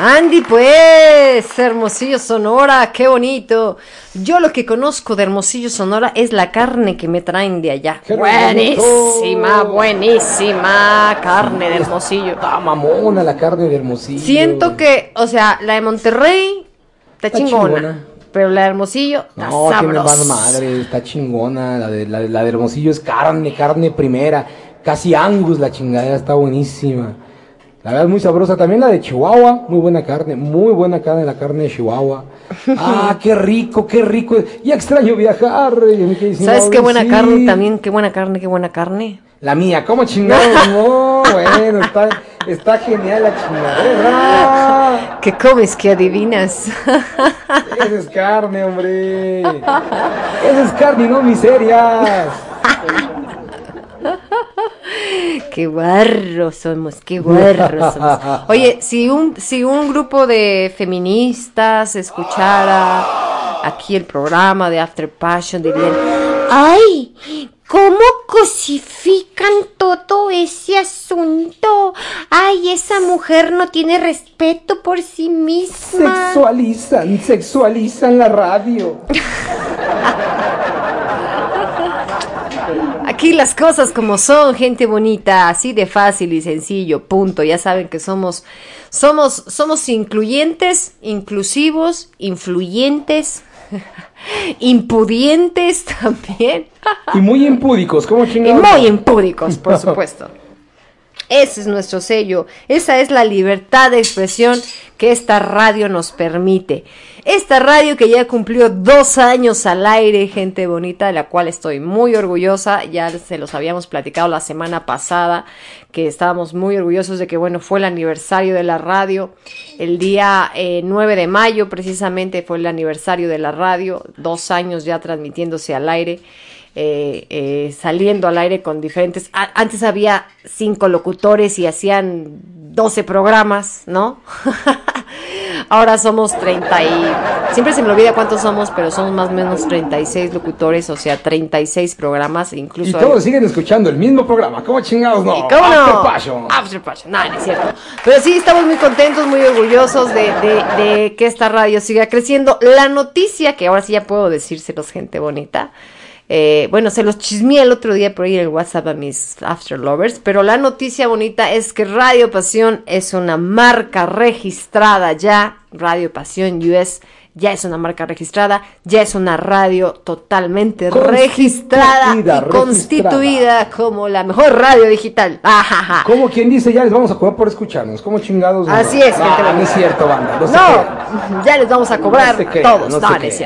Andy, pues, Hermosillo Sonora, qué bonito. Yo lo que conozco de Hermosillo Sonora es la carne que me traen de allá. Buenísima, buenísima carne de Hermosillo. Está mamona la carne de Hermosillo. Siento que, o sea, la de Monterrey está, Está chingona, chingona. pero la de Hermosillo está No, tiene más madre, está chingona. La de, la, de- la de Hermosillo es carne, carne primera. Casi Angus, la chingadera está buenísima. La verdad es muy sabrosa. También la de Chihuahua, muy buena carne, muy buena carne, la carne de Chihuahua. Ah, qué rico, qué rico. Ya extraño viajar. eh, ¿Sabes qué buena sí. carne también? Qué buena carne, qué buena carne. La mía, ¿cómo chingado? No, bueno, está, está genial la chingadera. ¿Qué comes? ¿Qué adivinas? Esa es carne, hombre. Esa es carne no miserias. Qué guarros somos, qué guarros somos. Oye, si un, si un grupo de feministas escuchara aquí el programa de After Passion, dirían, ¡ay! ¿Cómo cosifican todo ese asunto? Ay, esa mujer no tiene respeto por sí misma. Sexualizan, sexualizan la radio. Aquí las cosas como son, gente bonita, así de fácil y sencillo, punto. Ya saben que somos, somos, somos incluyentes, inclusivos, influyentes, impudientes también. Y muy impúdicos, ¿cómo Y chingados? muy impúdicos, por supuesto. Ese es nuestro sello. Esa es la libertad de expresión que esta radio nos permite. Esta radio que ya cumplió dos años al aire, gente bonita, de la cual estoy muy orgullosa. Ya se los habíamos platicado la semana pasada, que estábamos muy orgullosos de que, bueno, fue el aniversario de la radio. El día eh, 9 de mayo, precisamente, fue el aniversario de la radio. Dos años ya transmitiéndose al aire eh, eh, saliendo al aire con diferentes... antes había cinco locutores y hacían 12 programas, ¿no? Ahora somos 30 y... Siempre se me olvida cuántos somos, pero somos más o menos 36 locutores, o sea, 36 programas, Y incluso... hay- todos siguen escuchando el mismo programa. ¿Cómo chingados no? ¿Y cómo no? After Passion. After Passion. No, no es cierto. Pero sí, estamos muy contentos, muy orgullosos de, de- de que esta radio siga creciendo. La noticia, que ahora sí ya puedo decírselos, gente bonita. Eh, bueno, se los chismeé el otro día por ahí en el WhatsApp a mis After Lovers, pero la noticia bonita es que Radio Pasión es una marca registrada ya. Radio Pasión US ya es una marca registrada, ya es una radio totalmente registrada y Constituida, constituida como la mejor radio digital. Ajaja. Como quien dice, ya les vamos a cobrar por escucharnos. ¿Cómo chingados? no? Así es, No, gente no es cierto, banda. No, ya les vamos a cobrar No todos. no No, es.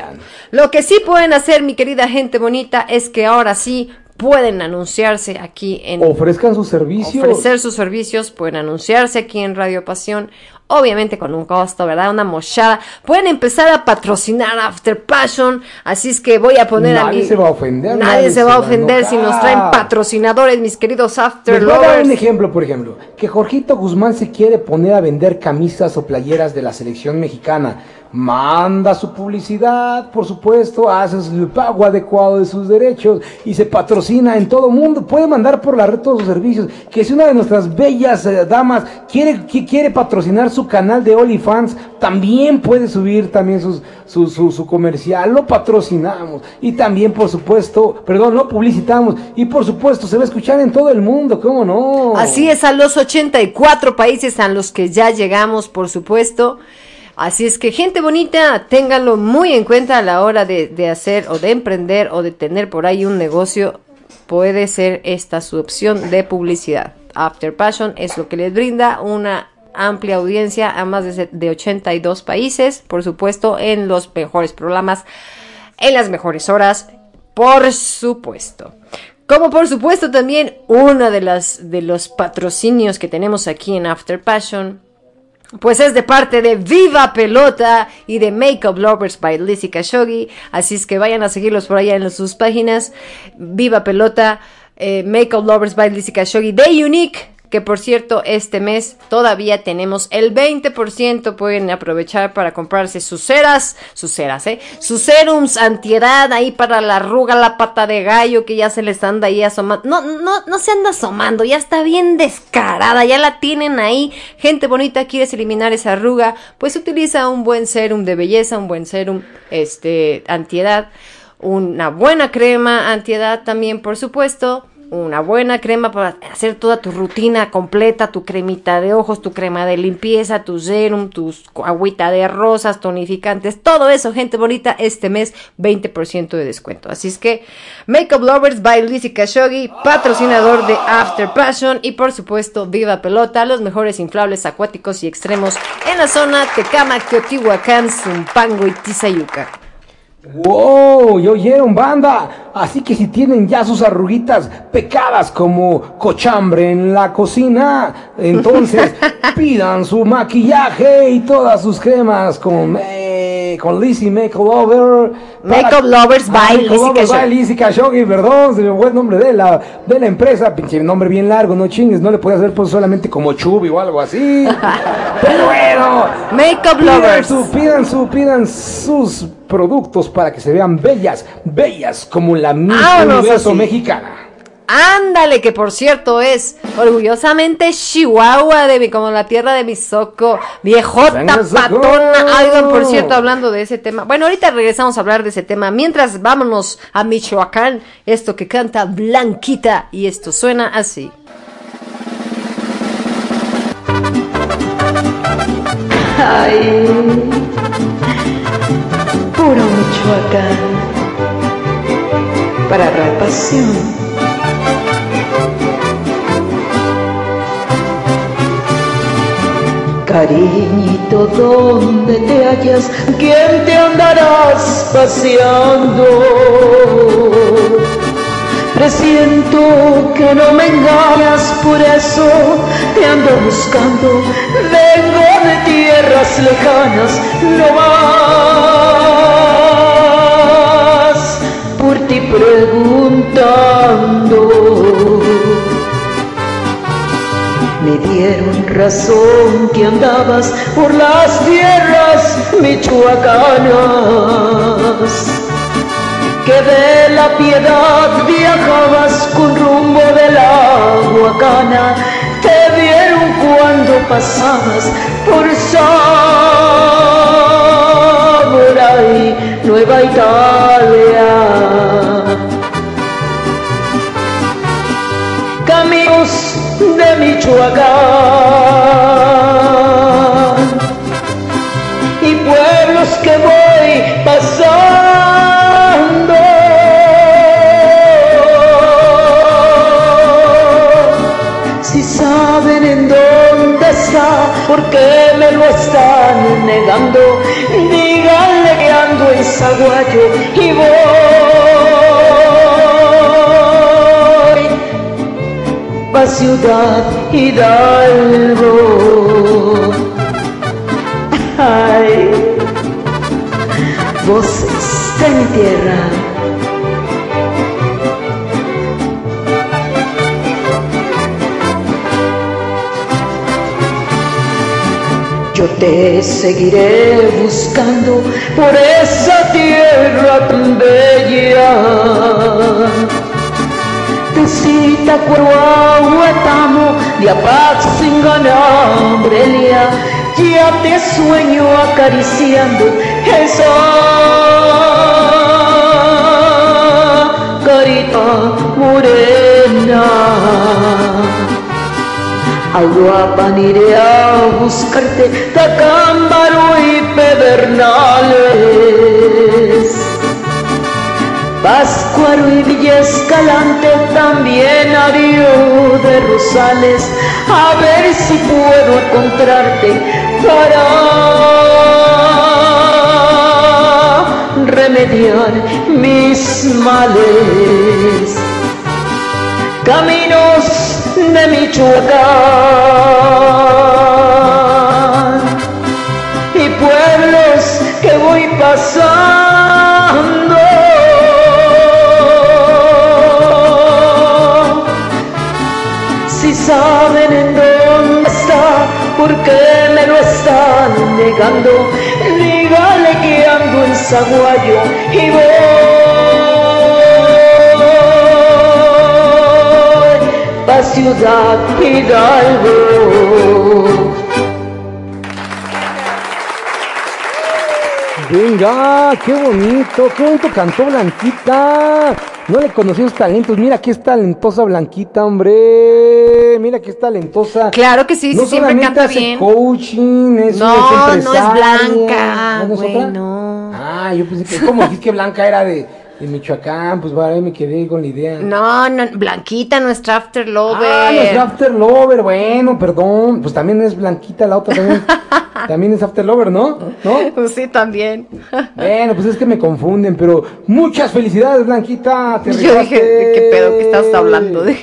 Lo que sí pueden hacer, mi querida gente bonita, es que ahora sí pueden anunciarse aquí en Ofrezcan sus servicios. ofrecer sus servicios, pueden anunciarse aquí en Radio Pasión, obviamente con un costo, ¿verdad? Una mochada. Pueden empezar a patrocinar After Passion, así es que voy a poner a Nadie mi... se va a ofender. Nadie se va a ofender si nos traen patrocinadores, mis queridos After Les voy a dar un ejemplo, por ejemplo, que Jorgito Guzmán se quiere poner a vender camisas o playeras de la selección mexicana. Manda su publicidad, por supuesto, hace el pago adecuado de sus derechos y se patrocina en todo mundo. Puede mandar por la red todos sus servicios. Que si una de nuestras bellas eh, damas quiere, qui- quiere patrocinar su canal de OnlyFans, también puede subir también su, su, su comercial. Lo patrocinamos y también, por supuesto, perdón, lo publicitamos y por supuesto se va a escuchar en todo el mundo, ¿cómo no? Así es, a los 84 países a los que ya llegamos, por supuesto. Así es que, gente bonita, ténganlo muy en cuenta a la hora de, de hacer o de emprender o de tener por ahí un negocio. Puede ser esta su opción de publicidad. After Passion es lo que les brinda una amplia audiencia a más de, de 82 países, por supuesto, en los mejores programas, en las mejores horas, por supuesto. Como por supuesto también uno de, las, de los patrocinios que tenemos aquí en After Passion, pues es de parte de Viva Pelota y de Makeup Lovers by Lizzie Khashoggi. Así es que vayan a seguirlos por allá en sus páginas. Viva Pelota, eh, Makeup Lovers by Lizzie Khashoggi de Unique. Que por cierto, este mes todavía tenemos el 20%. Pueden aprovechar para comprarse sus ceras, sus ceras, ¿eh? Sus serums antiedad ahí para la arruga, la pata de gallo que ya se les anda ahí asomando. No, no, no se anda asomando, ya está bien descarada, ya la tienen ahí. Gente bonita, quieres eliminar esa arruga, pues utiliza un buen serum de belleza, un buen serum este antiedad, una buena crema antiedad también, por supuesto. Una buena crema para hacer toda tu rutina completa, tu cremita de ojos, tu crema de limpieza, tu serum, tu agüita de rosas, tonificantes, todo eso, gente bonita, este mes 20% de descuento. Así es que Makeup Lovers by Lizzie Khashoggi, patrocinador de After Passion y por supuesto Viva Pelota, los mejores inflables acuáticos y extremos en la zona Tecama, Teotihuacán, Zumpango y Tizayuca. ¡Wow! ¿Ya oyeron, banda? Así que si tienen ya sus arruguitas pecadas como cochambre en la cocina, entonces pidan su maquillaje y todas sus cremas con eh, con Lizzie Make Lover. Make Lovers by Lizzie Khashoggi. by Lizzie Khashoggi, perdón, se me fue el nombre de la, de la empresa. Pinche nombre bien largo, no chingues, no le podía hacer pues solamente como Chubby o algo así. Pero bueno. Make Up Pidan Lovers. su, pidan su, pidan sus productos para que se vean bellas, bellas como la Vámonos Universo así. mexicana. Ándale, que por cierto es orgullosamente Chihuahua, de mi, como la tierra de mi soco, viejota patona. Oigan, por cierto, hablando de ese tema. Bueno, ahorita regresamos a hablar de ese tema. Mientras vámonos a Michoacán, esto que canta Blanquita, y esto suena así. Ay, puro Michoacán, para repasión. Cariñito, ¿dónde te hallas? ¿Quién te andarás paseando? Presiento que no me engañas, por eso te ando buscando. Vengo de tierras lejanas, no más por ti preguntando. Me dieron razón que andabas por las tierras michoacanas que de la piedad viajabas con rumbo de la Huacana, te vieron cuando pasabas por Zamora y Nueva Italia. Michoacán y pueblos que voy pasando. Si saben en dónde está, ¿por qué me lo están negando? Díganle que ando en Zaguayo y voy pa' Ciudad Hidalgo. Ay, voces de mi tierra. Yo te seguiré buscando por esa tierra tan bella. Tecita, Huetamo, de Apatzingana, Brelia, ya te sueño acariciando esa carita morena. Auruapan iré a buscarte, Tacámbaro y Pedernales. Páscuaro y Villa Escalante, también Ario de Rosales, a ver si puedo encontrarte para remediar mis males. Caminos de Michoacán y pueblos que voy pasando. Está, ¿por qué me lo están negando? Dígale que ando en Zaguayo y voy pa' Ciudad Hidalgo. Venga, qué bonito, qué bonito cantó Blanquita. No le conocí sus talentos. Mira que es talentosa Blanquita, hombre. Mira que es talentosa. Claro que sí, sí, no siempre solamente canta hace bien. coaching, es, No, es no es. Blanca, ¿No es güey, otra? no. Ah, yo pensé que, como dijiste que Blanca era de, de Michoacán, pues ahí me quedé con la idea. No, no, Blanquita, nuestra after lover. Ah, nuestro After Lover, bueno, perdón. Pues también es Blanquita, la otra también. también es After Lover, ¿no? ¿No? Pues sí, también. Bueno, pues es que me confunden, pero muchas felicidades, Blanquita. Te Yo rifaste. dije, ¿de qué pedo que estás hablando?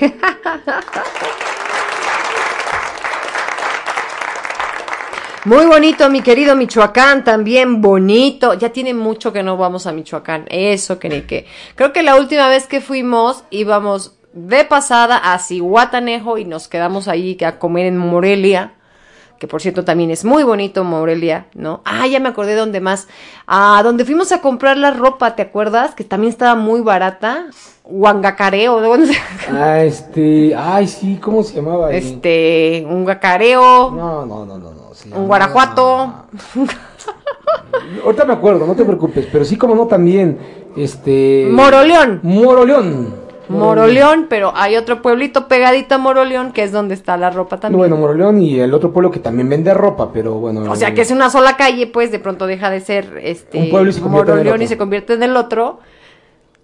Muy bonito, mi querido Michoacán, también bonito. Ya tiene mucho que no vamos a Michoacán. Eso que ni que. Creo que la última vez que fuimos íbamos de pasada a Cihuatanejo y nos quedamos ahí a comer en Morelia. Que por cierto también es muy bonito Morelia, ¿no? Ah, ya me acordé de dónde más. Ah, donde fuimos a comprar la ropa, ¿te acuerdas? Que también estaba muy barata. Huangacareo. Ah, este. Ay, sí, ¿cómo se llamaba? ahí? Este, un gacareo. No, no, no, no. no se Un llamaba- guarajuato. Ahorita me acuerdo, no te preocupes, pero sí como no también, este... Moroleón. Moroleón. Moroleón, pero hay otro pueblito pegadito a Moroleón que es donde está la ropa también. Bueno, Moroleón y el otro pueblo que también vende ropa, pero bueno. o sea que es una sola calle, pues de pronto deja de ser este Un pueblo y se convierte en el Moroleón y otro. se convierte en el otro.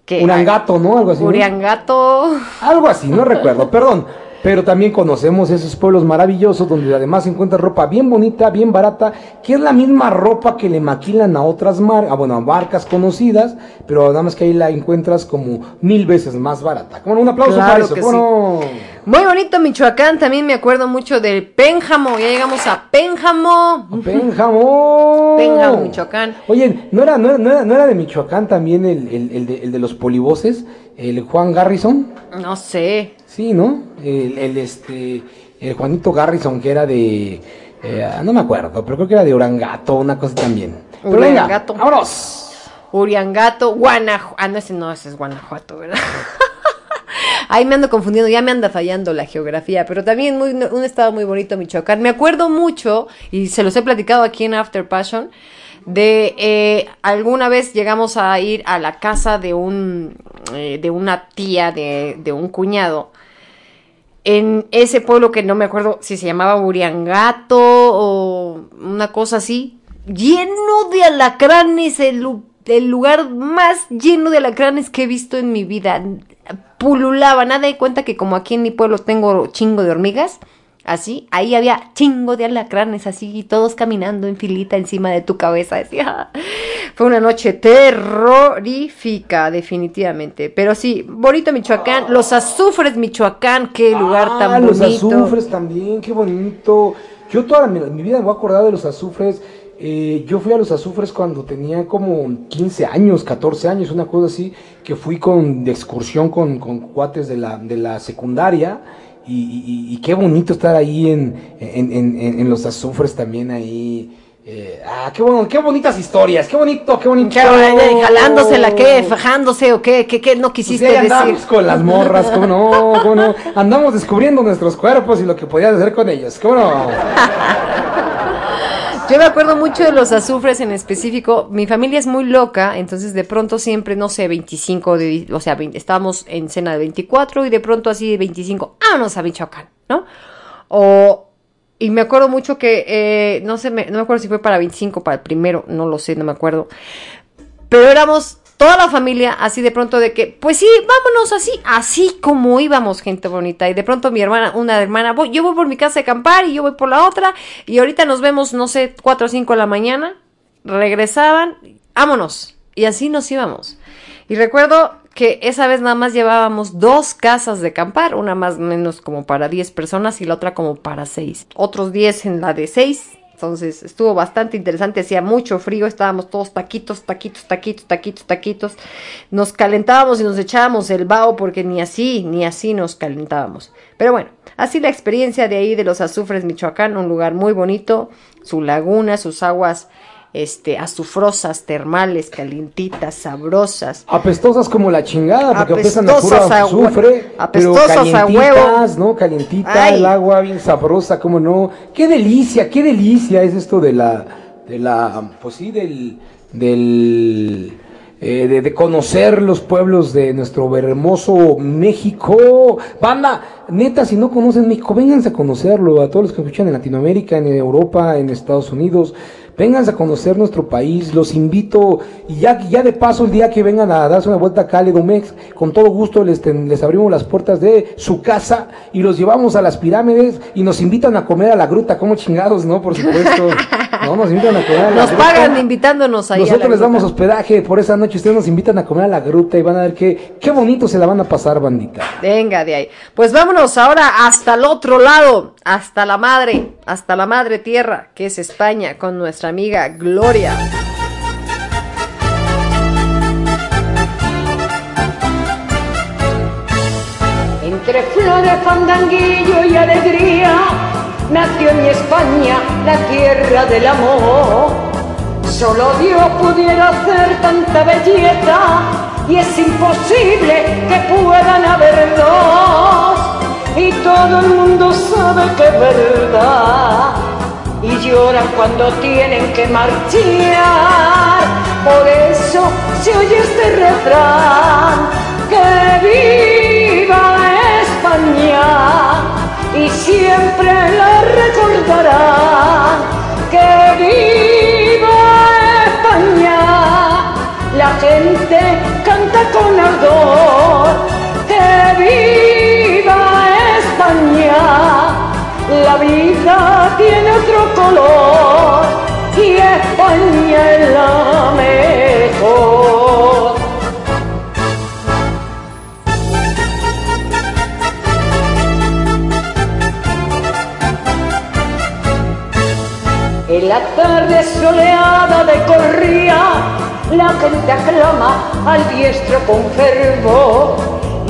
Que Urangato, ¿no? Algo así. ¿no? Uriangato. Algo así, no recuerdo, perdón. Pero también conocemos esos pueblos maravillosos donde además se encuentra ropa bien bonita, bien barata, que es la misma ropa que le maquilan a otras marcas, bueno, a marcas conocidas, pero nada más que ahí la encuentras como mil veces más barata. Como un aplauso Claro para eso. que ¿cómo no? Muy bonito Michoacán, también me acuerdo mucho del Pénjamo. Ya llegamos a Pénjamo. Pénjamo. Pénjamo, Michoacán. Oye, ¿no era, no, era, no era- no era de Michoacán también el, el- el de, el de los polivoces, el Juan Garrison? No sé. Sí, ¿no? El, el, este, el Juanito Garrison, que era de, eh, no me acuerdo, pero creo que era de Orangato, una cosa también. Pero venga, Uriangato. vámonos. Uriangato, Guanajuato. Ah, no, ese no, ese es Guanajuato, ¿verdad? Ahí me ando confundiendo, ya me anda fallando la geografía, pero también muy, un estado muy bonito, Michoacán. Me acuerdo mucho, y se los he platicado aquí en After Passion, de eh, alguna vez llegamos a ir a la casa de un eh, de una tía de, de un cuñado en ese pueblo que no me acuerdo si se llamaba Uriangato o una cosa así, lleno de alacranes, el, el lugar más lleno de alacranes que he visto en mi vida. Pululaba, nada de cuenta que como aquí en mi pueblo tengo chingo de hormigas, así, ahí había chingo de alacranes, así, y todos caminando en filita encima de tu cabeza. Decía, fue una noche terrorífica, definitivamente. Pero sí, bonito Michoacán, los azufres Michoacán, qué lugar Ah, tan los bonito. azufres también, qué bonito. Yo toda mi, mi vida me voy a acordar de los azufres. Eh, yo fui a los azufres cuando tenía como 15 años, 14 años, una cosa así, que fui con de excursión con, con cuates de la, de la secundaria. Y, y- y qué bonito estar ahí en, en, en- en- los azufres también ahí. Eh, ah, qué, bueno, qué bonitas historias, qué bonito, qué bonito. ¿Qué, eh, jalándosela, qué, fajándose o qué, qué, qué no Pues quisiste ahí decir. andamos con las morras, cómo no, cómo no. Andamos descubriendo nuestros cuerpos y lo que podías hacer con ellos, cómo no. Yo me acuerdo mucho de los azufres en específico. Mi familia es muy loca, entonces de pronto siempre, no sé, 25, de, o sea, 20 estábamos en cena de 24 y de pronto así de 25, vámonos a Michoacán, ¿no? O, y me acuerdo mucho que, eh, no sé, me- no me acuerdo si fue para 25, para el primero, no lo sé, no me acuerdo. Pero éramos toda la familia así de pronto de que, pues sí, vámonos así, así como íbamos, gente bonita. Y de pronto mi hermana, una hermana, voy, yo voy por mi casa de acampar y yo voy por la otra. Y ahorita nos vemos, no sé, 4 o 5 de la mañana. Regresaban, vámonos. Y así nos íbamos. Y recuerdo que esa vez nada más llevábamos dos casas de acampar, una más o menos como para 10 personas y la otra como para 6. Otros 10 en la de 6. Entonces estuvo bastante interesante, hacía mucho frío, estábamos todos taquitos, taquitos, taquitos, taquitos, taquitos. Nos calentábamos y nos echábamos el vaho porque ni así, ni así nos calentábamos. Pero bueno, así la experiencia de ahí de los azufres Michoacán, un lugar muy bonito, su laguna, sus aguas este azufrosas, termales, calientitas, sabrosas. Apestosas como la chingada, porque apestan a Apestosas a hue- azufre, pero apestosas a calientitas, ¿no? Calientita, Ay. el agua bien sabrosa, cómo no. Qué delicia, qué delicia es esto de la, de la, pues sí, del, del, eh, de, de conocer los pueblos de nuestro hermoso México. Banda, neta, si no conocen México, vénganse a conocerlo, a todos los que escuchan en Latinoamérica, en Europa, en Estados Unidos. Vénganse a conocer nuestro país, los invito y ya, ya de paso el día que vengan a darse una vuelta acá a Ledomex, con todo gusto les, les abrimos las puertas de su casa y los llevamos a las pirámides y nos invitan a comer a la gruta, como chingados, ¿no? Por supuesto. No, nos invitan a comer a la Nos gruta. pagan invitándonos ahí. a la Nosotros les damos hospedaje por esa noche, ustedes nos invitan a comer a la gruta y van a ver qué, qué bonito se la van a pasar, bandita. Venga de ahí. Pues vámonos ahora hasta el otro lado, hasta la madre, hasta la madre tierra, que es España, con nuestra amiga Gloria. Entre flores, fandanguillo y alegría, nació en España la tierra del amor. Solo Dios pudiera hacer tanta belleza y es imposible que puedan haber dos. Y todo el mundo sabe que es verdad. Y lloran cuando tienen que marchar. Por eso se oye este refrán. Que viva España y siempre la recordarán. Que viva España, la gente canta con ardor. Que vida tiene otro color y España es la mejor. En la tarde soleada de corría, la gente aclama al diestro con fervor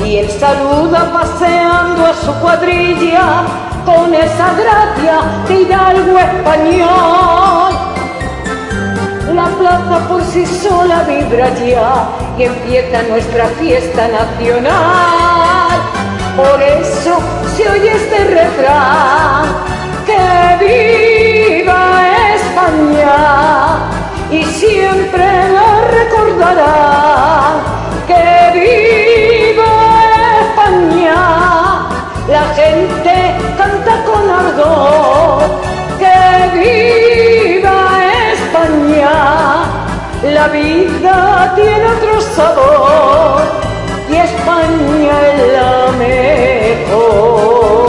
y él saluda paseando a su cuadrilla con esa gracia de hidalgo español. La plaza por sí sola vibra ya y empieza nuestra fiesta nacional. Por eso se oye este refrán, que viva España y siempre la recordarán. Que viva España, la gente canta con ardor. Que viva España, la vida tiene otro sabor y España es la mejor.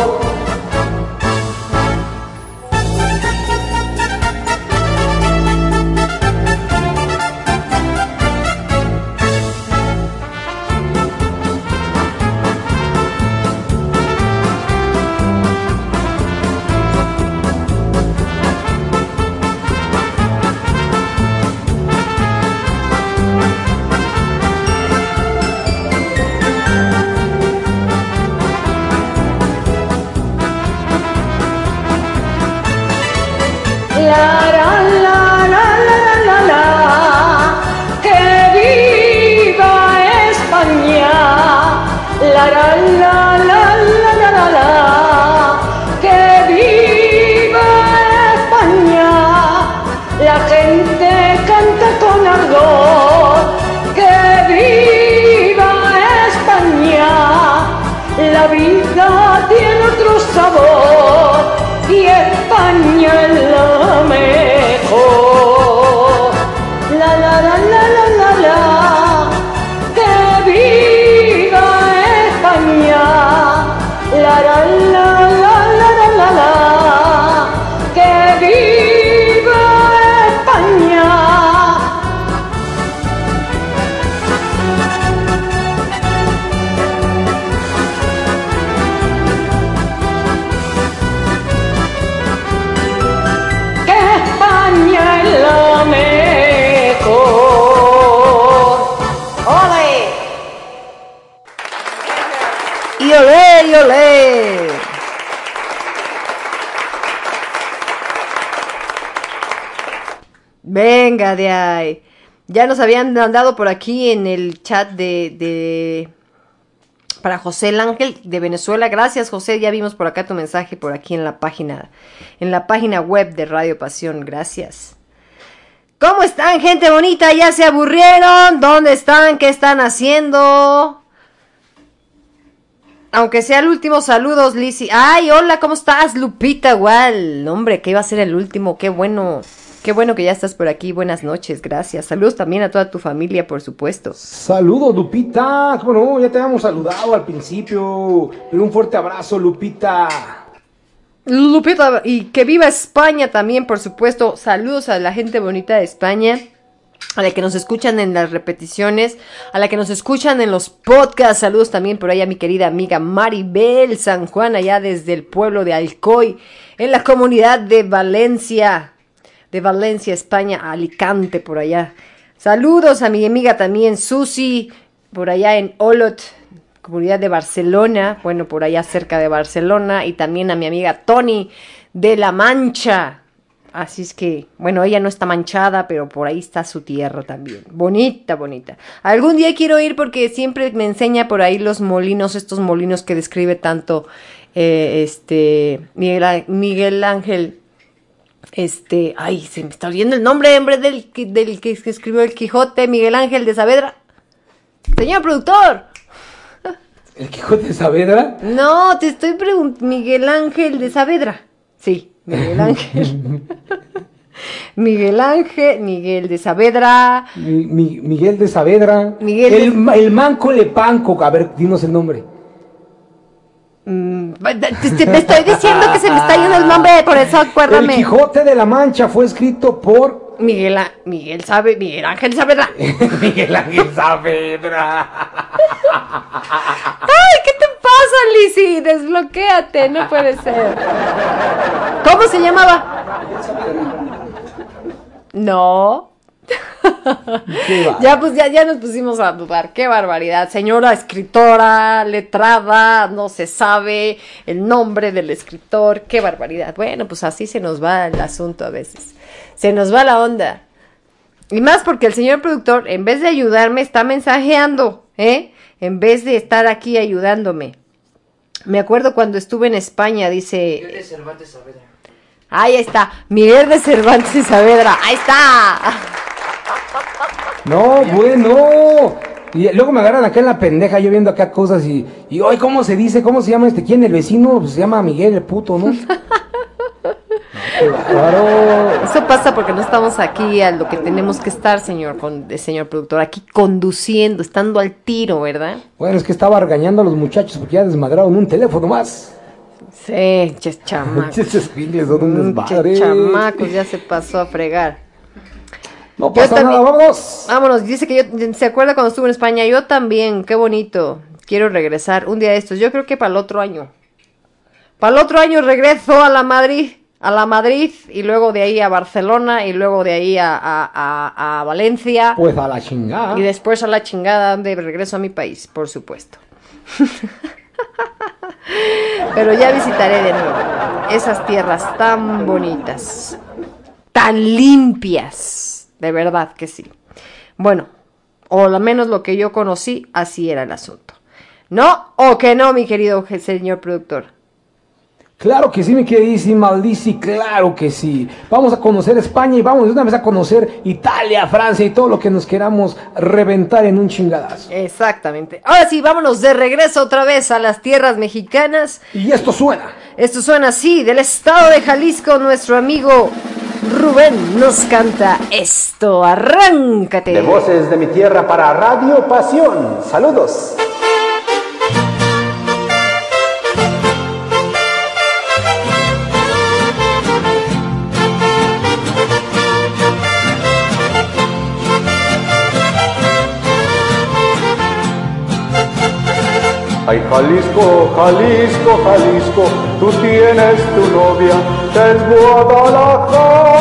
Vida tiene otro sabor. Y España es la Ya nos habían mandado por aquí en el chat de, de para José el Ángel de Venezuela. Gracias, José. Ya vimos por acá tu mensaje por aquí en la página en la página web de Radio Pasión. Gracias. ¿Cómo están, gente bonita? ¿Ya se aburrieron? ¿Dónde están? ¿Qué están haciendo? Aunque sea el último, saludos, Lizzy. Ay, hola, ¿cómo estás, Lupita? Igual, hombre, que iba a ser el último, qué bueno. Qué bueno que ya estás por aquí. Buenas noches, gracias. Saludos también a toda tu familia, por supuesto. Saludos, Lupita. Bueno, ya te habíamos saludado al principio. Pero un fuerte abrazo, Lupita. Lupita, y que viva España también, por supuesto. Saludos a la gente bonita de España. A la que nos escuchan en las repeticiones, a la que nos escuchan en los podcasts. Saludos también por ahí a mi querida amiga Maribel San Juan, allá desde el pueblo de Alcoy, en la comunidad de Valencia, de Valencia, España, Alicante, por allá. Saludos a mi amiga también Susi, por allá en Olot, comunidad de Barcelona, bueno, por allá cerca de Barcelona, y también a mi amiga Tony de La Mancha. Así es que, bueno, ella no está manchada, pero por ahí está su tierra también. Bonita, bonita. Algún día quiero ir porque siempre me enseña por ahí los molinos, estos molinos que describe tanto eh, este Miguel Ángel. Este, ay, se me está olvidando el nombre, hombre, del, del que escribió el Quijote, Miguel Ángel de Saavedra. Señor productor. ¿El Quijote de Saavedra? No, te estoy preguntando. Miguel Ángel de Saavedra. Sí. Miguel Ángel. Miguel Ángel, Miguel de Saavedra. Mi- Mi- Miguel de Saavedra. Miguel el, de- el Manco Lepanco. A ver, dinos el nombre. Mm, te, te- estoy diciendo que se me está yendo el nombre, por eso El acuérdame. Quijote de la Mancha fue escrito por Miguel, A- Miguel sabe, Miguel Ángel Saavedra. Miguel Ángel Saavedra. Ay, ¿qué te pasa, Lizzy? Desbloquéate, no puede ser. ¿Cómo se llamaba? No. Ya pues ya, ya nos pusimos a dudar, qué barbaridad. Señora escritora, letrada, no se sabe el nombre del escritor, qué barbaridad. Bueno, pues así se nos va el asunto a veces. Se nos va la onda. Y más porque el señor productor, en vez de ayudarme, está mensajeando, ¿eh? En vez de estar aquí ayudándome. Me acuerdo cuando estuve en España, dice... Ahí está, Miguel de Cervantes y Saavedra, ahí está. No, bueno. Y luego me agarran acá en la pendeja, yo viendo acá cosas y, y hoy, ¿cómo se dice? ¿Cómo se llama este? ¿Quién? El vecino, pues se llama Miguel, el puto, ¿no? Eso pasa porque no estamos aquí a lo que tenemos que estar, señor, con, señor productor, aquí conduciendo, estando al tiro, ¿verdad? Bueno, es que estaba regañando a los muchachos porque ya desmadraron un teléfono más. Sí, ches chamacos. Ches chamacos, ya se pasó a fregar. No pasa también- nada, vámonos. Vámonos, dice que yo, se acuerda cuando estuve en España, yo también, qué bonito. Quiero regresar un día de estos, yo creo que para el otro año. Para el otro año regreso a la Madrid, a la Madrid y luego de ahí a Barcelona y luego de ahí a, a- a- a Valencia Pues a la chingada. y después a la chingada de regreso a mi país, por supuesto. Pero ya visitaré de nuevo esas tierras tan bonitas, tan limpias, de verdad que sí. Bueno, o al menos lo que yo conocí, así era el asunto. ¿No? ¿O que no, mi querido señor productor? Claro que sí, mi queridísima Lizzy, claro que sí. Vamos a conocer España y vamos de una vez a conocer Italia, Francia y todo lo que nos queramos reventar en un chingadazo. Exactamente. Ahora sí, vámonos de regreso otra vez a las tierras mexicanas. Y esto suena. Esto suena así, del estado de Jalisco, nuestro amigo Rubén nos canta esto. Arráncate. De voces de mi tierra para Radio Pasión. Saludos. Ay, Jalisco, Jalisco, Jalisco, tú tienes tu novia, es Guadalajara.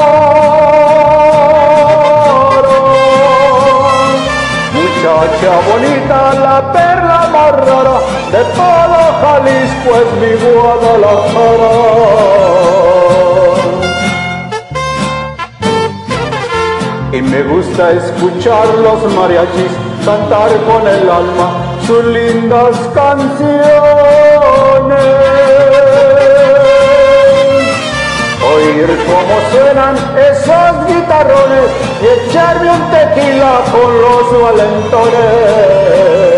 Muchacha bonita, la perla más rara de todo Jalisco es mi Guadalajara. Y me gusta escuchar los mariachis cantar con el alma sus lindas canciones. Oír cómo suenan esos guitarrones y echarme un tequila con los valentones.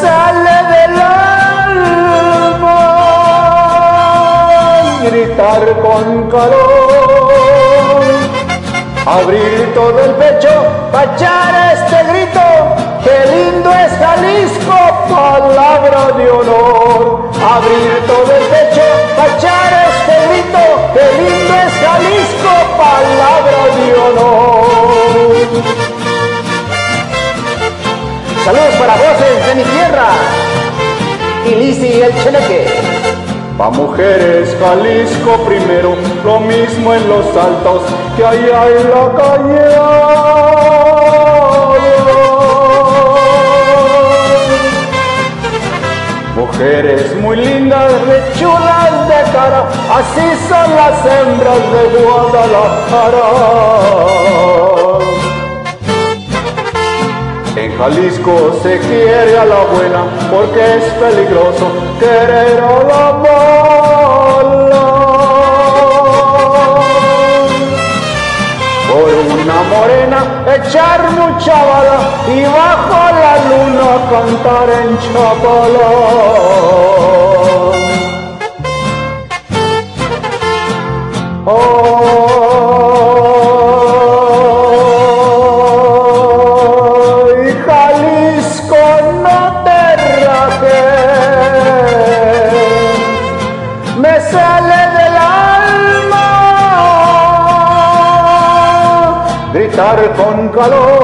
Sale del alma. Gritar con calor, abrir todo el pecho para echar este grito, qué lindo es Jalisco, palabra de honor, abrir todo el pecho para echar este grito, qué lindo es Jalisco, palabra de honor. Saludos para voces de mi tierra. Y el Cheneque. Pa' mujeres Jalisco primero, lo mismo en los altos que allá en la calle. Mujeres muy lindas, de chulas de cara, así son las hembras de Guadalajara. En Jalisco se quiere a la buena porque es peligroso querer a la mala. Por una morena echar mucha bala y bajo la luna cantar en Chapala. Ay, con calor,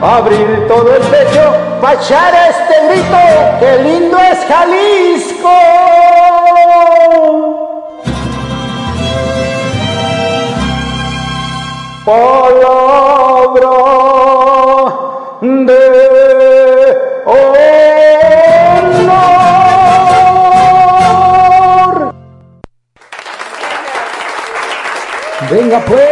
abrir todo el pecho para echar este grito, qué lindo es Jalisco. palabra de honor. Venga pues.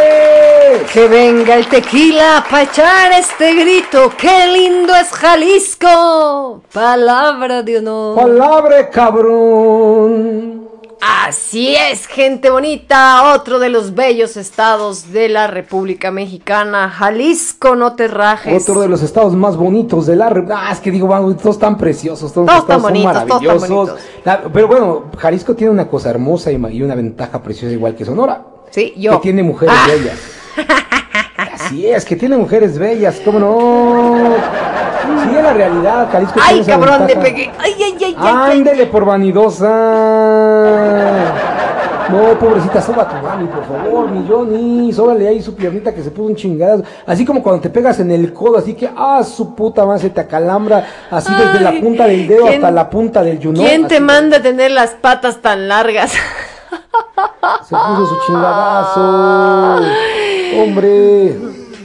Que venga el tequila para echar este grito. ¡Qué lindo es Jalisco! Palabra de honor. Palabra cabrón. Así es, gente bonita. Otro de los bellos estados de la República Mexicana. Jalisco, no te rajes. Otro de los estados más bonitos de la... re- Ah, es que digo, todos tan preciosos, todos, Todos tan bonitos, son todos tan maravillosos. bonitos. La- pero bueno, Jalisco tiene una cosa hermosa y una ventaja preciosa igual que Sonora. Sí, yo. Que tiene mujeres Ah. bellas. Así es, que tiene mujeres bellas, ¿cómo no? Sí, es la realidad, Jalisco ¡Ay, cabrón! Le ventaja. pegué. ¡Ay, ay, ay! ay. Ándele por vanidosa. No, pobrecita, soba tu mami, por favor, mi Johnny. Sóbale ahí su piernita que se puso un chingadazo. Así como cuando te pegas en el codo, así que, ah, su puta madre, se te acalambra. Así desde la punta del dedo ¿quién- hasta la punta del yunón. ¿Quién te manda a tener las patas tan largas? Se puso su chingadazo. Hombre.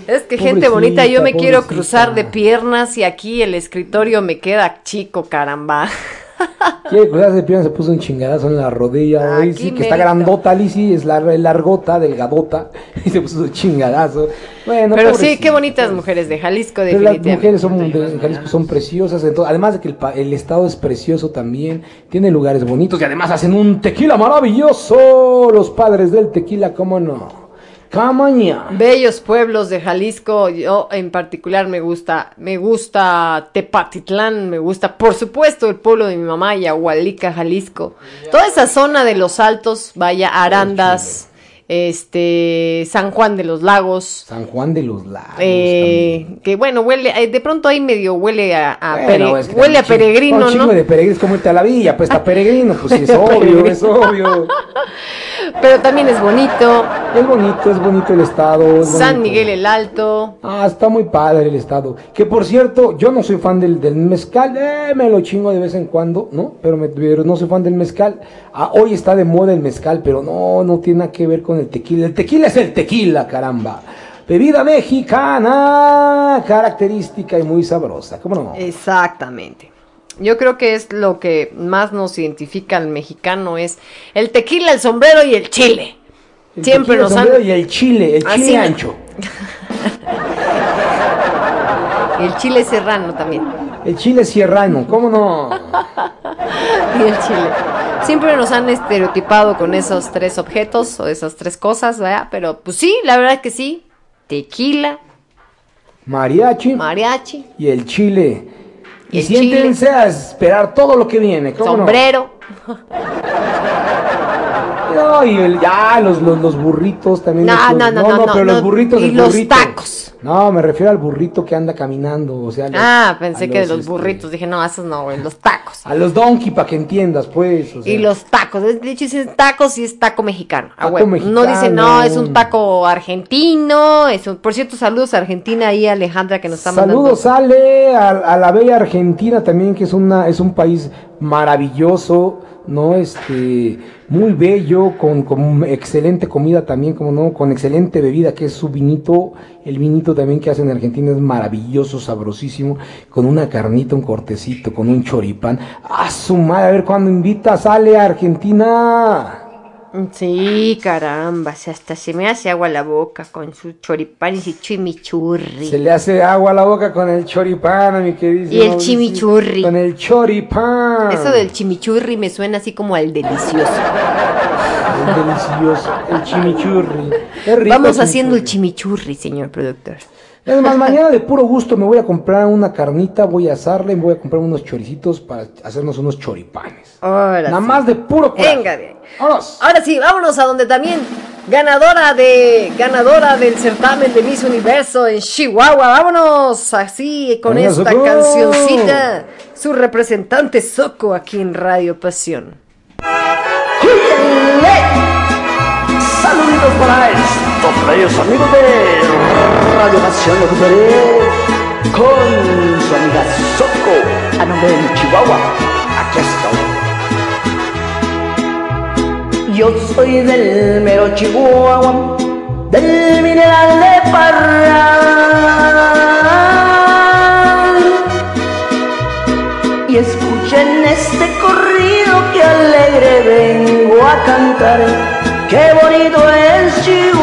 Es que gente bonita, yo me quiero cruzar de piernas y aquí el escritorio me queda chico, caramba. Quiere cruzarse de pierna, se puso un chingadazo en la rodilla. Ay, Aquí sí, que está grandota, Lizzy, es lar- largota, delgadota. Y se puso su chingadazo. Bueno, Pero sí, qué bonitas mujeres de Jalisco, Pero las definitivamente. mujeres son, de en Jalisco son preciosas, entonces, además de que el, el estado es precioso también, tiene lugares bonitos y además hacen un tequila maravilloso. Los padres del tequila, ¿cómo no? Camaña. Bellos pueblos de Jalisco, yo en particular me gusta, me gusta Tepatitlán, me gusta, por supuesto, el pueblo de mi mamá, Yahualica, Jalisco. Toda esa zona de los altos, vaya, Arandas, este, San Juan de los Lagos, San Juan de los Lagos. eh, que bueno, huele, eh, de pronto ahí medio huele a, a Bueno, pere- es que huele a peregrino, ¿no? de peregrinos como irte a la villa, pues está peregrino, pues sí, es obvio, es obvio. Pero también es bonito. Es bonito, es bonito el estado. es San bonito. Miguel el Alto. Ah, está muy padre el estado. Que por cierto, yo no soy fan del, del mezcal, eh, me lo chingo de vez en cuando, ¿no? Pero, me- pero no soy fan del mezcal. Ah, hoy está de moda el mezcal, pero no, no tiene nada que ver con el tequila. El tequila es el tequila, caramba. Bebida mexicana, característica y muy sabrosa, ¿cómo no? Exactamente. Yo creo que es lo que más nos identifica al mexicano es el tequila, el sombrero y el chile. El Siempre tequila, nos el han... sombrero Y el chile, el Así chile no- ancho. El chile serrano también. El chile sierrano, ¿cómo no? Y el chile. Siempre nos han estereotipado con esos tres objetos o esas tres cosas, ¿verdad? Pero pues sí, la verdad es que sí. Tequila, Mariachi mariachi, y el chile. Y Y, siéntense a esperar todo lo que viene. ¿cómo no? No, y el- ya, los, los, los burritos también. No, no, no, no, no, pero no. los burritos, Y los burrito. tacos. No, me refiero al burrito que anda caminando, o sea. Ah, pensé que de los, este, burritos. Dije, no, esos no, güey, los tacos. A los donkey, para que entiendas, pues. o sea. Y los tacos. De hecho, dicen tacos y es taco mexicano. a Taco mexicano. No dicen, no, es un taco argentino. Es un... Por cierto, saludos a Argentina y a Alejandra que nos está mandando. Saludos, Ale, a, a la bella Argentina también, que es una es un país maravilloso, ¿no? Este, muy bello, con, con excelente comida también, como no, con excelente bebida, que es su vinito. El vinito también que hacen en Argentina es maravilloso, sabrosísimo, con una carnita, un cortecito, con un choripán. ¡A su madre! A ver cuándo invitas, Ale, a Argentina. Sí, caramba, si hasta se me hace agua la boca con su choripán y su chimichurri. Se le hace agua a la boca con el choripán, a mi querido. Y el chimichurri. Con el choripán. Eso del chimichurri me suena así como al delicioso. Es delicioso, el chimichurri. Rico Vamos el haciendo el chimichurri, señor productor. Es más, mañana de puro gusto me voy a comprar una carnita, voy a asarla y voy a comprar unos choricitos para hacernos unos choripanes. Ahora Nada sí. más de puro coraje. Venga, de. Ahora sí, vámonos a donde también ganadora de ganadora del certamen de Miss Universo en Chihuahua. Vámonos así con Venga, esta Soco. cancioncita. Su representante Soco aquí en Radio Pasión. Saluditos para bellos amigos de Radio Pasión Locutoré con su amiga Soco a nombre de Chihuahua. Aquí estoy. Yo soy del mero Chihuahua, del mineral de Parral. Y escuchen este corrido que alegre vengo a cantar. Qué bonito es Chihuahua.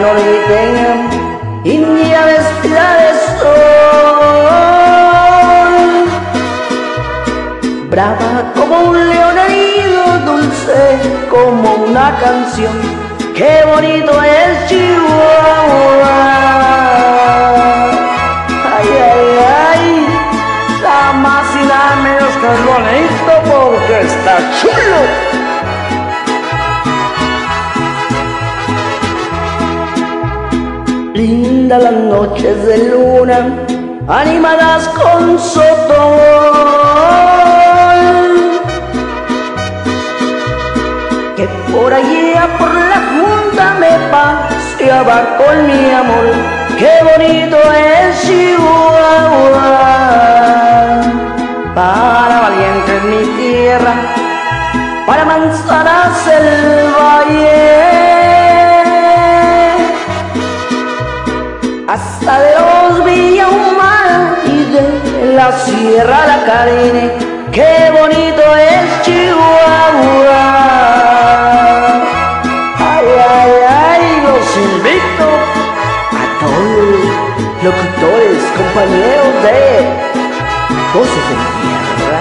Tierra norteña, India vestida de sol. Brava como un león herido, dulce como una canción. Qué bonito es Chihuahua. Ay, ay, ay, nada más y nada menos que es bonito porque está chulo. Las noches de luna, animadas con sotol. Que por allá por la junta me paseaba con mi amor. Qué bonito es Chihuahua. Para valientes mi tierra, para manzanas el valle. Hasta de los Villahumada y de la Sierra La Carene. Qué bonito es Chihuahua. Ay, ay, ay, los invito a todos locutores, compañeros de Voces de Tierra.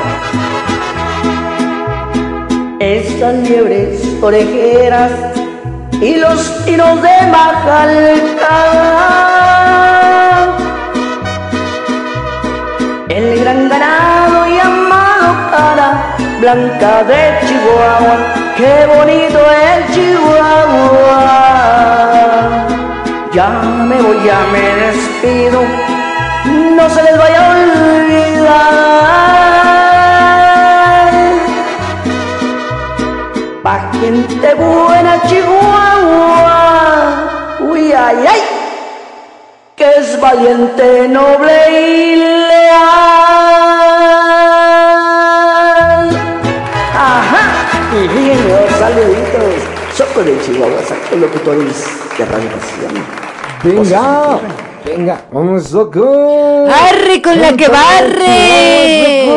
Estas liebres orejeras y los tiros de Majalca. El gran ganado y amado cara blanca de Chihuahua, qué bonito es Chihuahua. Ya me voy, ya me despido, no se les vaya a olvidar. Pa' gente buena Chihuahua, uy, ay, ay, que es valiente, noble y leal. Ajá, y los saluditos. Soco de Chihuahua, saco locutores de Radio Pasión. Venga. Venga, vamos, Soco. ¡Arre con la que barre!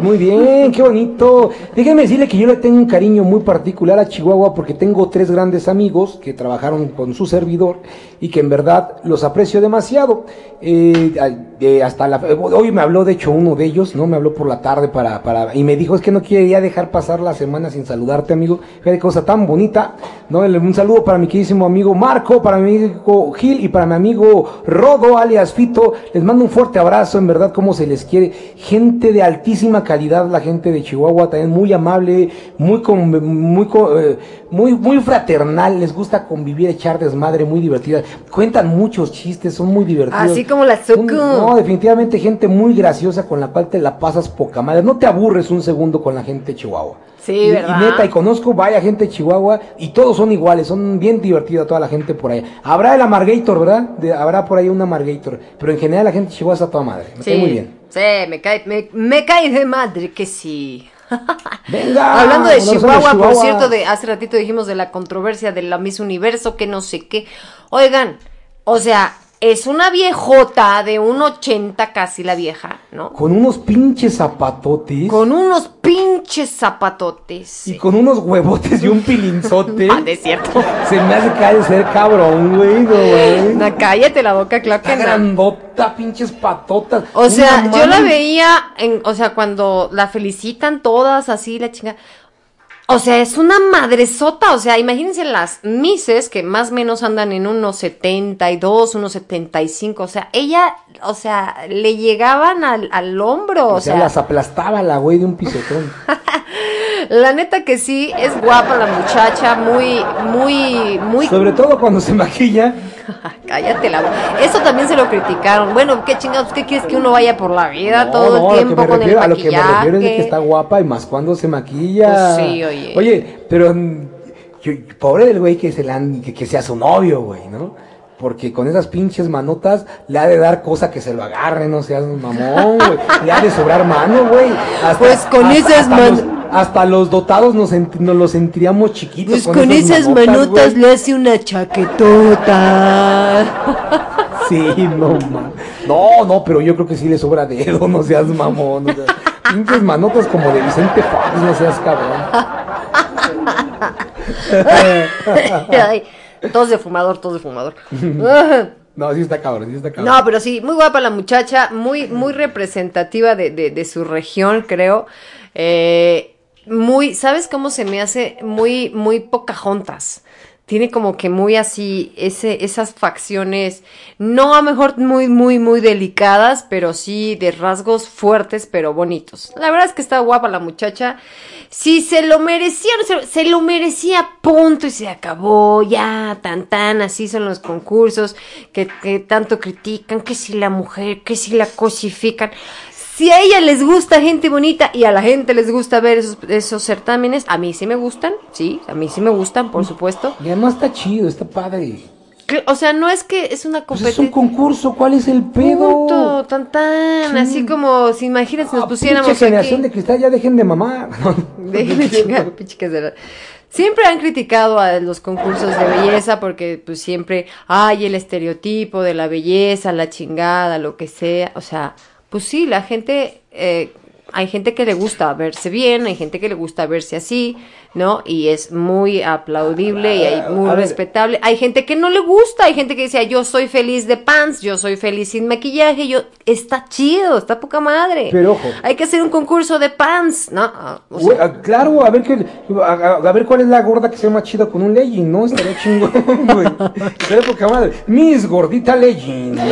Muy bien, qué bonito. Déjenme decirle que yo le tengo un cariño muy particular a Chihuahua porque tengo tres grandes amigos que trabajaron con su servidor y que en verdad los aprecio demasiado. Eh, eh, hasta la, hoy me habló, de hecho, uno de ellos, ¿no? Me habló por la tarde para, para, y me dijo, es que no quería dejar pasar la semana sin saludarte, amigo. Qué cosa tan bonita, ¿no? Un saludo para mi queridísimo amigo Marco, para mi amigo Gil y para mi amigo Rodo, alias Fito. Les mando un fuerte abrazo, en verdad, como se les quiere. Gente de altísima calidad, la gente de Chihuahua, también muy amable, muy, con, muy, eh, muy, muy fraternal, les gusta convivir, echar desmadre, muy divertida. Cuentan muchos chistes, son muy divertidos. Así como la Zuku. No, definitivamente gente muy graciosa con la cual te la pasas poca madre. No te aburres un segundo con la gente de Chihuahua. Sí, y, ¿verdad? y neta, y conozco vaya gente de Chihuahua y todos son iguales, son bien divertida toda la gente por allá. Habrá el Amargator, ¿verdad? De- habrá por ahí un Amargator, pero en general la gente de Chihuahua está toda madre. Me cae muy bien. Sí, me cae, me, me cae de madre que sí. Venga, Hablando de Chihuahua, por cierto, de hace ratito dijimos de la controversia de la Miss Universo, que no sé qué. Oigan, o sea, es una viejota de un 80 casi la vieja, ¿no? Con unos pinches zapatotes. Con unos pinches zapatotes. Y con unos huevotes y un pilinzote. Ah, de cierto. Se me hace caer ser cabrón, güey, güey. No, cállate la boca, claro que no. grandota, pinches patotas. O sea, yo la veía, en, o sea, cuando la felicitan todas así, la chinga. O sea, es una madresota. O sea, imagínense las mises que más o menos andan en unos 72, unos 75. O sea, ella, o sea, le llegaban al, al hombro. O, O, sea, sea, las aplastaba la güey de un pisotón. la neta que sí, es guapa la muchacha, muy, muy, muy. Sobre todo cuando se maquilla. Cállate la boca. Eso también se lo criticaron. Bueno, qué chingados, ¿qué quieres que uno vaya por la vida No, todo no, el tiempo con refiero, el a lo que me maquillaje? refiero es de que está guapa y más cuando se maquilla. Pues sí, oye. Oye, pero mm, yo- pobre del güey que se han- que, que sea su novio, güey, ¿no? Porque con esas pinches manotas le ha de dar cosa que se lo agarre, no seas mamón, güey. Le ha de sobrar mano, güey. Pues con hasta- esas man- los, hasta los dotados nos, nos los sentiríamos chiquitos. Pues con, esas manotas le hace una chaquetota. Sí, no, ma. No, no, pero yo creo que sí le sobra dedo, no seas mamón. pinches manotas como de Vicente Fox, no seas cabrón. Tos de fumador, tos de fumador. No, sí está cabrón, sí está cabrón. No, pero sí, muy guapa la muchacha, muy, muy representativa de, de- de su región, creo. Eh, muy, ¿sabes cómo se me hace? Muy, muy Pocahontas. Tiene como que muy así, esas facciones, no a mejor muy, muy, muy delicadas, pero sí de rasgos fuertes, pero bonitos. La verdad es que está guapa la muchacha. Si se lo merecía, no se, se lo merecía, punto, y se acabó, ya, tan, tan, así son los concursos, que, que tanto critican, que si la mujer, que si la cosifican. Si a ella les gusta gente bonita y a la gente les gusta ver esos, esos certámenes, a mí sí me gustan, sí, a mí sí me gustan, por supuesto. Y además está chido, está padre. O sea, no es que es una Pues es competencia. un concurso, ¿cuál es el pedo? Punto, tan tan, así como si imagínense nos pusiéramos Pinche generación aquí. de cristal, ya dejen de mamar. Dejen de chingar, pinche que. Siempre han criticado a los concursos de belleza porque pues siempre hay el estereotipo de la belleza, la chingada, lo que sea. O sea, pues sí, la gente, eh, hay gente que le gusta verse bien, hay gente que le gusta verse así, ¿no? Y es muy aplaudible y hay muy respetable. Hay gente que no le gusta, hay gente que dice, yo soy feliz de pants, yo soy feliz sin maquillaje, yo, está chido, está poca madre. Pero ojo. Hay que hacer un concurso de pants, ¿no? Ah, o sea, Güey, ah, claro, a ver qué, a, a- a ver cuál es la gorda que sea más chida con un legging, ¿no? Estaría chingón, güey. Estaría poca madre. Miss gordita legging, ¿no?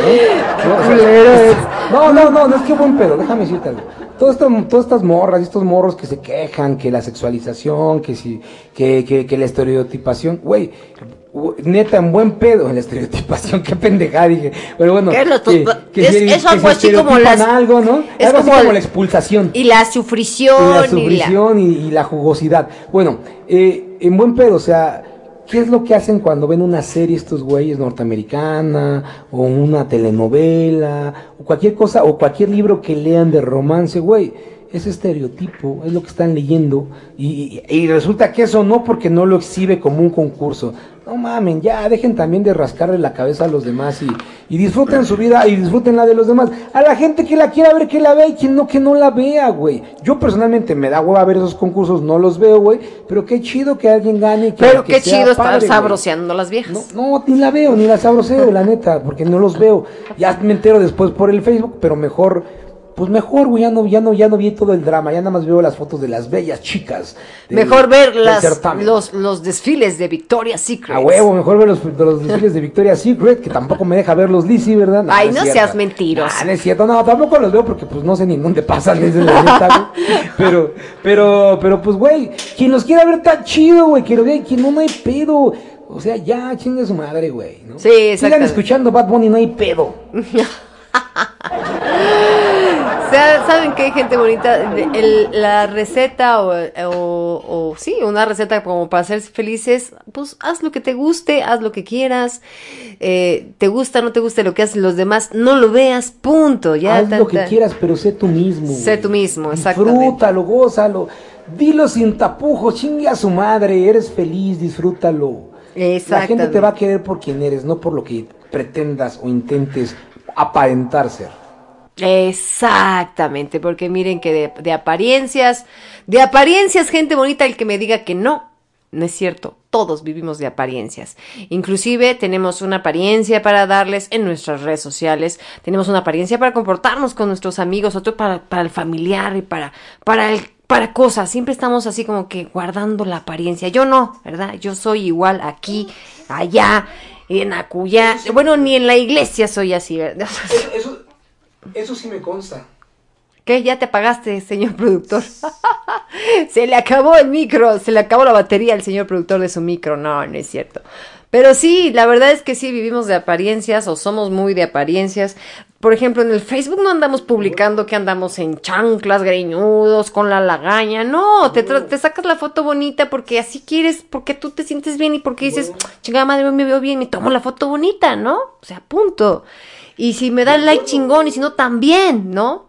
No, no, no, no, no es que buen pedo, déjame decirte algo. Todas estas, todas estas morras y estos morros que se quejan, que la sexualización, que si, que, que, que la estereotipación, güey, neta, en buen pedo en la estereotipación, qué pendejada, dije. Pero bueno, ¿Qué lo que, que es- se- es que algo así como las- algo, ¿no? es algo así como como el- la expulsación y la y sufrición. la y la- sufrición y, y la jugosidad. Bueno, eh, en buen pedo, o sea, ¿qué es lo que hacen cuando ven una serie estos güeyes norteamericana o una telenovela o cualquier cosa o cualquier libro que lean de romance, güey? Es estereotipo, es lo que están leyendo. Y, y- y resulta que eso no porque no lo exhibe como un concurso. No mamen, ya dejen también de rascarle la cabeza a los demás y, y disfruten su vida y disfruten la de los demás. A la gente que la quiera ver, que la vea y quien no, que no la vea, güey. Yo personalmente me da hueva ver esos concursos, no los veo, güey. Pero qué chido que alguien gane. y Que, Pero que qué sea chido estar padre, güey. sabroseando las viejas. No, ni la veo, ni la sabroseo, la neta, porque no los veo. Ya me entero después por el Facebook, pero mejor, pues mejor, güey, ya no, ya no, ya no vi todo el drama, ya nada más veo las fotos de las bellas chicas. del- Mejor ver las, los, los desfiles de Victoria's Secret. A huevo, mejor ver los, de los desfiles de Victoria's Secret, que tampoco me deja ver los Lizzy, ¿verdad? Ay, no seas mentiroso. Ah, no es cierto, no, tampoco los veo porque pues no sé ni dónde pasan. Pero, pero, pero pues, güey, quien los quiera ver está chido, güey, que lo vea, y quien no, no hay pedo. O sea, ya, chingue su madre, güey, ¿no? Sí, Sigan exactamente. escuchando Bad Bunny, no hay pedo. ¿Saben qué, gente bonita? El- la receta o, o- o sí, una receta como para ser felices, pues haz lo que te guste, haz lo que quieras, eh, te gusta, no te gusta lo que hacen los demás, no lo veas, punto. Ya Haz lo que quieras, pero sé tú mismo. Sé tú mismo, exactamente. Disfrútalo, gózalo. Dilo sin tapujos, chingue a su madre, eres feliz, disfrútalo. La gente te va a querer por quien eres, no por lo que pretendas o intentes aparentar ser. Exactamente, porque miren que de, apariencias, de apariencias, gente bonita, el que me diga que no, no es cierto, todos vivimos de apariencias. Inclusive tenemos una apariencia para darles en nuestras redes sociales, tenemos una apariencia para comportarnos con nuestros amigos, otro para, para el familiar y para, para el para cosas, siempre estamos así como que guardando la apariencia. Yo no, ¿verdad? Yo soy igual aquí, allá, en acuya. Bueno, ni en la iglesia soy así, ¿verdad? Eso, eso sí me consta. ¿Qué? Ya te apagaste, señor productor. se le acabó el micro, se le acabó la batería al señor productor de su micro. No, no es cierto. Pero sí, la verdad es que sí vivimos de apariencias o somos muy de apariencias. Por ejemplo, en el Facebook no andamos publicando que andamos en chanclas, greñudos, con la lagaña. No, te, te sacas la foto bonita porque así quieres, porque tú te sientes bien y porque dices, chingada madre, me veo bien, me tomo la foto bonita, ¿no? O sea, punto. Y si me da el like chingón y si no, también, ¿no?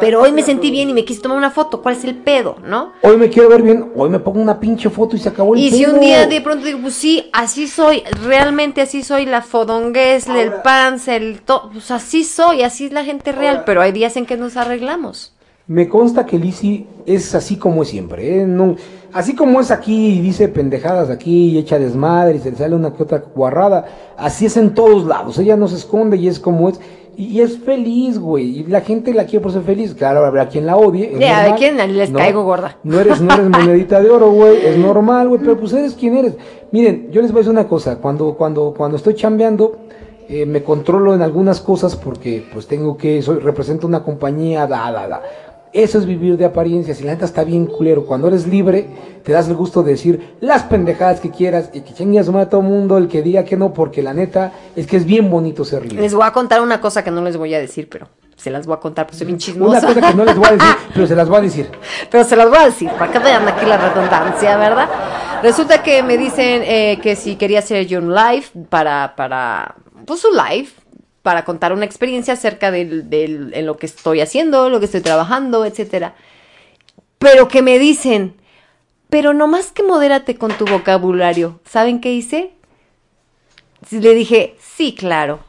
Pero hoy me sentí bien y me quise tomar una foto. ¿Cuál es el pedo, no? Hoy me quiero ver bien, hoy me pongo una pinche foto y se acabó el Y si pedo. un día de pronto digo, pues sí, así soy, realmente así soy, la fodonguez, el panza, el todo, pues así soy, así es la gente real, pero hay días en que nos arreglamos. Me consta que Lizzy es así como es siempre, ¿eh? No, así como es aquí y dice pendejadas aquí y echa desmadre y se le sale una que otra guarrada, así es en todos lados, ella no se esconde y es como es, y, es feliz, güey, y la gente la quiere por ser feliz, claro, habrá quien la odie. Ya, ¿a normal. quién les No, caigo gorda? No eres, no eres monedita de oro, güey, es normal, güey, pero pues eres quien eres. Miren, yo les voy a decir una cosa, cuando, cuando, cuando estoy chambeando, eh, me controlo en algunas cosas porque pues tengo que, soy, represento una compañía, da, da, da. Eso es vivir de apariencias y la neta está bien culero. Cuando eres libre, te das el gusto de decir las pendejadas que quieras y que madre a todo mundo el que diga que no, porque la neta es que es bien bonito ser libre. Les voy a contar una cosa que no les voy a decir, pero se las voy a contar, pues soy bien chismosa. Una cosa que no les voy a decir, pero se las voy a decir. Pero se las voy a decir, para que vean aquí la redundancia, ¿verdad? Resulta que me dicen eh, que si quería hacer yo un live para, para, pues un live, para contar una experiencia acerca en lo que estoy haciendo, lo que estoy trabajando, etcétera. Pero que me dicen, pero nomás que modérate con tu vocabulario. ¿Saben qué hice? Le dije, sí, claro.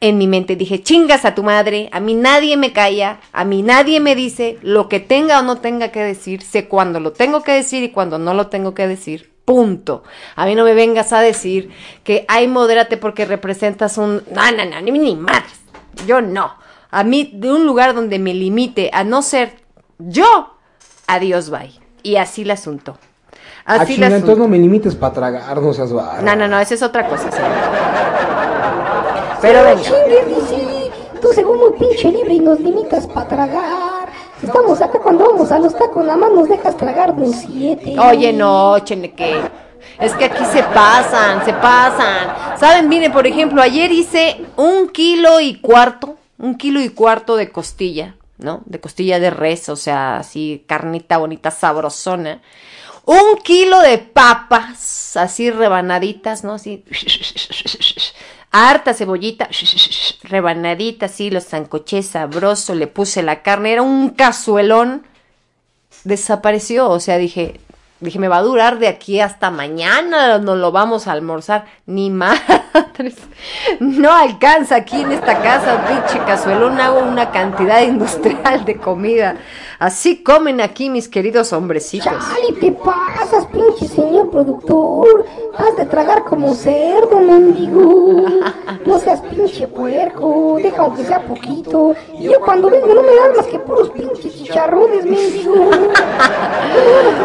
En mi mente dije, chingas a tu madre, a mí nadie me calla, a mí nadie me dice lo que tenga o no tenga que decir, sé cuándo lo tengo que decir y cuándo no lo tengo que decir. Punto. A mí no me vengas a decir que, ay, modérate porque representas un... No, no, no, ni, ni madres. Yo no. A mí, de un lugar donde me limite a no ser yo, adiós, bye. Y así el asunto. Ah, Así el asunto. entonces no me limites para tragar, no seas barra. No, no, no, esa es otra cosa, señor. Pero venga. Tú según muy pinche libre y nos limitas para tragar. Estamos acá cuando vamos a los tacos, nada más nos dejas tragar de un siete. Oye, no, Cheneque. Es que aquí se pasan, se pasan. Saben, miren, por ejemplo, ayer hice un kilo y cuarto, un kilo y cuarto de costilla, ¿no? De costilla de res, o sea, así carnita bonita, sabrosona. Un kilo de papas, así rebanaditas, ¿no? Así. Harta cebollita, rebanadita así, lo zancoché sabroso, le puse la carne, era un cazuelón. Desapareció, o sea, dije, dije, me va a durar de aquí hasta mañana, no lo vamos a almorzar, ni madres. No alcanza aquí en esta casa, pinche cazuelón, hago una cantidad industrial de comida. Así comen aquí mis queridos hombrecitos. Chale, te pasas, pinche señor productor. Has de tragar como cerdo, mendigo. No seas pinche puerco. Deja aunque sea poquito. Y yo cuando vengo no me dan más que puros pinches chicharrones, mendigo.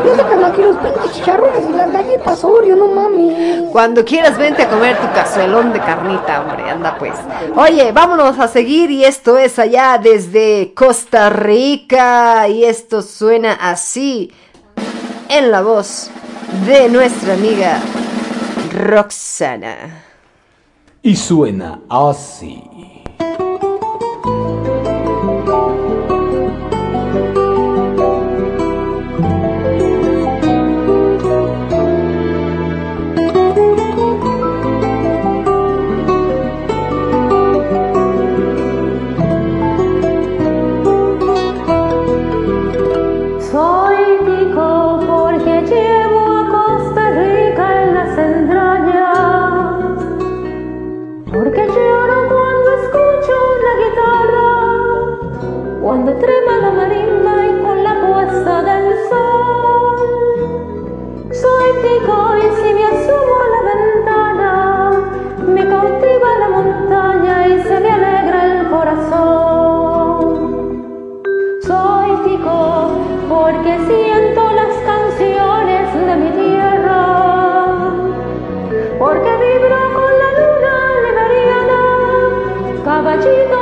No sacan aquí los pinches chicharrones y las galletas Oreo, no mames. Cuando quieras vente a comer tu cazuelón de carnita, hombre, anda pues. Oye, vámonos a seguir y esto es allá desde Costa Rica y esto suena así en la voz de nuestra amiga Roxana. Y suena así. Jesus.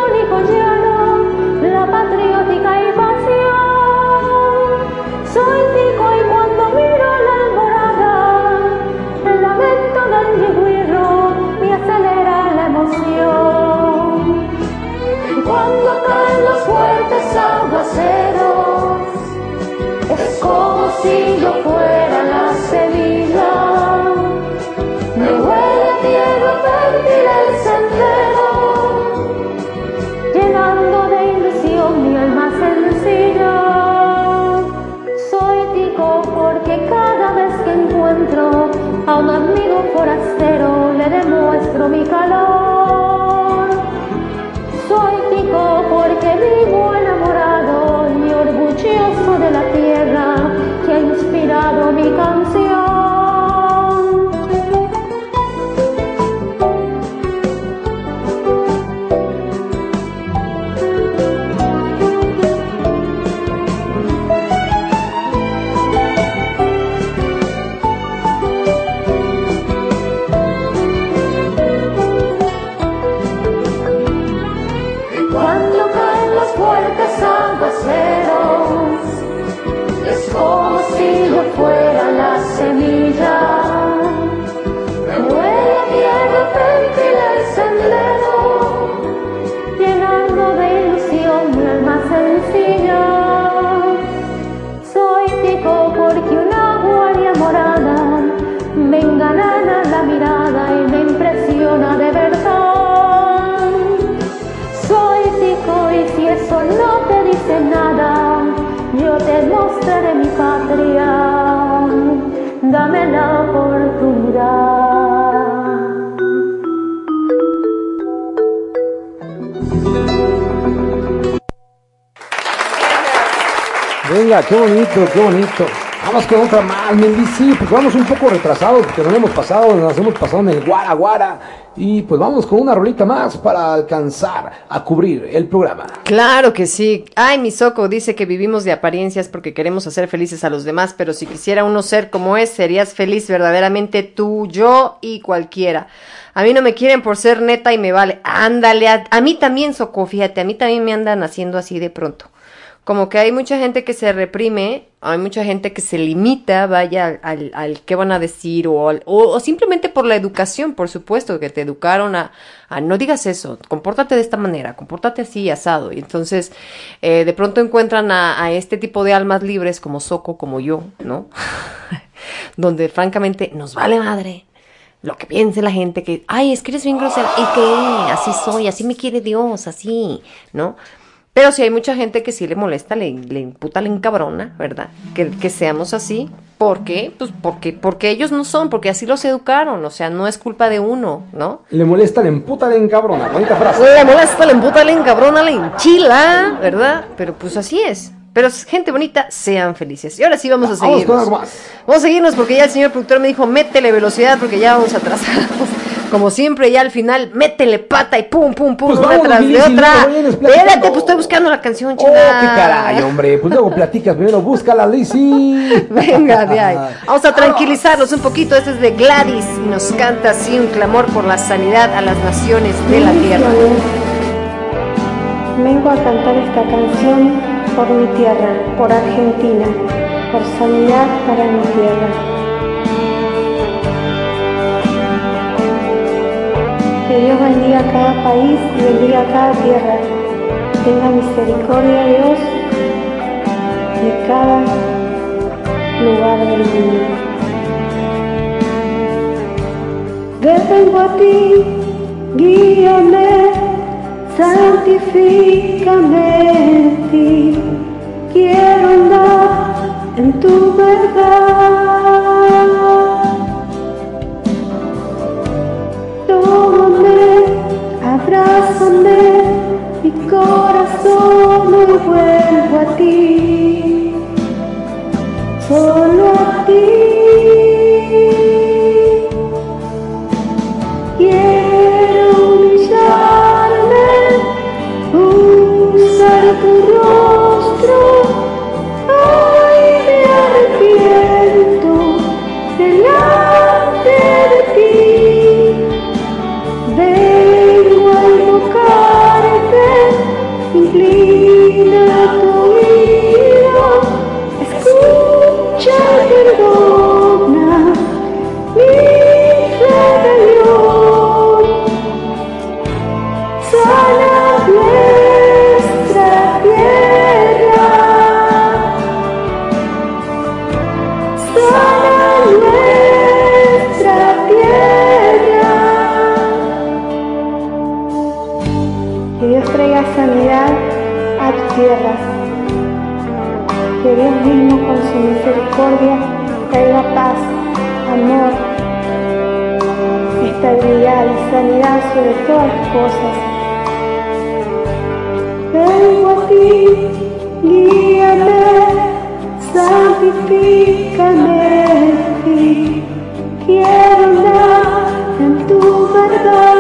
La oportunidad. Venga, qué bonito, qué bonito. Vamos con otra más, Mendy. Sí, pues vamos un poco retrasados porque nos hemos pasado, nos hemos pasado en el Guara Guara. Y pues vamos con una rolita más para alcanzar a cubrir el programa. Claro que sí. Ay, mi Soco dice que vivimos de apariencias porque queremos hacer felices a los demás, pero si quisiera uno ser como es, serías feliz verdaderamente tú, yo y cualquiera. A mí no me quieren por ser neta y me vale. Ándale, a mí también, Soco, fíjate, a mí también me andan haciendo así de pronto. Como que hay mucha gente que se reprime, hay mucha gente que se limita, vaya, al, al qué van a decir, o, al- o, simplemente por la educación, por supuesto, que te educaron a, no digas eso, compórtate de esta manera, compórtate así, asado. Y entonces, eh, de pronto encuentran a, a este tipo de almas libres como Soco, como yo, ¿no? Donde francamente nos vale madre. lo que piense la gente, que, ay, es que eres bien grosera, ¿y qué? Así soy, así me quiere Dios, así, ¿no? Pero si hay mucha gente que sí le molesta, le, le imputa, le encabrona, ¿verdad? Que, que seamos así. ¿Por qué? Pues porque, porque ellos no son, porque así los educaron, o sea, no es culpa de uno, ¿no? Le molesta, le emputa, le encabrona. Bonita frase. Le molesta, le emputa, le encabrona, le enchila, ¿verdad? Pero pues así es. Pero gente bonita, sean felices. Y ahora sí vamos a Vamos seguirnos. más. Vamos a seguirnos porque ya el señor productor me dijo, métele velocidad porque ya vamos atrasados. Como siempre, ya al final, métele pata y pum, pum, pum, Pues una vámonos, tras de si otra. Espérate, pues estoy buscando la canción, Oh, chingada. qué caray, hombre. Pues luego platicas, primero búscala, Lizzy. Venga, de ahí. Vamos a tranquilizarnos un poquito. Este es de Gladys y nos canta así un clamor por la sanidad a las naciones de la tierra. Vengo a cantar esta canción por mi tierra, por Argentina, por sanidad para mi tierra. Bendiga cada país y bendiga cada tierra. Tenga misericordia Dios de cada lugar del mundo. Vengo a ti, guíame, santifícame en ti. Quiero andar en tu verdad. Vuelvo a ti, solo a ti. Sanidad sobre todas las cosas. Vengo a ti, guíame, santifícame en ti. Quiero andar en tu verdad.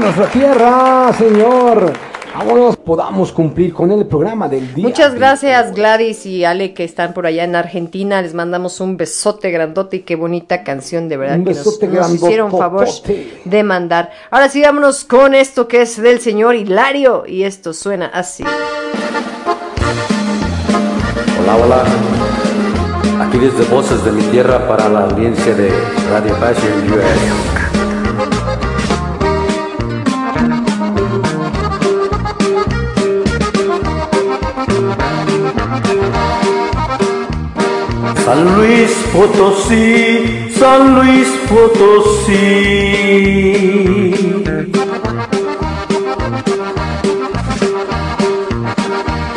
Nuestra tierra, Señor. Vámonos, podamos cumplir con el programa del día. Muchas gracias Gladys y Ale que están por allá en Argentina. Les mandamos un besote grandote y qué bonita canción de verdad Un que nos, besote nos hicieron favor de mandar. Ahora sí, vámonos con esto que es del señor Hilario y esto suena así. Hola, hola. Aquí desde Voces de mi Tierra para la audiencia de Radio Passion US. San Luis Potosí, San Luis Potosí.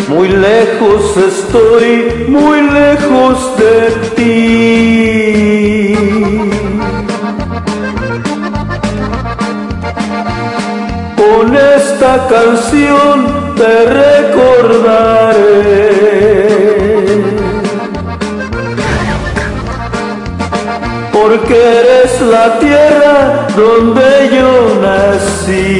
Muy lejos estoy, muy lejos de ti. Con esta canción te recordaré. La tierra donde yo nací.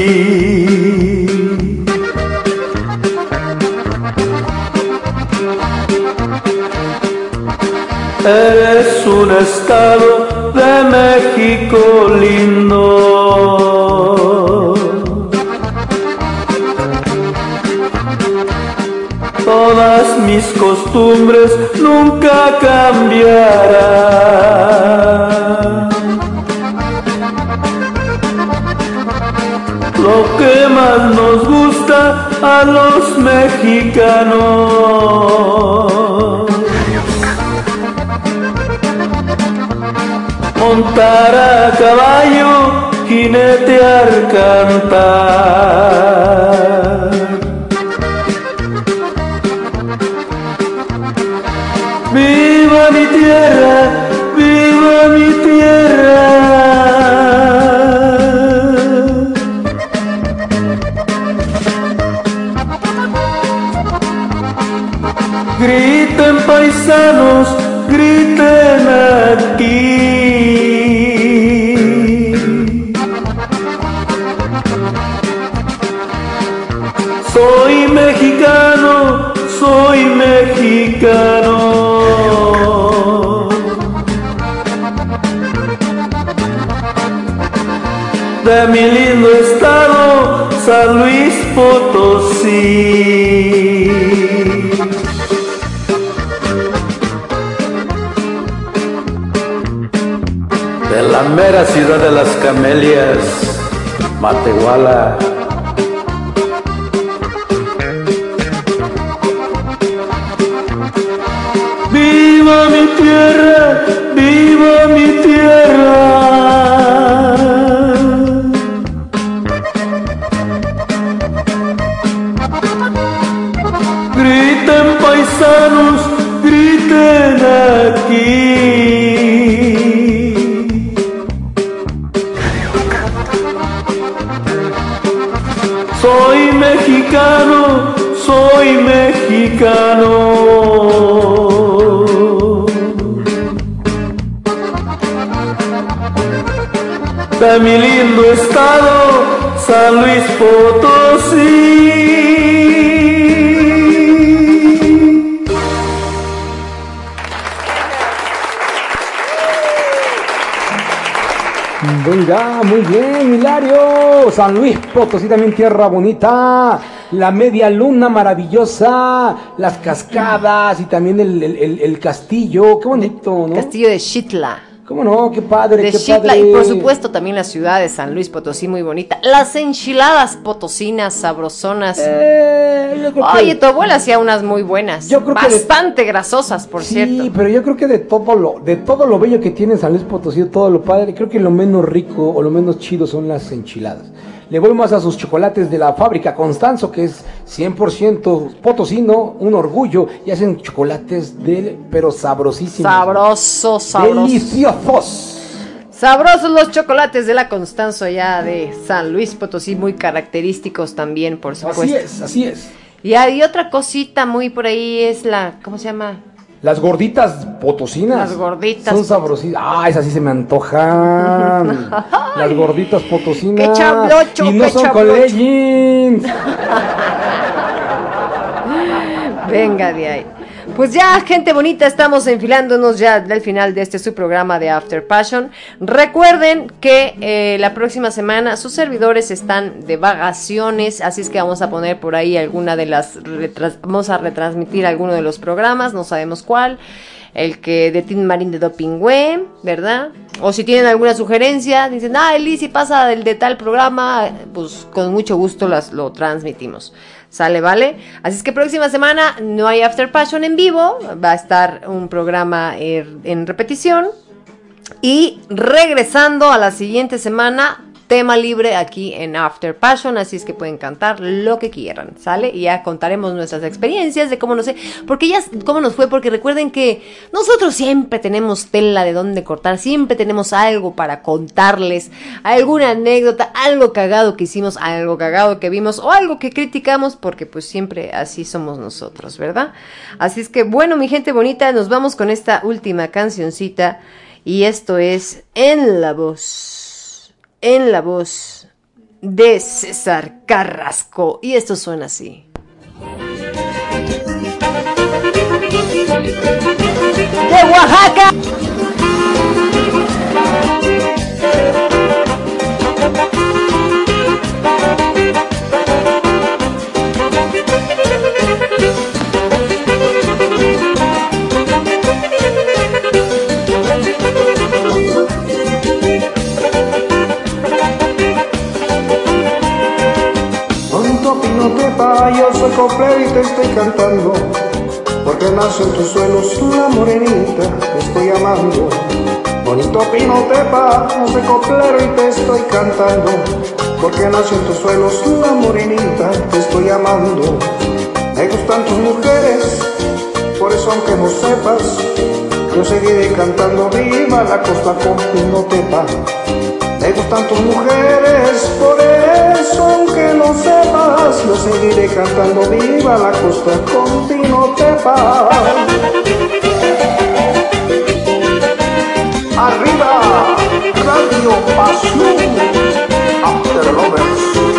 Eres un estado de México lindo. Todas mis costumbres nunca cambiarán. A los mexicanos. Montar a caballo, jinetear, cantar. Viva mi tierra, De la mera ciudad de las camelias, Matehuala. Viva mi tierra, viva mi mexicano. De mi lindo estado, San Luis Potosí. Venga, muy bien, Hilario. San Luis Potosí también tierra bonita. La media luna maravillosa. Las cascadas y también el, el- el- el castillo. Qué bonito, ¿no? Castillo de Xitla. ¿Cómo no? Qué padre, De qué Xitla padre. y por supuesto también la ciudad de San Luis Potosí muy bonita. Las enchiladas potosinas sabrosonas. creo que- Oye, tu abuela hacía unas muy buenas. Yo creo que de- Bastante grasosas, por cierto. Sí, pero yo creo que de todo lo, de todo lo bello que tiene San Luis Potosí, todo lo padre, creo que lo menos rico o lo menos chido son las enchiladas. Le voy más a sus chocolates de la fábrica Constanzo, que es 100% potosino, un orgullo. Y hacen chocolates de, pero sabrosísimos. Sabroso, sabroso. Deliciosos. Sabrosos los chocolates de la Constanzo allá de San Luis Potosí, muy característicos también, por supuesto. Así es, así es. Y hay otra cosita muy por ahí, es la, ¿cómo se llama? Las gorditas potosinas. Las gorditas. Son sabrosísimas. Ah, esas sí se me antojan. Las gorditas potosinas. ¡Qué chablocho, Y no son con leggings. Venga de ahí. Pues ya, gente bonita, estamos enfilándonos ya del final de este su programa de After Passion. Recuerden que eh, la próxima semana sus servidores están de vacaciones, así es que vamos a poner por ahí alguna de las, vamos a retransmitir alguno de los programas, no sabemos cuál. El que de Tin Marín de Dopingüe, ¿verdad? O si tienen alguna sugerencia, dicen, ah, Eli, si pasa el de tal programa, pues con mucho gusto las, lo transmitimos. Sale, ¿vale? Así es que próxima semana no hay After Passion en vivo, va a estar un programa eh, en repetición. Y regresando a la siguiente semana, tema libre aquí en After Passion, así es que pueden cantar lo que quieran, ¿sale? Y ya contaremos nuestras experiencias de cómo no sé, porque ya cómo nos fue, porque recuerden que nosotros siempre tenemos tela de dónde cortar, siempre tenemos algo para contarles, alguna anécdota, algo cagado que hicimos, algo cagado que vimos o algo que criticamos, porque pues siempre así somos nosotros, ¿verdad? Así es que bueno, mi gente bonita, nos vamos con esta última cancioncita y esto es En la voz en la voz de César Carrasco. Y esto suena así. De Oaxaca. Yo soy coplero y te estoy cantando. Porque nace en tus suelos la morenita, te estoy amando. Bonito Pinotepa, yo soy coplero y te estoy cantando. Porque nace en tus suelos la morenita, te estoy amando. Me gustan tus mujeres, por eso aunque no sepas Yo seguiré cantando viva la costa con Pinotepa me gustan tus mujeres, por eso no sepas, yo seguiré cantando viva la costa con Pinotepa. Arriba, Radio Pasión, After Lovers.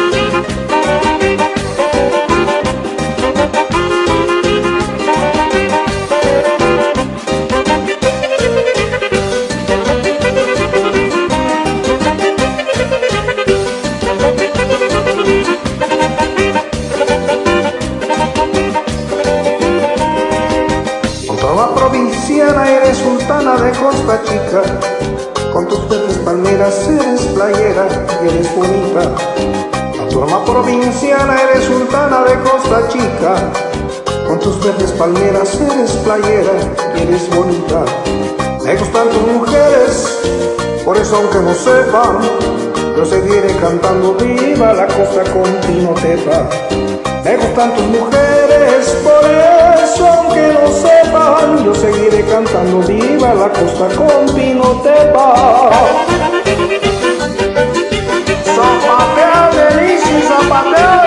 Con tus verdes palmeras eres playera eres bonita. Me gustan tus mujeres, por eso aunque no sepan, yo seguiré cantando viva la costa con Pinotepa. Me gustan tus mujeres, por eso aunque no sepan, yo seguiré cantando viva la costa con Pinotepa. Zapatear, Denise, zapatear.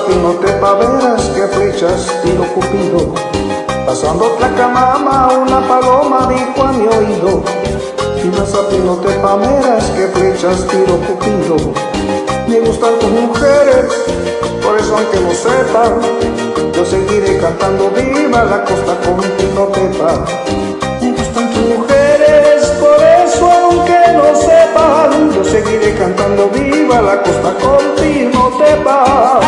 Pinotepa verás que flechas tiro Cupido. Pasando Tlacamama, una paloma dijo a mi oído a Pinotepa verás que flechas tiro Cupido. Me gustan tus mujeres, por eso aunque no sepan Yo seguiré cantando viva la costa con Pinotepa seguiré cantando viva la costa contigo te vas.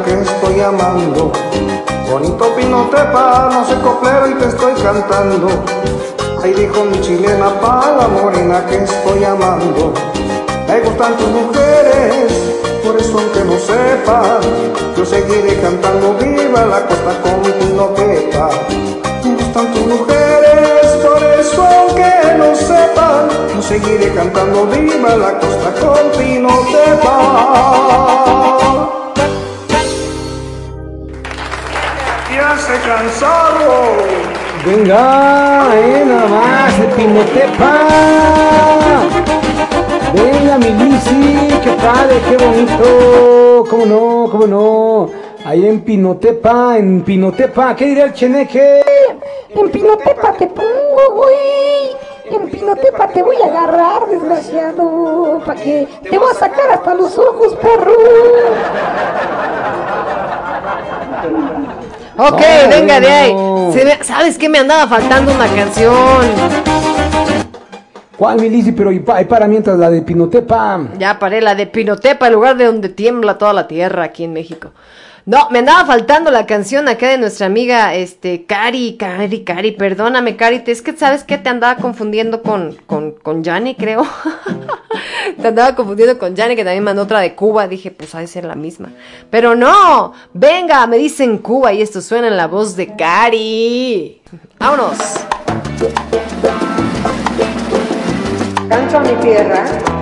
Que estoy amando. Bonito pinotepa, no sé coplero y te estoy cantando. Ahí dejo mi chilena pa' la morena que estoy amando. Me gustan tus mujeres, por eso aunque no sepa, yo seguiré cantando viva la costa con pinotepa. Me gustan tus mujeres, por eso aunque no sepan, yo seguiré cantando viva la costa con pinotepa. Ya se cansaron. Venga, eh, nada más, el Pinotepa. Venga, mi Lisi, qué padre, qué bonito. ¿Cómo no? ¿Cómo no? Ahí en Pinotepa, en Pinotepa, ¿qué dirá el cheneque? En Pinotepa te pongo, güey. En Pinotepa te voy a agarrar, desgraciado. Pa' que te voy a sacar hasta los ojos, perro. Ok, venga de ahí. no. Se me- ¿Sabes qué? Me andaba faltando una canción. ¿Cuál, mi Lisi? Pero y pa- y para mientras la de Pinotepa. Ya paré, la de Pinotepa, el lugar de donde tiembla toda la tierra aquí en México. No, me andaba faltando la canción acá de nuestra amiga, este, Cari, Cari, Cari, perdóname, Cari, es que sabes que te andaba confundiendo con, con, con creo. te andaba confundiendo con Yanni, que también mandó otra de Cuba, dije, pues ha de ser la misma. Pero no, venga, me dicen Cuba y esto suena en la voz de Cari. Vámonos. Canto a mi tierra.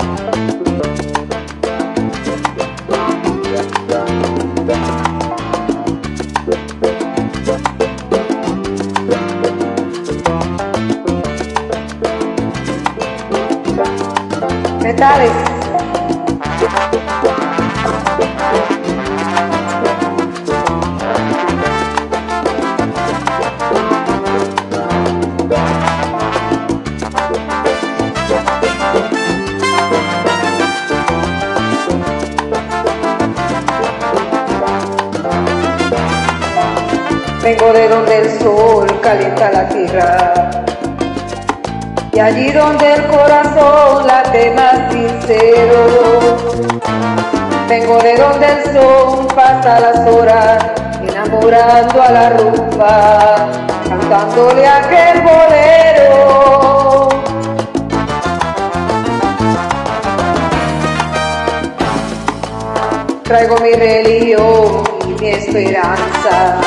Metales. Vengo de donde el sol calienta la tierra y allí donde el corazón late más sincero. Vengo de donde el sol pasa las horas enamorando a la rumba, cantándole aquel bolero. Traigo mi religión y mi esperanza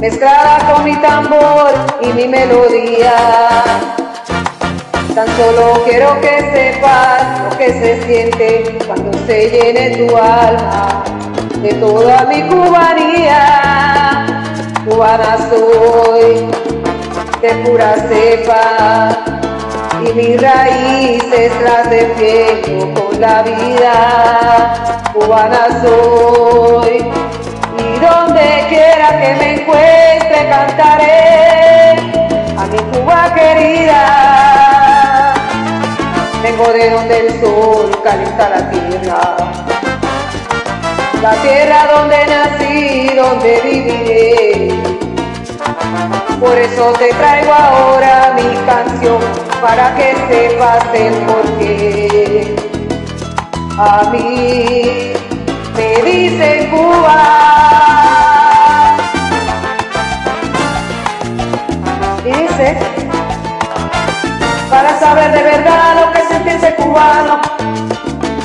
mezclada con mi tambor y mi melodía. Tan solo quiero que sepas lo que se siente cuando se llene tu alma de toda mi cubanía. Cubana soy, de pura cepa, y mis raíces las defiendo con la vida. Cubana soy, y donde quiera que me encuentre cantaré a mi Cuba querida. Vengo de donde el sol calienta la tierra, la tierra donde nací, donde viviré. Por eso te traigo ahora mi canción para que sepas el porqué. A mí me dice Cuba. Dice, para saber de verdad lo que sentirse cubano,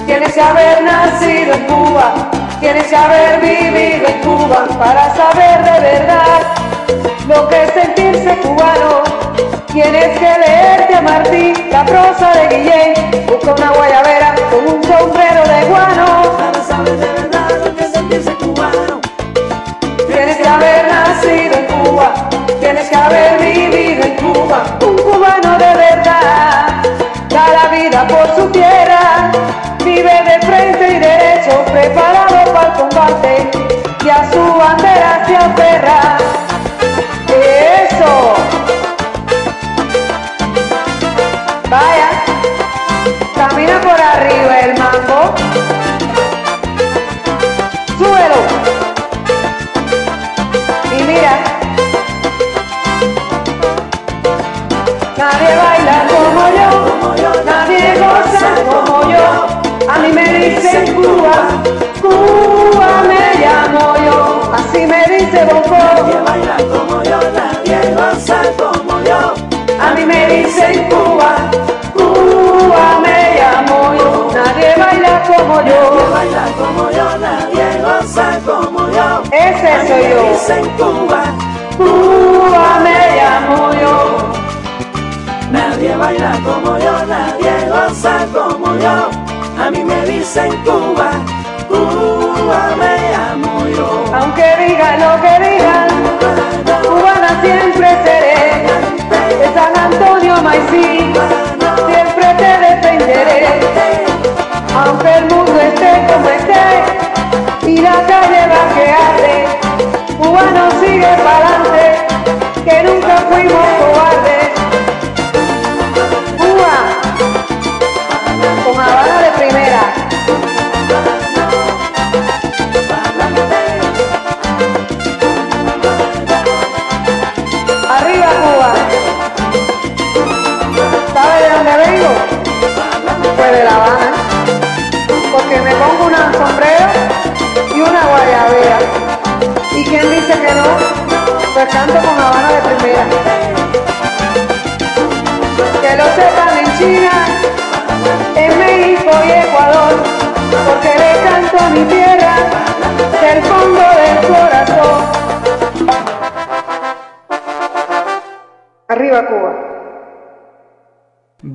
tienes que haber nacido en Cuba, tienes que haber vivido en Cuba, para saber de verdad lo que es sentirse cubano. Tienes que leerte a Martí, la prosa de Guillén, busca una guayabera con un sombrero de guano. Para saber de verdad lo que es sentirse cubano. Tienes que haber nacido en Cuba, tienes que haber vivido en Cuba. Un cubano de verdad, da la vida por su tierra, dicen Cuba, Cuba me llamo yo. Nadie baila como yo. Nadie baila como yo, nadie goza como yo. Ese A soy yo. dicen Cuba, Cuba me llamo yo. Nadie baila como yo, nadie goza como yo. A mí me dicen Cuba, Cuba me llamo yo. Aunque diga lo que ama mais isso.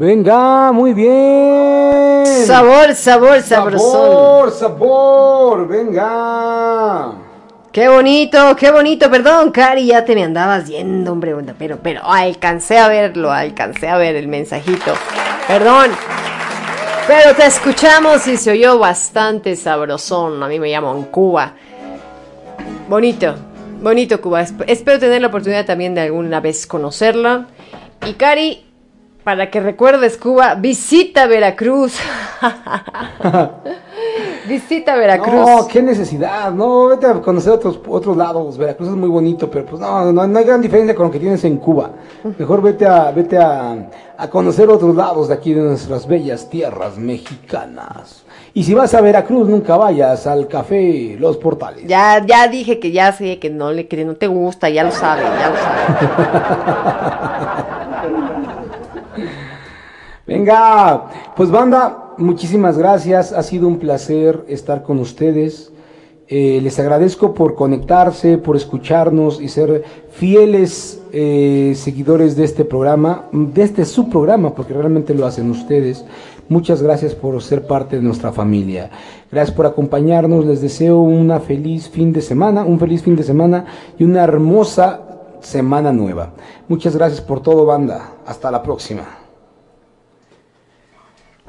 Venga, muy bien. Sabor, sabor, sabrosón. Sabor, sabor, venga. Qué bonito, qué bonito. Perdón, Cari, ya te me andabas yendo, hombre. Pero, pero alcancé a verlo, alcancé a ver el mensajito. Perdón. Pero te escuchamos y se oyó bastante sabrosón. A mí me llaman Cuba. Bonito, bonito Cuba. Esp- espero tener la oportunidad también de alguna vez conocerla. Y Cari, para que recuerdes Cuba, visita Veracruz. visita Veracruz. No, qué necesidad, no, vete a conocer otros, otros lados. Veracruz es muy bonito, pero pues no, no, no hay gran diferencia con lo que tienes en Cuba. Mejor vete a, vete a, a conocer otros lados de aquí de nuestras bellas tierras mexicanas. Y si vas a Veracruz, nunca vayas al café Los Portales. Ya, ya dije que ya sé que no le que no te gusta, ya lo sabe, ya lo sabe. Venga, pues banda, muchísimas gracias, ha sido un placer estar con ustedes. Eh, les agradezco por conectarse, por escucharnos y ser fieles eh, seguidores de este programa, de este su programa, porque realmente lo hacen ustedes. Muchas gracias por ser parte de nuestra familia. Gracias por acompañarnos. Les deseo una feliz fin de semana, un feliz fin de semana y una hermosa semana nueva. Muchas gracias por todo, banda. Hasta la próxima.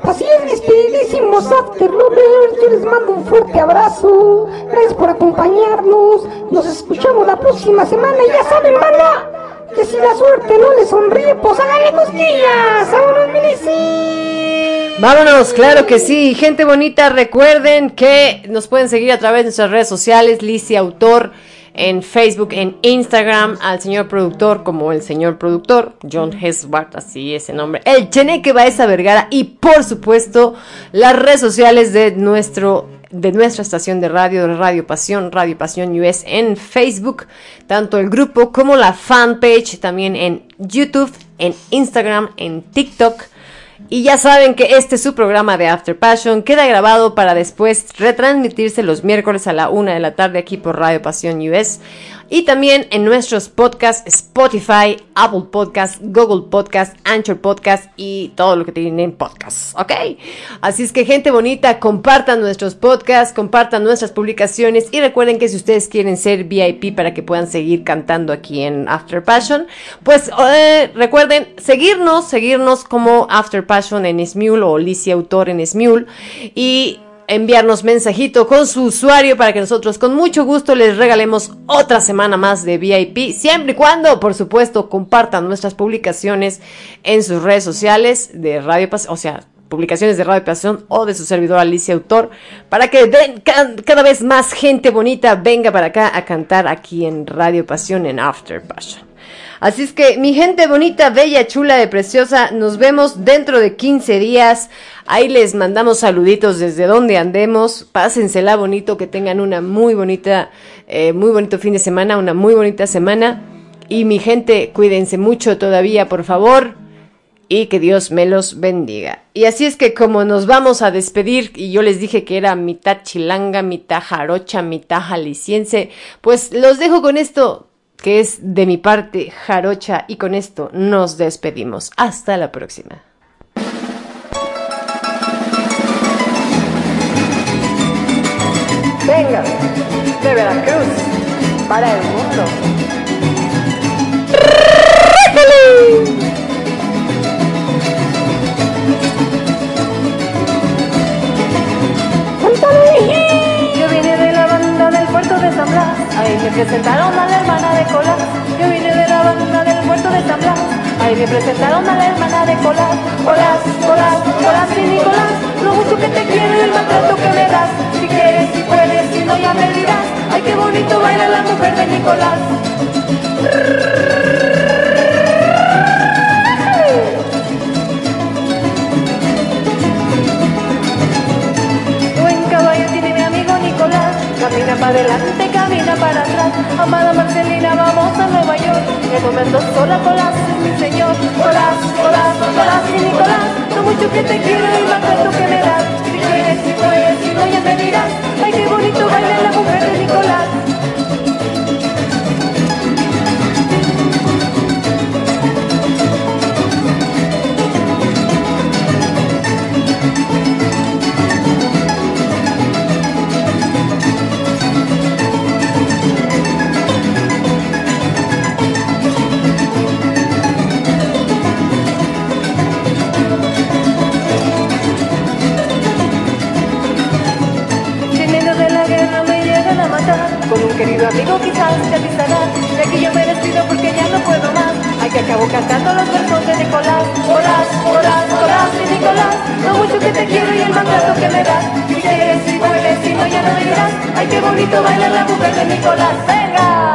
Así es, mis queridísimos Afterlovers, yo les mando un fuerte abrazo. Gracias por acompañarnos. Nos escuchamos la próxima semana. Y ya saben, banda, que si la suerte no les sonríe, pues háganle cosquillas. ¡Vámonos, Milici! Vámonos, claro que sí. Gente bonita, recuerden que nos pueden seguir a través de nuestras redes sociales, Lizzy Autor, en Facebook, en Instagram, al señor productor como el señor productor, John Hesbart, así es el nombre, el Cheneque Baeza Vergara y por supuesto las redes sociales de nuestro de nuestra estación de radio, Radio Pasión, Radio Pasión US en Facebook, tanto el grupo como la fanpage, también en YouTube, en Instagram, en TikTok. Y ya saben que este es su programa de After Passion queda grabado para después retransmitirse los miércoles a la una de la tarde aquí por Radio Pasión US. Y también en nuestros podcasts Spotify, Apple Podcast, Google Podcast, Anchor Podcast y todo lo que tienen podcasts, ¿ok? Así es que gente bonita, compartan nuestros podcasts, compartan nuestras publicaciones y recuerden que si ustedes quieren ser VIP para que puedan seguir cantando aquí en After Passion, pues eh, recuerden seguirnos, seguirnos como After Passion en Smule o Licia Autor en Smule y enviarnos mensajito con su usuario para que nosotros con mucho gusto les regalemos otra semana más de VIP, siempre y cuando, por supuesto, compartan nuestras publicaciones en sus redes sociales de Radio Pasión, o sea, publicaciones de Radio Pasión o de su servidor Alicia Autor, para que den ca- cada vez más gente bonita venga para acá a cantar aquí en Radio Pasión en After Passion. Así es que mi gente bonita, bella, chula, de preciosa, nos vemos dentro de 15 días. Ahí les mandamos saluditos desde donde andemos. Pásensela bonito, que tengan una muy bonita, eh, muy bonito fin de semana, una muy bonita semana. Y mi gente, cuídense mucho todavía, por favor. y que Dios me los bendiga. Y así es que como nos vamos a despedir, y yo les dije que era mitad chilanga, mitad jarocha, mitad jalisciense, pues los dejo con esto que es de mi parte jarocha y con esto nos despedimos. Hasta la próxima. Venga, de Veracruz, para el mundo. Puerto de San Blas, ahí me presentaron a la hermana de Colás. Yo vine de la banda del puerto de San Blas, ahí me presentaron a la hermana de Colás. Colás, Colás, Colás y Nicolás, lo mucho que te quiero y el maltrato que me das. Si quieres, si puedes, si no ya me dirás. Ay, qué bonito baila la mujer de Nicolás. Camina para adelante, camina para atrás. Amada Marcelina, vamos a Nueva York. El momento sola Colás mi señor. Colás, Colás, Colás y Nicolás. Lo mucho que te quiero y el maltrato que me das. Si quieres, si puedes, si no ya me dirás. Ay, qué bonito baila la mujer de Nicolás. Con un querido amigo quizás te avisará De aquí yo me despido porque ya no puedo más. Hay que acabo cantando los versos de Nicolás Colás, Colás, Colás y Nicolás Lo mucho que te quiero y el maltrato que me das. Si quieres, si puedes, si no ya no me dirás Ay qué bonito baila la mujer de Nicolás. Venga